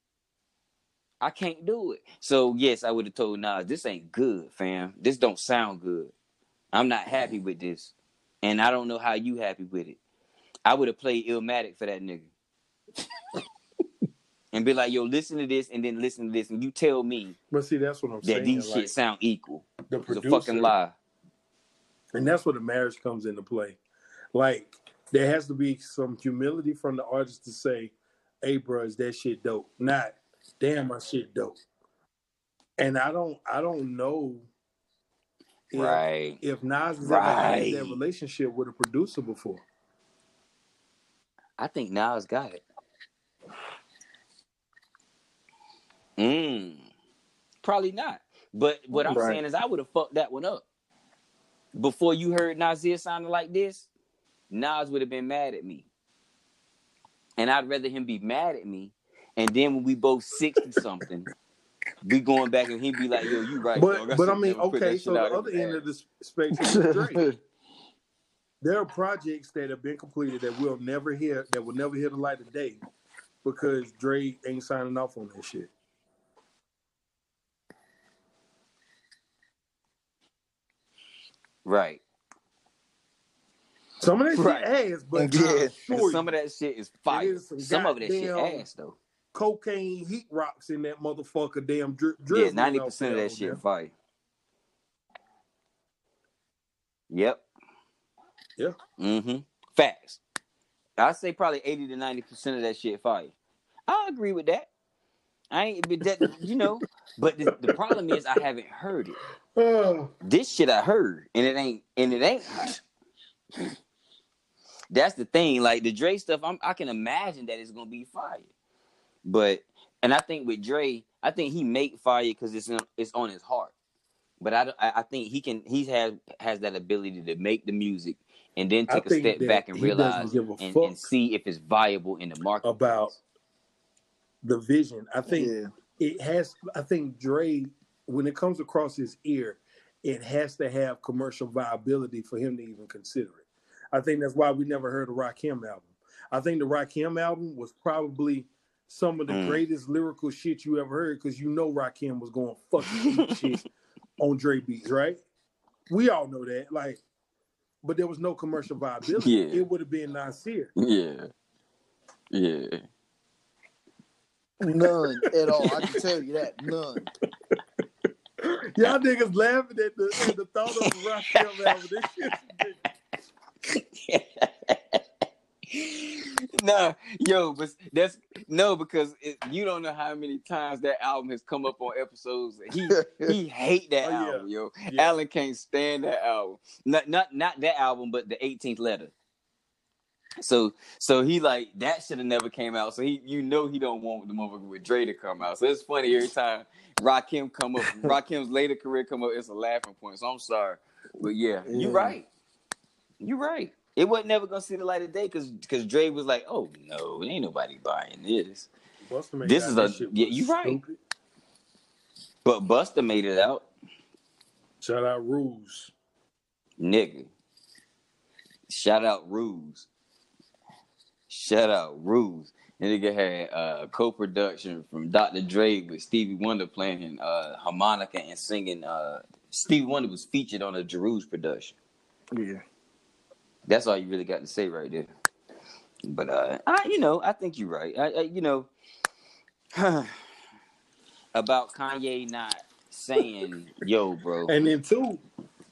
I can't do it. So yes, I would have told Nas, this ain't good, fam. This don't sound good. I'm not happy with this. And I don't know how you happy with it. I would have played Illmatic for that nigga. [LAUGHS] and be like, yo, listen to this and then listen to this. And you tell me But see, that's what I'm that saying. That these like, shit sound equal. the It's a fucking lie. and that's where the marriage comes into play. Like there has to be some humility from the artist to say, "Hey, bro, is that shit dope?" Not, "Damn, my shit dope." And I don't, I don't know if, Right. if Nas has ever had that relationship with a producer before. I think Nas got it. Mm. Probably not. But what I'm Right. saying is I would have fucked that one up. Before you heard Nasir sounding like this, Nas would have been mad at me. And I'd rather him be mad at me. And then when we both 60 something, we going back and he'd be like, yo, you right. dog. But, but I mean, never put that okay, so the other end ass. of the spectrum is Drake. [LAUGHS] there are projects that have been completed that we'll never hear that will never hear the light of day because Dre ain't signing off on that shit. Right. Some of that shit Right. ass, but [LAUGHS] Yeah. Sure some of that shit is fire. is some Some of that shit goddamn- ass though. cocaine heat rocks in that motherfucker. Damn, dri- Yeah, ninety percent of that shit man. fire. Yep. Yeah. Mm-hmm. Facts. I say probably eighty to ninety percent of that shit fire. I agree with that. I ain't but that you know, but the, the problem is I haven't heard it. Oh, [SIGHS] This shit I heard, and it ain't and it ain't hot. That's the thing. Like the Dre stuff, I'm I can imagine that it's gonna be fire. But and I think with Dre, I think he make fire because it's on, it's on his heart. But I, I I think he can he has has that ability to make the music and then take a step back and realize and, and see if it's viable in the market. about the vision. I think yeah. it has. I think Dre, when it comes across his ear, it has to have commercial viability for him to even consider it. I think that's why we never heard a Rakim album. I think the Rakim album was probably some of the Mm. greatest lyrical shit you ever heard because you know Rakim was going fucking [LAUGHS] shit on Dre beats, right? We all know that. Like, but there was no commercial viability. Yeah. It would have been Nasir. Yeah, yeah. None at all. I can tell you that. [LAUGHS] None. Y'all niggas laughing at the, at the thought of the Rakim album. This shit. [LAUGHS] nah, yo, but that's no because it, you don't know how many times that album has come up on episodes. He he [LAUGHS] hate that Oh, yeah. album, yo. Yeah. Alan can't stand that album. Not not not that album, but the 18th letter. So so he like that should have never came out. So he you know he don't want the motherfucker with Dre to come out. So it's funny every [LAUGHS] time Rakim come up, Rakim's later career come up, it's a laughing point. So I'm sorry. But yeah, you're right. You right. It wasn't never gonna see the light of day because because Dre was like, oh no, ain't nobody buying this. Busta made This is a- yeah, was you right. stupid. But Busta made it out, Shout out Ruse. nigga. Shout out Ruse. Shout out Ruse. And nigga had uh, a co-production from Dr. Dre with Stevie Wonder playing uh, harmonica and singing. Uh, Stevie Wonder was featured on a Jeru's production. Yeah. That's all you really got to say right there. But uh, I, you know, I think you're right. I, I you know, [SIGHS] about Kanye not saying, "Yo, bro," And then two,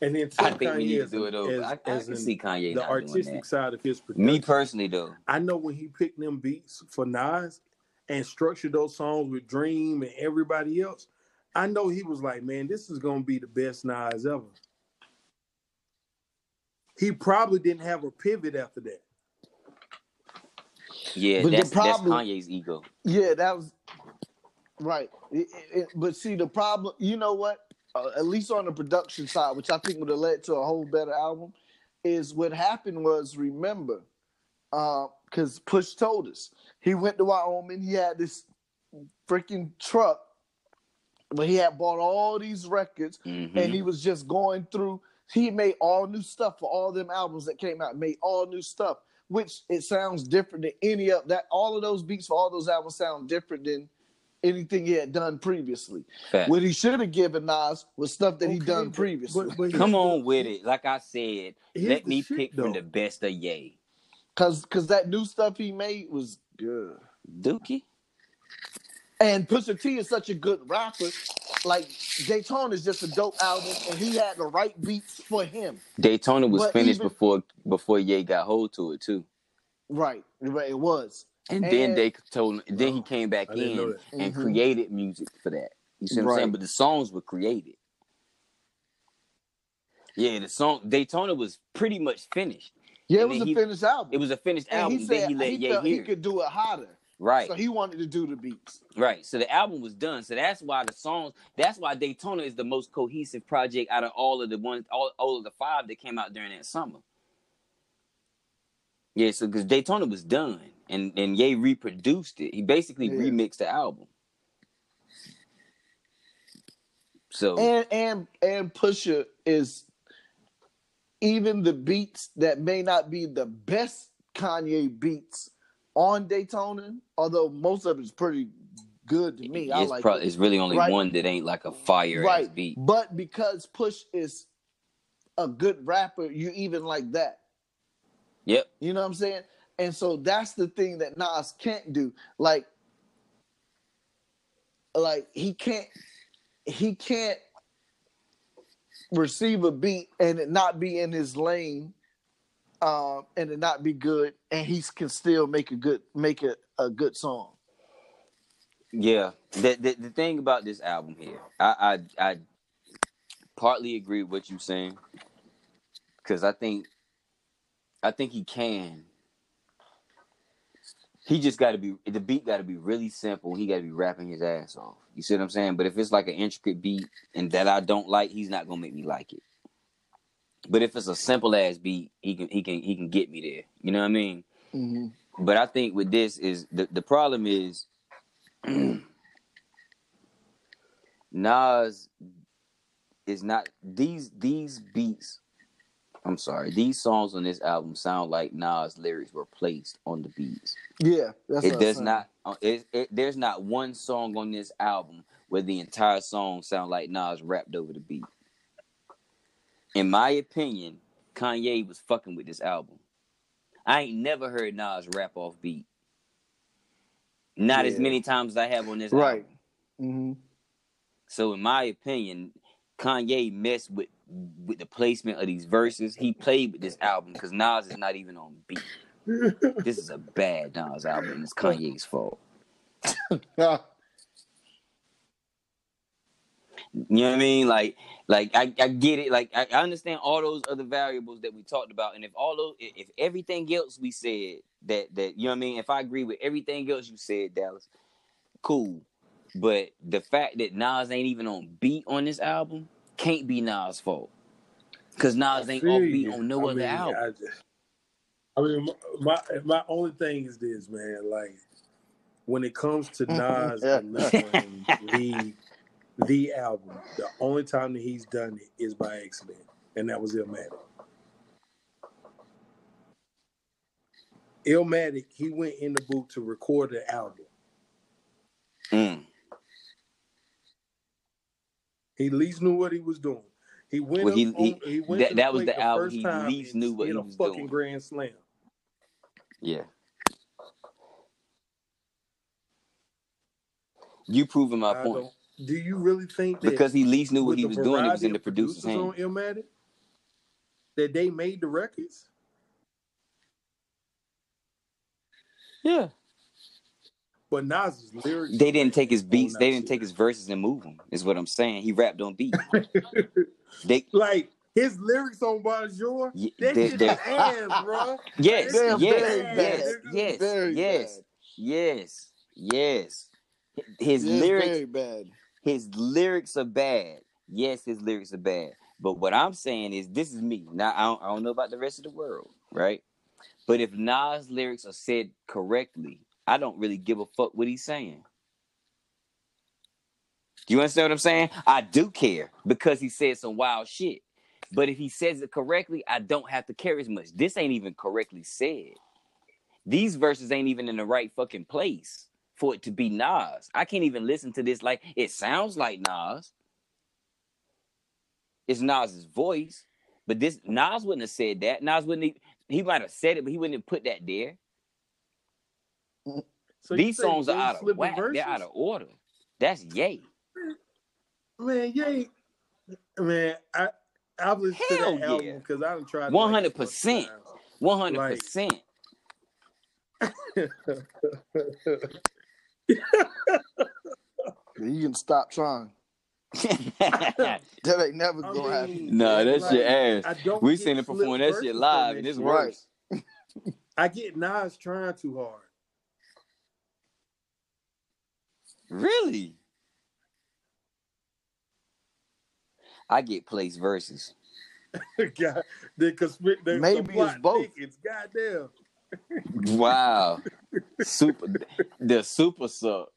and then two, I think Kanye we need to do it over. as, I, I can see Kanye the not doing artistic side of his production. Me personally, though, I know when he picked them beats for Nas and structured those songs with Dream and everybody else, I know he was like, man, this is gonna be the best Nas ever. He probably didn't have a pivot after that. yeah, But the that's problem- that's Kanye's ego. Yeah, that was right. It- it- it- but see, the problem, you know what? Uh, at least on the production side, which I think would have led to a whole better album, is what happened was remember, because Push told us he went to Wyoming. He had this freaking truck, but he had bought all these records, Mhm. and he was just going through. He made all new stuff for all them albums that came out. Made all new stuff, which it sounds different than any of that. All of those beats for all those albums sound different than anything he had done previously. Fact. What he should have given Nas was stuff that he Okay, done but- previously. but- but Come on with it. Like I said, let me shit, pick from the best of Ye. Cause cause that new stuff he made was good. Dookie. And Pusha T is such a good rapper. Like Daytona is just a dope album, and he had the right beats for him. Daytona was But finished even- before before Ye got hold to it too. Right, right. It was. And, then And- they told then he came back I didn't in that. and mm-hmm. created music for that. You see what I'm saying? But the songs were created. Yeah, the song Daytona was pretty much finished. Yeah, it was a he- finished album. It was a finished and album. he said then he let he Ye felt hear he could do it hotter. Right. So he wanted to do the beats. Right. So the album was done. So that's why the songs. That's why Daytona is the most cohesive project out of all of the ones, all, all of the five that came out during that summer. Yeah. So because Daytona was done, and and Ye reproduced it. He basically Yeah. remixed the album. So And and and Pusha is even the beats that may not be the best Kanye beats on Daytona, although most of it's pretty good to me. I like probably, it. it's really only Right. one that ain't like a fire right. beat. But because Push is a good rapper, you even like that. Yep. You know what I'm saying? And so that's the thing that Nas can't do. Like, like he can't he can't receive a beat and it not be in his lane, um, and it not be good, and he can still make a good make a, a good song. Yeah, the, the the thing about this album here, I I, I partly agree with what you're saying, because I think I think he can. He just got to be the beat got to be really simple. He got to be rapping his ass off. You see what I'm saying? But if it's like an intricate beat and that I don't like, he's not gonna make me like it. But if it's a simple ass beat, he can he can he can get me there. You know what I mean? Mm-hmm. But I think with this is the the problem is [CLEARS THROAT] Nas is not these these beats. I'm sorry, these songs on this album sound like Nas lyrics were placed on the beats. Yeah, that's it does not. uh, It, it, there's not one song on this album where the entire song sound like Nas rapped over the beat. In my opinion, Kanye was fucking with this album. I ain't never heard Nas rap off beat. Not as many times as I have on this Right. album. Mm-hmm. So in my opinion, Kanye messed with with the placement of these verses. He played with this album because Nas is not even on beat. [LAUGHS] This is a bad Nas album, and it's Kanye's fault. [LAUGHS] You know what I mean? Like, like I, I get it. Like I, I understand all those other variables that we talked about, and if all those, if if everything else we said that that you know what I mean, if I agree with everything else you said, Dallas, cool. But the fact that Nas ain't even on beat on this album can't be Nas' fault, because Nas ain't on off you. beat on no I other mean, album. I, just- I mean, my my only thing is this, man. Like when it comes to [LAUGHS] Nas and Nut [LAUGHS] Wayne, the album, the only time that he's done it is by accident, and that was Illmatic. Illmatic, he went in the booth to record the album. Mm. He least knew what he was doing. He went. Well, he, on, he, he went that, that was the, the album. He least knew what he was doing. a fucking grand slam. Yeah. You proving my I point. Do you really think that because he least knew what he was doing. It was in the producer's producers hand. on Illmatic that they made the records? Yeah. But Nas's lyrics. They didn't take his beats. They didn't take his verses and move them. Is what I'm saying. He rapped on beat. [LAUGHS] They like his lyrics on Bonjour. Ye- they- shit they- ass, bro. [LAUGHS] yes, They're yes, very yes, bad. yes, yes, yes, yes. His lyrics, very bad. His lyrics are bad. Yes, his lyrics are bad. But what I'm saying is, this is me. Now I don't, I don't know about the rest of the world, right? But if Nas lyrics are said correctly, I don't really give a fuck what he's saying. Do you understand what I'm saying? I do care because he said some wild shit. But if he says it correctly, I don't have to care as much. This ain't even correctly said. These verses ain't even in the right fucking place for it to be Nas. I can't even listen to this like it sounds like Nas. It's Nas's voice, but this Nas wouldn't have said that. Nas wouldn't. He, he might have said it, but he wouldn't have put that there. So These songs are out of whack. verses? They're out of order. That's yay. Man, yeah, man. I I've listened to Hell that album because I done tried. 100%. One hundred percent. [LAUGHS] You can stop trying. [LAUGHS] That ain't never I gonna mean, happen. No, that's like, your ass. We seen it flip perform that verses shit live, and it's. Right. worse. I get Nas trying too hard. Really? I get place verses. [LAUGHS] God, the, consp- the, Maybe the it's both. thickens. Goddamn. [LAUGHS] Wow. Super the super suck.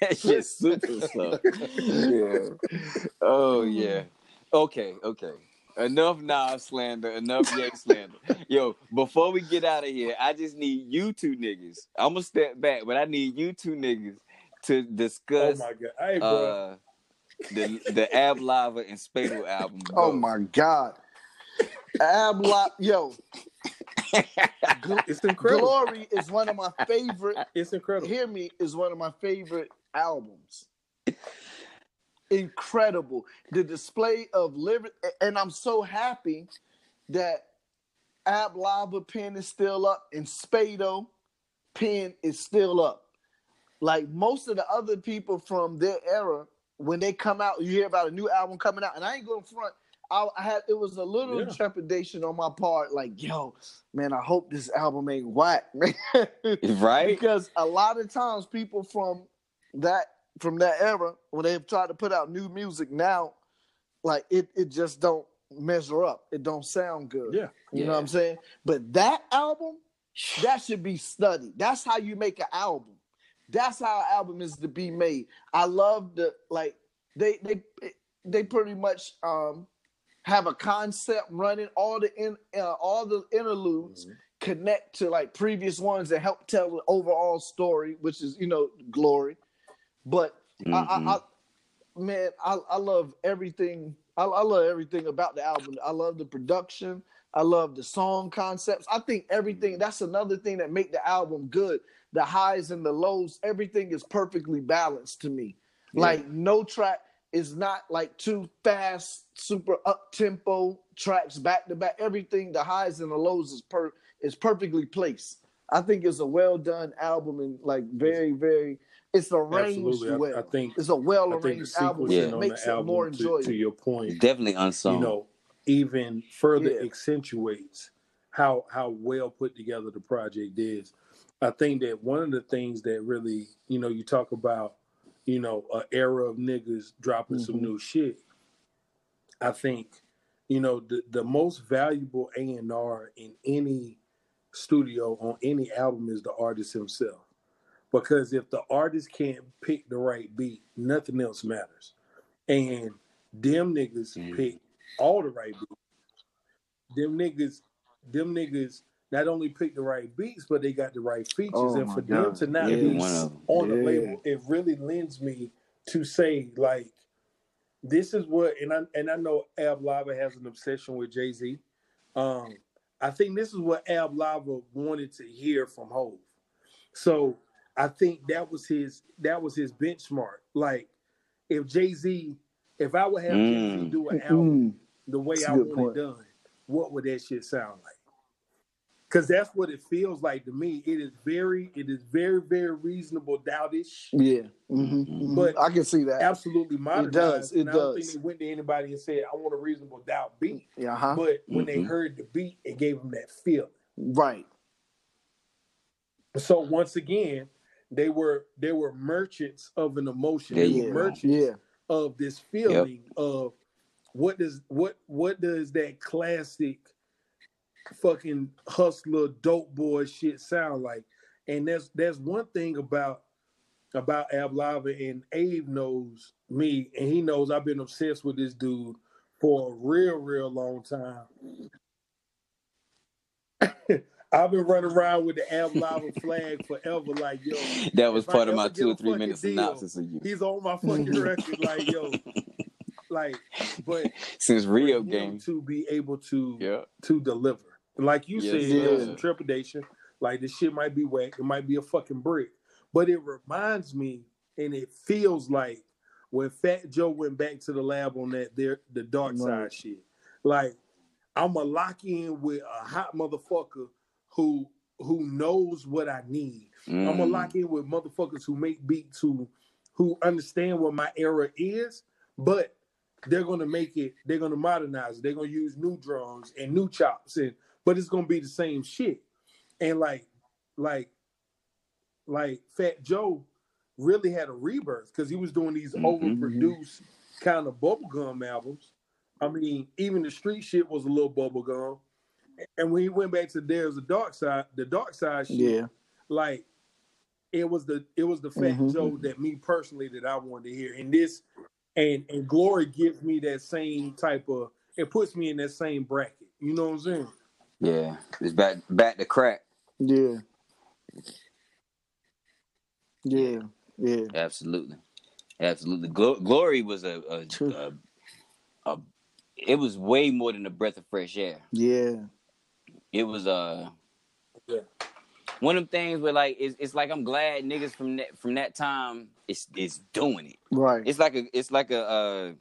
that shit super suck. Yeah. Oh yeah. Okay, okay. Enough Nas slander, enough Ye slander. Yo, before we get out of here, I just need you two niggas. I'm gonna step back, but I need you two niggas to discuss. Oh discuss my god. Hey, bro. uh the the Ab-Liva and Spadal album. oh my god. Ab Lop, yo, it's incredible. Glory is one of my favorite. It's incredible. Hear me is one of my favorite albums. Incredible. The display of living, and I'm so happy that Ab-Liva pen is still up and Spado pen is still up. Like most of the other people from their era, when they come out, you hear about a new album coming out, and I ain't going front. I, I had it was a little Yeah. trepidation on my part, like, yo, man, I hope this album ain't whack, [LAUGHS] man. Right? because a lot of times people from that from that era when they've tried to put out new music now like it it just don't measure up it don't sound good Yeah. you know what i'm saying but that album that should be studied that's how you make an album that's how an album is to be made i love the like they they they pretty much um have a concept running all the in uh, all the interludes connect to like previous ones that help tell the overall story, which is you know glory. But I, Mhm. I, I, man, I, I love everything. I, I love everything about the album. I love the production. I love the song concepts. I think everything. That's another thing that make the album good. The highs and the lows. Everything is perfectly balanced to me. Like no track is not like too fast, super up tempo tracks back to back. Everything, the highs and the lows is per is perfectly placed. I think it's a well done album and like very, very it's arranged Absolutely. well. I, I think it's a well I think the arranged album. sequencing Yeah. It on makes the it more album, to, enjoyable. to your point, Definitely unsung. you know, even further Yeah. accentuates how how well put together the project is. I think that one of the things that really, you know, you talk about, you know, an era of niggas dropping some Mhm. new shit. I think, you know, the the most valuable A and R in any studio on any album is the artist himself. Because if the artist can't pick the right beat, nothing else matters. And them niggas Mhm. pick all the right beats. Them niggas, them niggas not only pick the right beats, but they got the right features. Oh and my for them God. to not Yeah. be Every one of them. on the label, it really lends me to say like, this is what, and I and I know Ab-Liva has an obsession with Jay Z. Um, I think this is what Ab-Liva wanted to hear from Hove. So I think that was his that was his benchmark. Like if Jay Z, if I would have mm. Jay Z do an album mm. the way That's I want point. it done, what would that shit sound like? Because that's what it feels like to me. It is very, it is very, very reasonable, doubtish. Yeah, mm-hmm, mm-hmm. but I can see that absolutely modernized. It does. It and does. I don't think they went to anybody and said, "I want a reasonable doubt beat." Yeah, uh-huh. but when mm-hmm. they heard the beat, it gave them that feeling. Right. So once again, they were they were merchants of an emotion. They yeah. were merchants yeah. of this feeling yep. of what does what what does that classic fucking hustler dope boy shit sound like? And that's that's one thing about about Ab-Liva and Abe knows me and he knows I've been obsessed with this dude for a real, real long time. [LAUGHS] I've been running around with the Ab-Liva flag forever, like yo. [LAUGHS] That was part of my two or three minute synopsis of you. He's on my fucking [LAUGHS] record, like yo, like. But since Rio game to be able to yeah. to deliver, like you yes, said, yeah. there was some trepidation. Like this shit might be whack. It might be a fucking brick, but it reminds me, and it feels like when Fat Joe went back to the lab on that there the dark side shit. Like I'm a lock in with a hot motherfucker who who knows what I need. Mm. I'm gonna lock in with motherfuckers who make beats who who understand what my era is, but they're gonna make it, they're gonna modernize it, they're gonna use new drums and new chops and but it's gonna be the same shit. And like like like Fat Joe really had a rebirth because he was doing these mm-hmm. overproduced kind of bubblegum albums. I mean, even the street shit was a little bubblegum. And when he went back to there's a dark side, the dark side shit, yeah, like it was the it was the Fat mm-hmm. Joe that me personally that I wanted to hear. And this and and glory gives me that same type of it puts me in that same bracket. You know what I'm saying? Yeah. It's back back to crack. Yeah. Yeah. Yeah. Absolutely. Absolutely. Glo- glory was a a, a a it was way more than a breath of fresh air. Yeah it was uh yeah. one of them things where like it's, it's like I'm glad niggas from that from that time is is doing it. Right. It's like a it's like a uh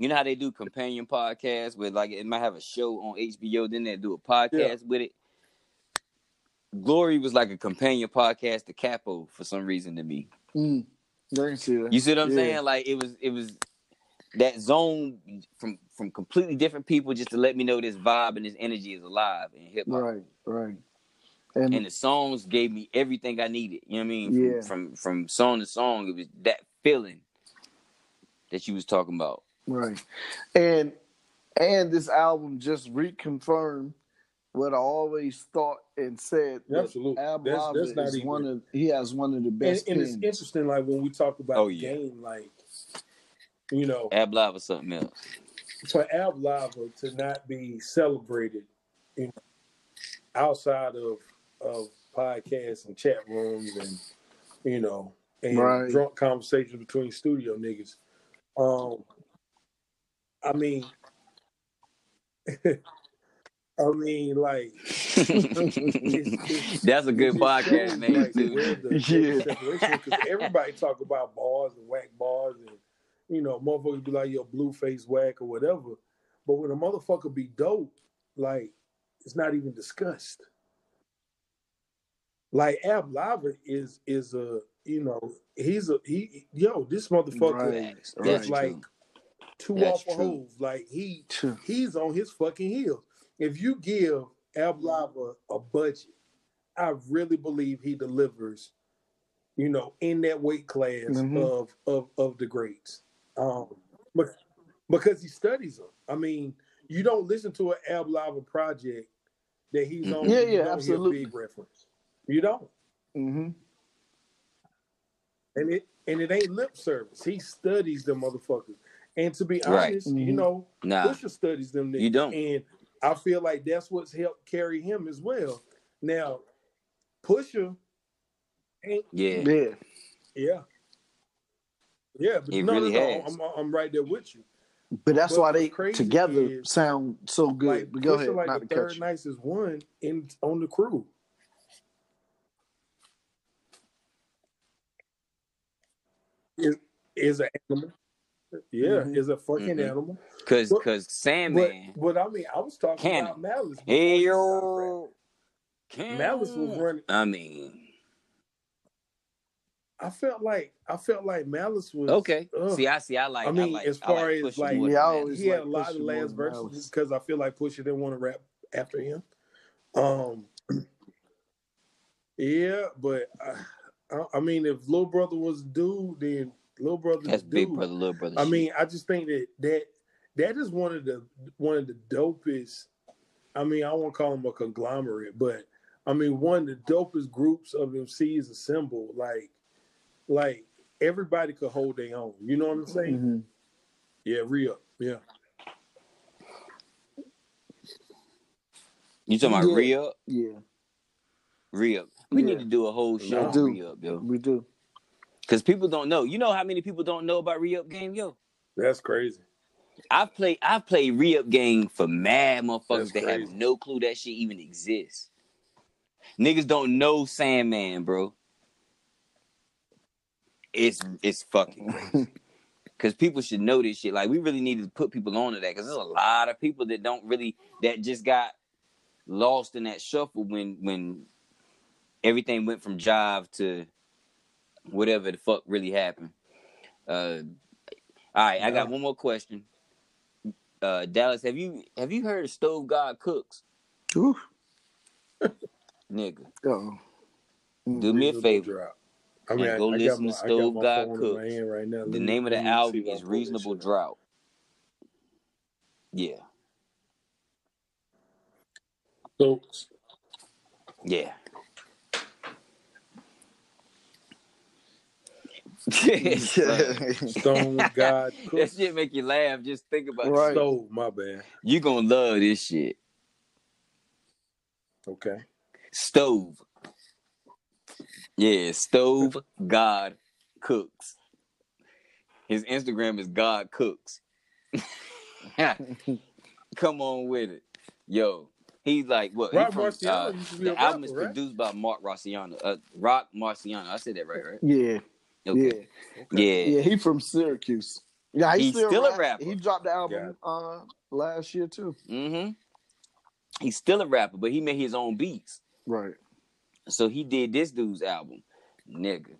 you know how they do companion podcasts where like it might have a show on HBO, then they do a podcast yeah. with it. Glory was like a companion podcast to Capo for some reason to me. Mm. You see what I'm yeah. saying? Like it was it was that zone from from completely different people just to let me know this vibe and this energy is alive in hip hop. Right, right. And, and, the songs gave me everything I needed. You know what I mean? From, yeah. from from song to song, it was that feeling that you was talking about. Right. And and this album just reconfirmed what I always thought and said. Absolutely. Ab that's, that's not is even... one of he has one of the best. And, and it's interesting, like when we talk about oh, the yeah. game, like you know, Ab Live or something else for Ab-Liva to not be celebrated you know, outside of of podcasts and chat rooms and you know and right. drunk conversations between studio niggas. Um, I mean, [LAUGHS] I mean, like it's, [LAUGHS] it's, that's a good podcast name like, too. yeah, because everybody talk about bars and whack bars and you know, motherfuckers be like your blue face whack or whatever. But when a motherfucker be dope, like it's not even discussed. Like Ab-Liva is is a you know he's a he yo this motherfucker right, is like two off a hove like he true. he's on his fucking heels. If you give Ab-Liva a budget, I really believe he delivers. You know, in that weight class mm-hmm. of of of the greats. Um, but because he studies them. I mean, you don't listen to an Ab-Liva project that he's on. Yeah, yeah, absolutely. big reference. You don't. Mm-hmm. And it and it ain't lip service. He studies the motherfuckers. And to be honest, right. mm-hmm. you know, nah. Pusha studies them. Niggas. You don't. And I feel like that's what's helped carry him as well. Now, Pusha ain't. Yeah. Yeah. Yeah. Yeah, but no, really no, no, I'm, I'm right there with you. But that's But why they crazy together is, sound so good. like but go Pusha, ahead, like not the to third you. nicest one in on the crew. Is is an animal. Yeah, Mhm. is a fucking Mhm. animal. Cause But- cause But Sandman. but I mean, I was talking Cannon. about Malice. Hey he stopped rapping. yo. Malice was running. I mean, I felt like I felt like Malice was okay. ugh. See, I see. I like. I mean, like, as I far like as, like- more Yeah, than I Malice. always he had like a lot of last than verses because I feel like Pusha didn't want to rap after him. Um, [CLEARS THROAT] yeah, but I, I, I mean, if Lil Brother was dude, then Lil Brother That's dude. big brother, little brother. I shit. mean, I just think that that that is one of the one of the dopest. I mean, I won't call them a conglomerate, but I mean one of the dopest groups of MCs assembled. Like, like everybody could hold their own. You know what I'm saying? Mhm. Yeah, real. Yeah. you talking about Yeah. re-up? Yeah, Re-up. We Yeah. need to do a whole show I on do. re-up, yo. we do. Because people don't know. You know how many people don't know about Re-Up Gang, yo? That's crazy. I've played I've played Re-Up Gang for mad motherfuckers that have no clue that shit even exists. Niggas don't know Sandman, bro. It's it's fucking crazy. [LAUGHS] Cause people should know this shit. Like we really need to put people on to that. Cause there's a lot of people that don't really that just got lost in that shuffle when when everything went from jive to whatever the fuck really happened. Uh all right, I got one more question. Uh Dallas, have you have you heard of Stove God Cooks? Ooh. [LAUGHS] Nigga. Oh. Do me a favor. I mean, I, go I listen my, to I Stove God Cooks. right now. The me- name of the album is Reasonable. Drought. Yeah. So, Yeah. [LAUGHS] Stone [LAUGHS] God that shit make you laugh. Just think about Right. it. Stove, my bad. You gonna love this shit. Okay. Stove. Yeah, Stove God Cooks. His Instagram is God Cooks. [LAUGHS] Come on with it. Yo, he's like what? he Rock from, Marciano uh, used to be a the album is right? produced by Mark Marciano. Uh, Rock Marciano. I said that right, right? Yeah, Okay. yeah, Yeah. yeah. He from Syracuse. Yeah, he's, He's still, still a rap- rapper. He dropped the album uh last year too. Mm-hmm. He's still a rapper, but he made his own beats. Right. So he did this dude's album, nigga.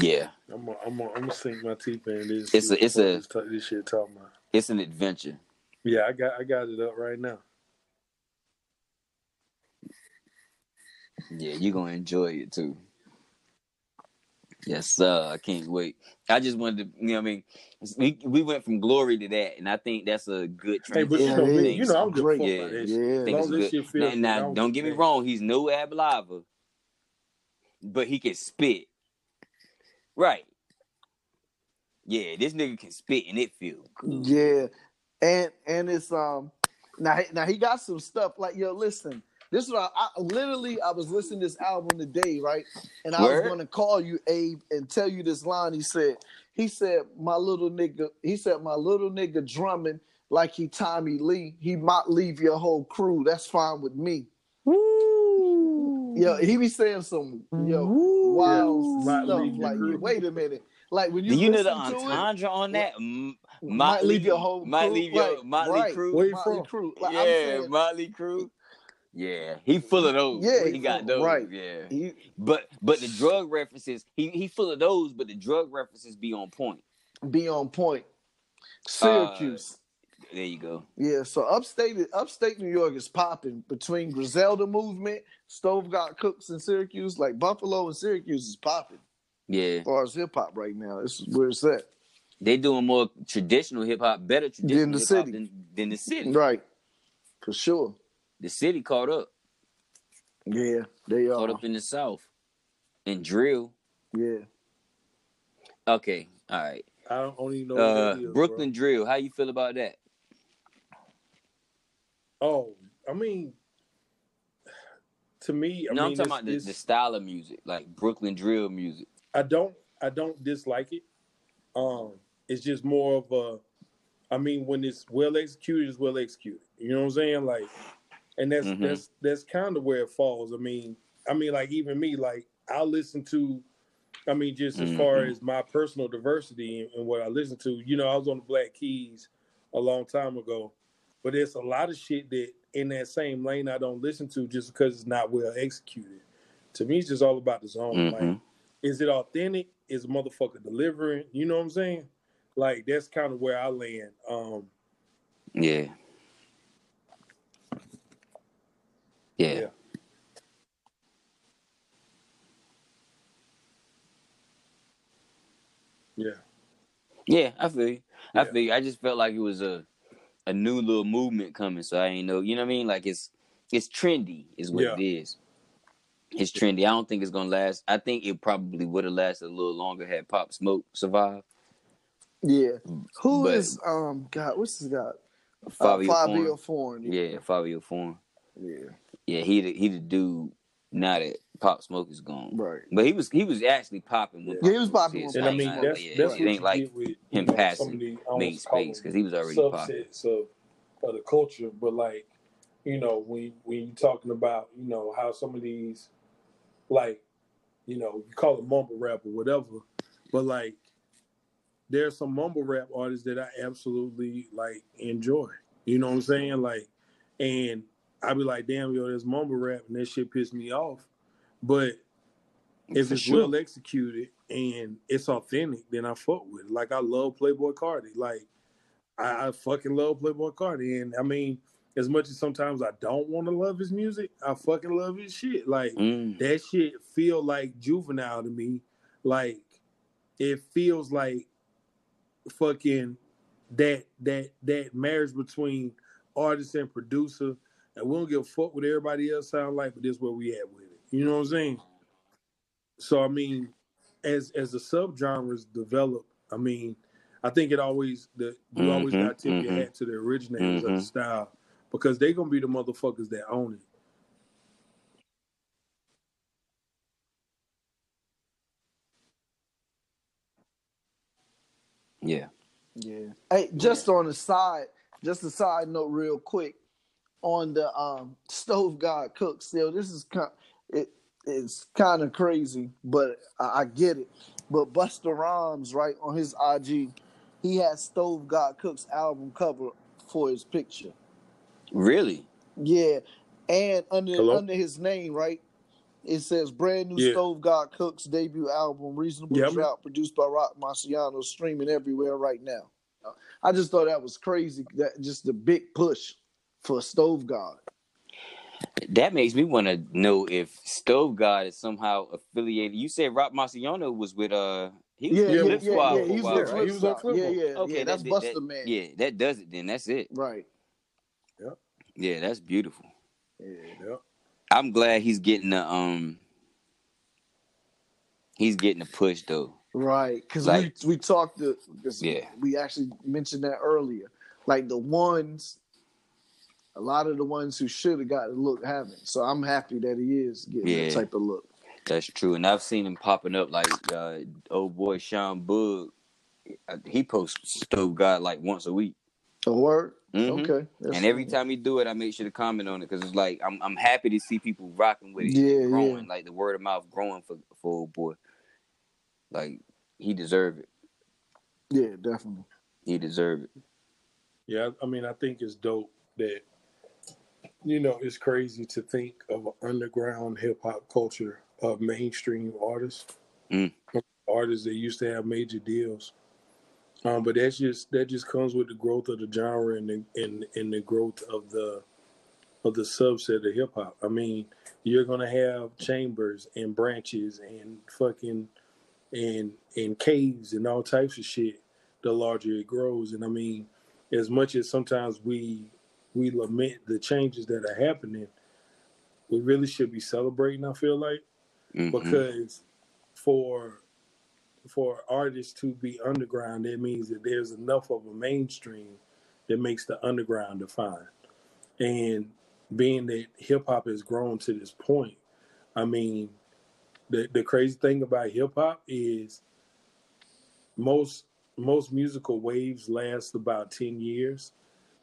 Yeah, I'm gonna I'm gonna I'm gonna sink my teeth in this. It's a- it's a- this, this shit talking about. it's an adventure. Yeah, I got I got it up right now. Yeah, you're gonna enjoy it too. Yes, sir. I can't wait. I just wanted to, you know, I mean, we we went from glory to that, and I think that's a good Hey, but transition. you know you know I'm Great. Yeah, this. Yeah. Think it's good. Now, good, now, I'm don't get me wrong. He's no Ab-Liva, but he can spit. Right. Yeah, this nigga can spit, and it feel good. Yeah, and and it's um now now he got some stuff like yo. Listen, this is what I, I literally I was listening to this album today, right? And I Word? was gonna call you Abe and tell you this line. He said he said my little nigga. He said my little nigga drumming like he Tommy Lee. He might leave your whole crew. That's fine with me. Yo, he be saying some yo wild Might stuff. Like, crew. wait a minute. Like when you, Do you know the listen to it, entendre on that? M- might leave your whole might crew. leave your right, Motley right, crew. Where you Motley? Crew. Like, I'm yeah, saying, Motley Crew. Yeah, he full of those. Yeah, he he got those. right. Yeah, he, but but the drug references, he he full of those, but the drug references be on point. be on point. Syracuse. Uh, there you go. yeah, so upstate upstate New York is popping between Griselda movement, Stove God Cooks in Syracuse, like Buffalo and Syracuse is popping Yeah, as far as hip hop right now. This is where it's at. they doing more traditional hip hop, better traditional the city. than, than the city. Right. For sure. The city caught up, Yeah, they are. caught up in the south, and drill. Yeah. Okay, all right. I don't, I don't even know what Uh, that is, Brooklyn drill. How you feel about that? Oh, I mean, to me, I no, mean, I'm talking about the, the style of music, like Brooklyn drill music. I don't I don't dislike it. Um it's just more of a. I mean, when it's well executed, it's well executed. You know what I'm saying? Like, and that's Mhm. that's that's kind of where it falls. I mean, I mean, like even me, like I listen to. I mean, just as far Mhm. as my personal diversity and, what I listen to, you know, I was on the Black Keys a long time ago, but there's a lot of shit that in that same lane I don't listen to just because it's not well executed. To me, it's just all about the zone. Like, Mhm. is it authentic? Is a motherfucker delivering? You know what I'm saying? Like that's kind of where I land. Um, Yeah. Yeah. Yeah. yeah, Yeah, I feel you. I Yeah. feel you. I just felt like it was a a new little movement coming, so I ain't know. You know what I mean? Like it's it's trendy, is what Yeah. it is. It's trendy. I don't think it's gonna last. I think it probably would have lasted a little longer had Pop Smoke survived. Yeah. Who But- is um God? What's his guy? Fabio, uh, Foreign. Fivio Foreign. Yeah, Fivio Foreign. Yeah. Yeah, he the, he the dude. Now that Pop Smoke is gone, Right. but he was he was actually popping. When Yeah, Pop he was popping his when and I mean Pop that's yeah, that's it ain't like get with you him know, passing of made space because he was already popping. subsets of of the culture. But like, you know, when when you're talking about, you know, how some of these, like, you know, you call it mumble rap or whatever, but like, there's some mumble rap artists that I absolutely like enjoy. You know what I'm saying? Like, and I be like, damn, yo, there's mumble rap, and that shit pissed me off. But if For it's sure. well executed and it's authentic, then I fuck with it. Like I love Playboi Carti. Like I, I fucking love Playboi Carti. And I mean, as much as sometimes I don't want to love his music, I fucking love his shit. Like Mm. that shit feel like juvenile to me. Like it feels like fucking that that that marriage between artist and producer. And we don't give a fuck what everybody else sound like, but this is where we at with it. You know what I'm saying? So I mean, as as the subgenres develop, I mean, I think it always the you always Mhm, got to tip your mhm. hat to the originators of Mhm. the style because they gonna be the motherfuckers that own it. Yeah. Yeah. Hey, just on the side, just a side note, real quick, on the um stove god cook. Still, this is kind. It it's kind of crazy, but I, I get it. But Busta Rhymes, right on his IG, he has Stove God Cook's album cover for his picture. Really? Yeah, and under Hello? under his name, right? It says brand new Yeah. Stove God Cook's debut album, Reasonable Yeah, I mean- Drought, produced by Rock Marciano, streaming everywhere right now. I just thought that was crazy. That just the big push for Stove God. That makes me want to know if Stove God is somehow affiliated. You said Rob Marciano was with uh he was Yeah, with yeah, Flip yeah, Squad yeah. for a while, right? He was on side. Flip Yeah, yeah, Okay, yeah. That's that, Buster that, Man. Yeah, that does it. Then that's it. Right. Yeah, that's beautiful. Yeah. Yeah. I'm glad he's getting the um. He's getting a push though. Right, because Like- we we talked to Yeah. we actually mentioned that earlier. Like the ones, a lot of the ones who should have got the look haven't. So I'm happy that he is getting Yeah. that type of look. That's true, and I've seen him popping up like uh, old boy Sean Bug. uh, He posts Stove God like once a week, A word, Mhm. okay. That's and every cool. time he do it, I make sure to comment on it because it's like I'm I'm happy to see people rocking with it, and Yeah, growing yeah. like the word of mouth growing for for old boy. Like he deserve it. yeah, definitely. He deserve it. Yeah, I mean, I think it's dope that you know it's crazy to think of an underground hip hop culture of mainstream artists, Mm. artists that used to have major deals. Um, but that's just that just comes with the growth of the genre and the and, and the growth of the of the subset of hip hop. I mean, you're gonna have chambers and branches and fucking and and caves and all types of shit the larger it grows. And I mean, as much as sometimes we we lament the changes that are happening, we really should be celebrating, I feel like Mhm. because for for artists to be underground, that means that there's enough of a mainstream that makes the underground defined. And being that hip hop has grown to this point, I mean, the the crazy thing about hip hop is most most musical waves last about ten years.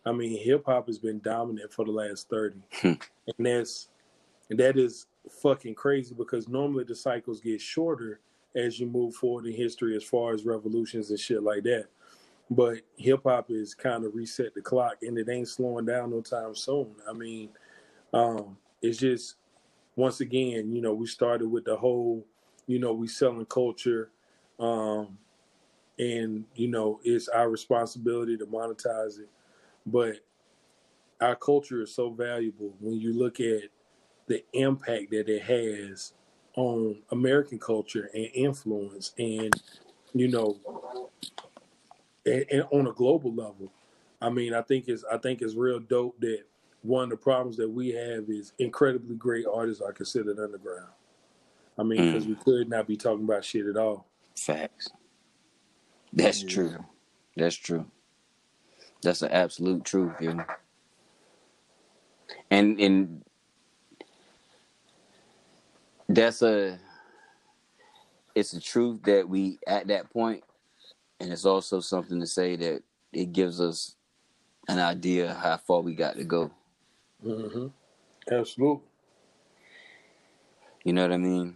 I mean, hip hop has been dominant for the last thirty, [LAUGHS] and that's and that is fucking crazy because normally the cycles get shorter as you move forward in history as far as revolutions and shit like that. But hip hop is kind of reset the clock and it ain't slowing down no time soon. I mean, um, it's just once again, you know, we started with the whole, you know, we selling culture, um, and you know, it's our responsibility to monetize it. But our culture is so valuable when you look at the impact that it has on American culture and influence, and you know, and, and on a global level. I mean, I think it's I think it's real dope that one of the problems that we have is incredibly great artists are considered underground. I mean, because mm. we could not be talking about shit at all. Facts. That's yeah. true. That's true. That's an absolute truth, you know. And and that's a it's a truth that we at that point and it's also something to say that it gives us an idea how far we got to go mm-hmm. absolutely you know what i mean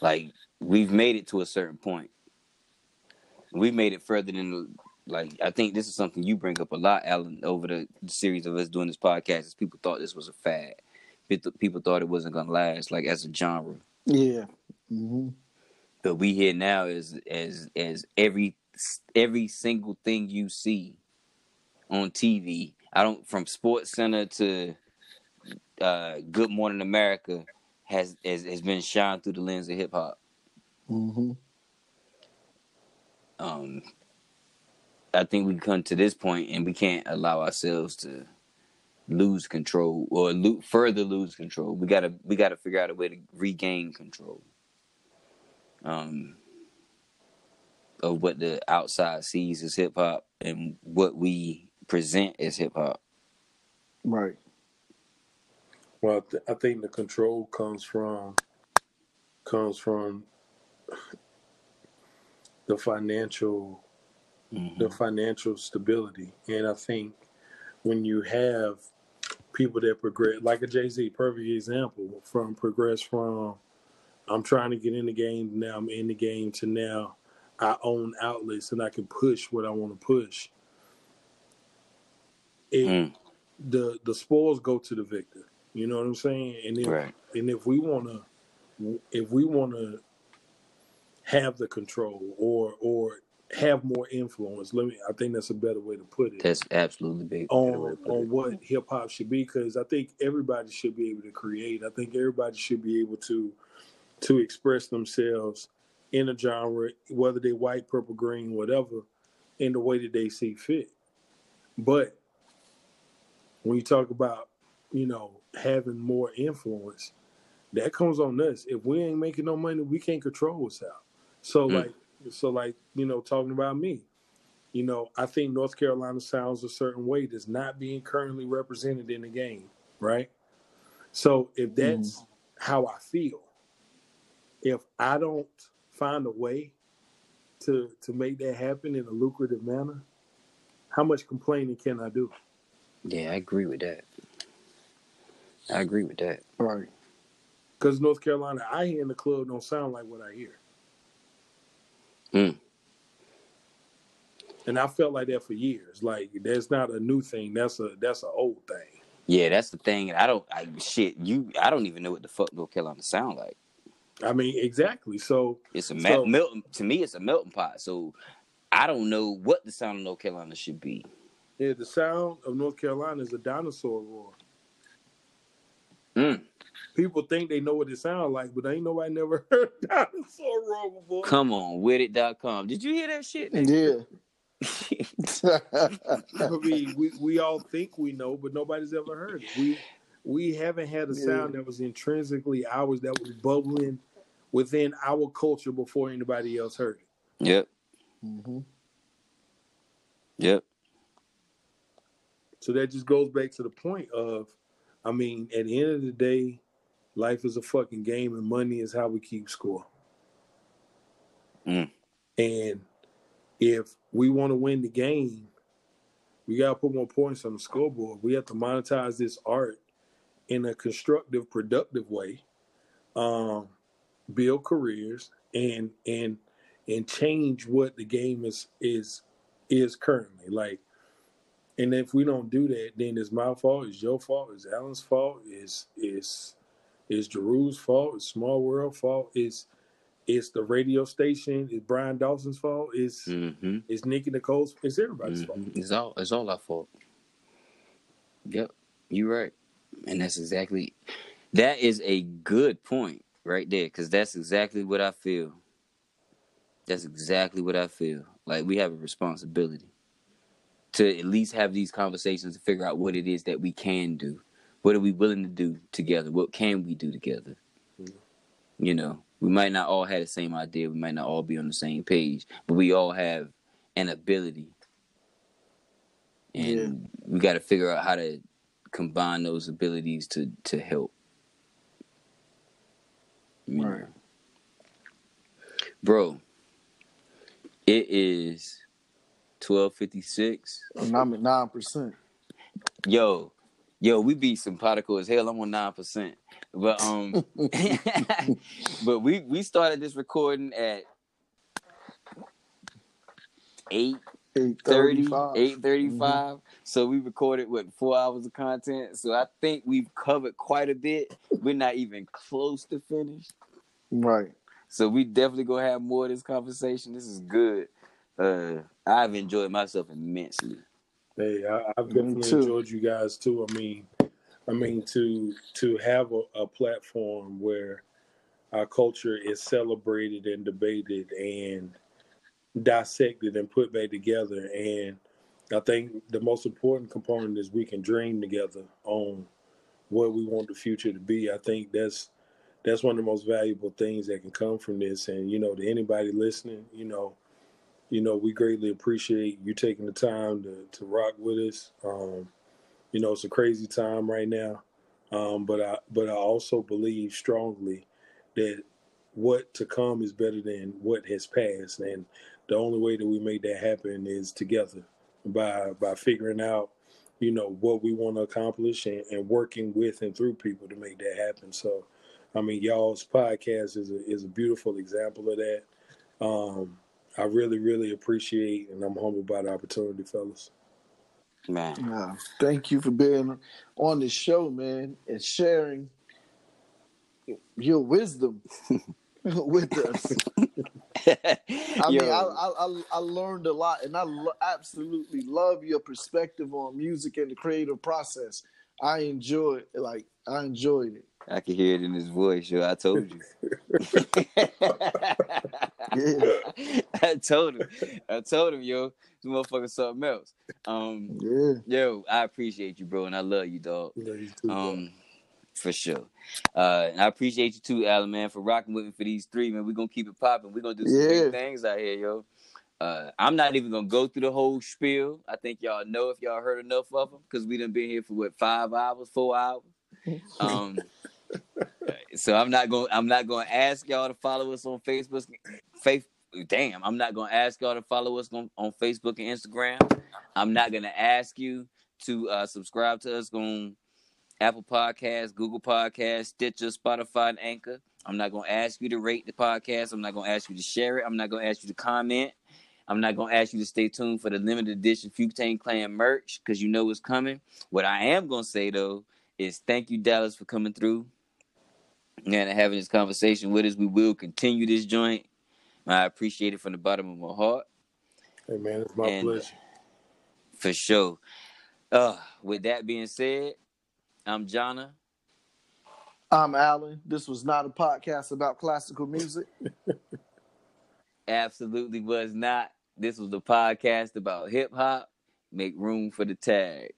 like we've made it to a certain point we've made it further than like i think this is something you bring up a lot alan over the series of us doing this podcast is people thought this was a fad people thought it wasn't gonna last, like as a genre. Yeah. Mm-hmm. But we here now is as as every every single thing you see on TV. I don't from Sports Center to uh, Good Morning America has has, has been shined through the lens of hip hop. Mm-hmm. Um, I think we come to this point and we can't allow ourselves to lose control or lo- further lose control. We gotta we gotta figure out a way to regain control. Um, of what the outside sees as hip hop and what we present as hip hop. Right. Well, th- I think the control comes from comes from the financial mm-hmm. the financial stability, and I think when you have people that progress, like a Jay Z, perfect example from progress from I'm trying to get in the game, now I'm in the game to now I own outlets and I can push what I want to push. It, mm. the the spoils go to the victor. You know what I'm saying? And if right. and if we wanna if we wanna have the control or or have more influence. Let me. I think that's a better way to put it. That's absolutely big. On on what hip hop should be, because I think everybody should be able to create. I think everybody should be able to to express themselves in a genre, whether they white, purple, green, whatever, in the way that they see fit. But when you talk about, you know, having more influence, that comes on us. If we ain't making no money, we can't control what's out. So mm. like so, like, you know, talking about me, you know, I think North Carolina sounds a certain way that's not being currently represented in the game, right? So, if that's mm. how I feel, if I don't find a way to to make that happen in a lucrative manner, how much complaining can I do? Yeah, I agree with that. I agree with that. Right. Because North Carolina, I hear in the club don't sound like what I hear. Mm. And I felt like that for years. Like that's not a new thing. That's a that's an old thing. Yeah, that's the thing. I don't. I shit. You. I don't even know what the fuck North Carolina sound like. I mean, exactly. So it's a so, melting. To me, it's a melting pot. So I don't know what the sound of North Carolina should be. Yeah, the sound of North Carolina is a dinosaur roar. Mm people think they know what it sounds like, but ain't nobody never [LAUGHS] heard dinosaur roar before. Come on, with it.com. Did you hear that shit? Yeah. [LAUGHS] I mean, we, we all think we know, but nobody's ever heard it. We we haven't had a sound yeah. that was intrinsically ours that was bubbling within our culture before anybody else heard it. Yep. Mm-hmm. Yep. So that just goes back to the point of, I mean, at the end of the day, Life is a fucking game, and money is how we keep score. Mm. And if we want to win the game, we gotta put more points on the scoreboard. We have to monetize this art in a constructive, productive way, um, build careers, and and and change what the game is is is currently like. And if we don't do that, then it's my fault, it's your fault, it's Alan's fault, it's it's it's Jeru's fault, it's Small World fault, it's it's the radio station, it's Brian Dawson's fault, it's Mm-hmm. it's Nikki Nicole's, it's everybody's fault. Mhm. It's all it's all our fault. Yep, you're right, and that's exactly that is a good point right there because that's exactly what I feel. That's exactly what I feel. Like we have a responsibility to at least have these conversations to figure out what it is that we can do. What are we willing to do together? What can we do together? Mm-hmm. You know, we might not all have the same idea. We might not all be on the same page, but we all have an ability and we got to figure out how to combine those abilities to to help. You know? Right. bro. It is twelve fifty six. And I'm oh, at nine percent. Yo, yo, we be simpatico as hell. I'm on nine percent, but um, [LAUGHS] but we we started this recording at eight Eight 30, thirty-five. 835. So we recorded what four hours of content. So I think we've covered quite a bit. We're not even close to finished. Right. So we definitely gonna have more of this conversation. This is good. Uh I've enjoyed myself immensely. Hey, I, I've definitely enjoyed you guys too. I mean, I mean to to have a, a platform where our culture is celebrated and debated and dissected and put back together. And I think the most important component is we can dream together on what we want the future to be. I think that's that's one of the most valuable things that can come from this. And you know, to anybody listening, you know, you know, we greatly appreciate you taking the time to, to rock with us. Um, you know, it's a crazy time right now. Um, but I but I also believe strongly that what to come is better than what has passed. And the only way that we make that happen is together by by figuring out, you know, what we want to accomplish and, and working with and through people to make that happen. So I mean y'all's podcast is a is a beautiful example of that. Um, I really, really appreciate and I'm humbled by the opportunity, fellas. Man. Yeah. Thank you for being on the show, man, and sharing your wisdom [LAUGHS] with us. I [LAUGHS] Yo, mean, I, I I I learned a lot, and I lo- absolutely love your perspective on music and the creative process. I enjoy it. like, I enjoyed it. I could hear it in his voice, yo. I told you. [LAUGHS] Yeah, [LAUGHS] I told him. I told him, yo, this motherfucker something else. Um, yeah. yo, I appreciate you, bro, and I love you, dog. Know, you too. Um, for sure. Uh, and I appreciate you too, Alan, man, for rocking with me for these three, man. We're gonna keep it popping. We're gonna do some Yeah. big things out here, yo. Uh, I'm not even gonna go through the whole spiel. I think y'all know if y'all heard enough of them because we done been here for what five hours, four hours. Um, [LAUGHS] so I'm not going. to I'm not going to ask y'all to follow us on Facebook. Faith, damn, I'm not going to ask y'all to follow us on, on Facebook and Instagram. I'm not going to ask you to uh, subscribe to us on Apple Podcasts, Google Podcasts, Stitcher, Spotify, and Anchor. I'm not going to ask you to rate the podcast. I'm not going to ask you to share it. I'm not going to ask you to comment. I'm not going to ask you to stay tuned for the limited edition Futain Clan merch because you know it's coming. What I am going to say, though, is thank you, Dallas, for coming through and having this conversation with us. We will continue this joint. I appreciate it from the bottom of my heart. Hey man, it's my and- pleasure. For sure. Uh, with that being said, I'm Jonna. I'm Alan. This was not a podcast about classical music. [LAUGHS] Absolutely was not. This was the podcast about hip hop. Make room for the tag.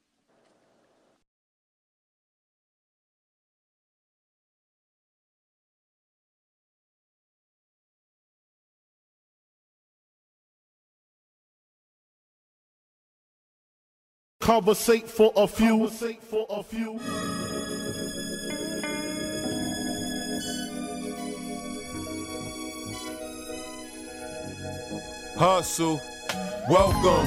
Conversate for a few. Conversate for a few. Hustle. Welcome,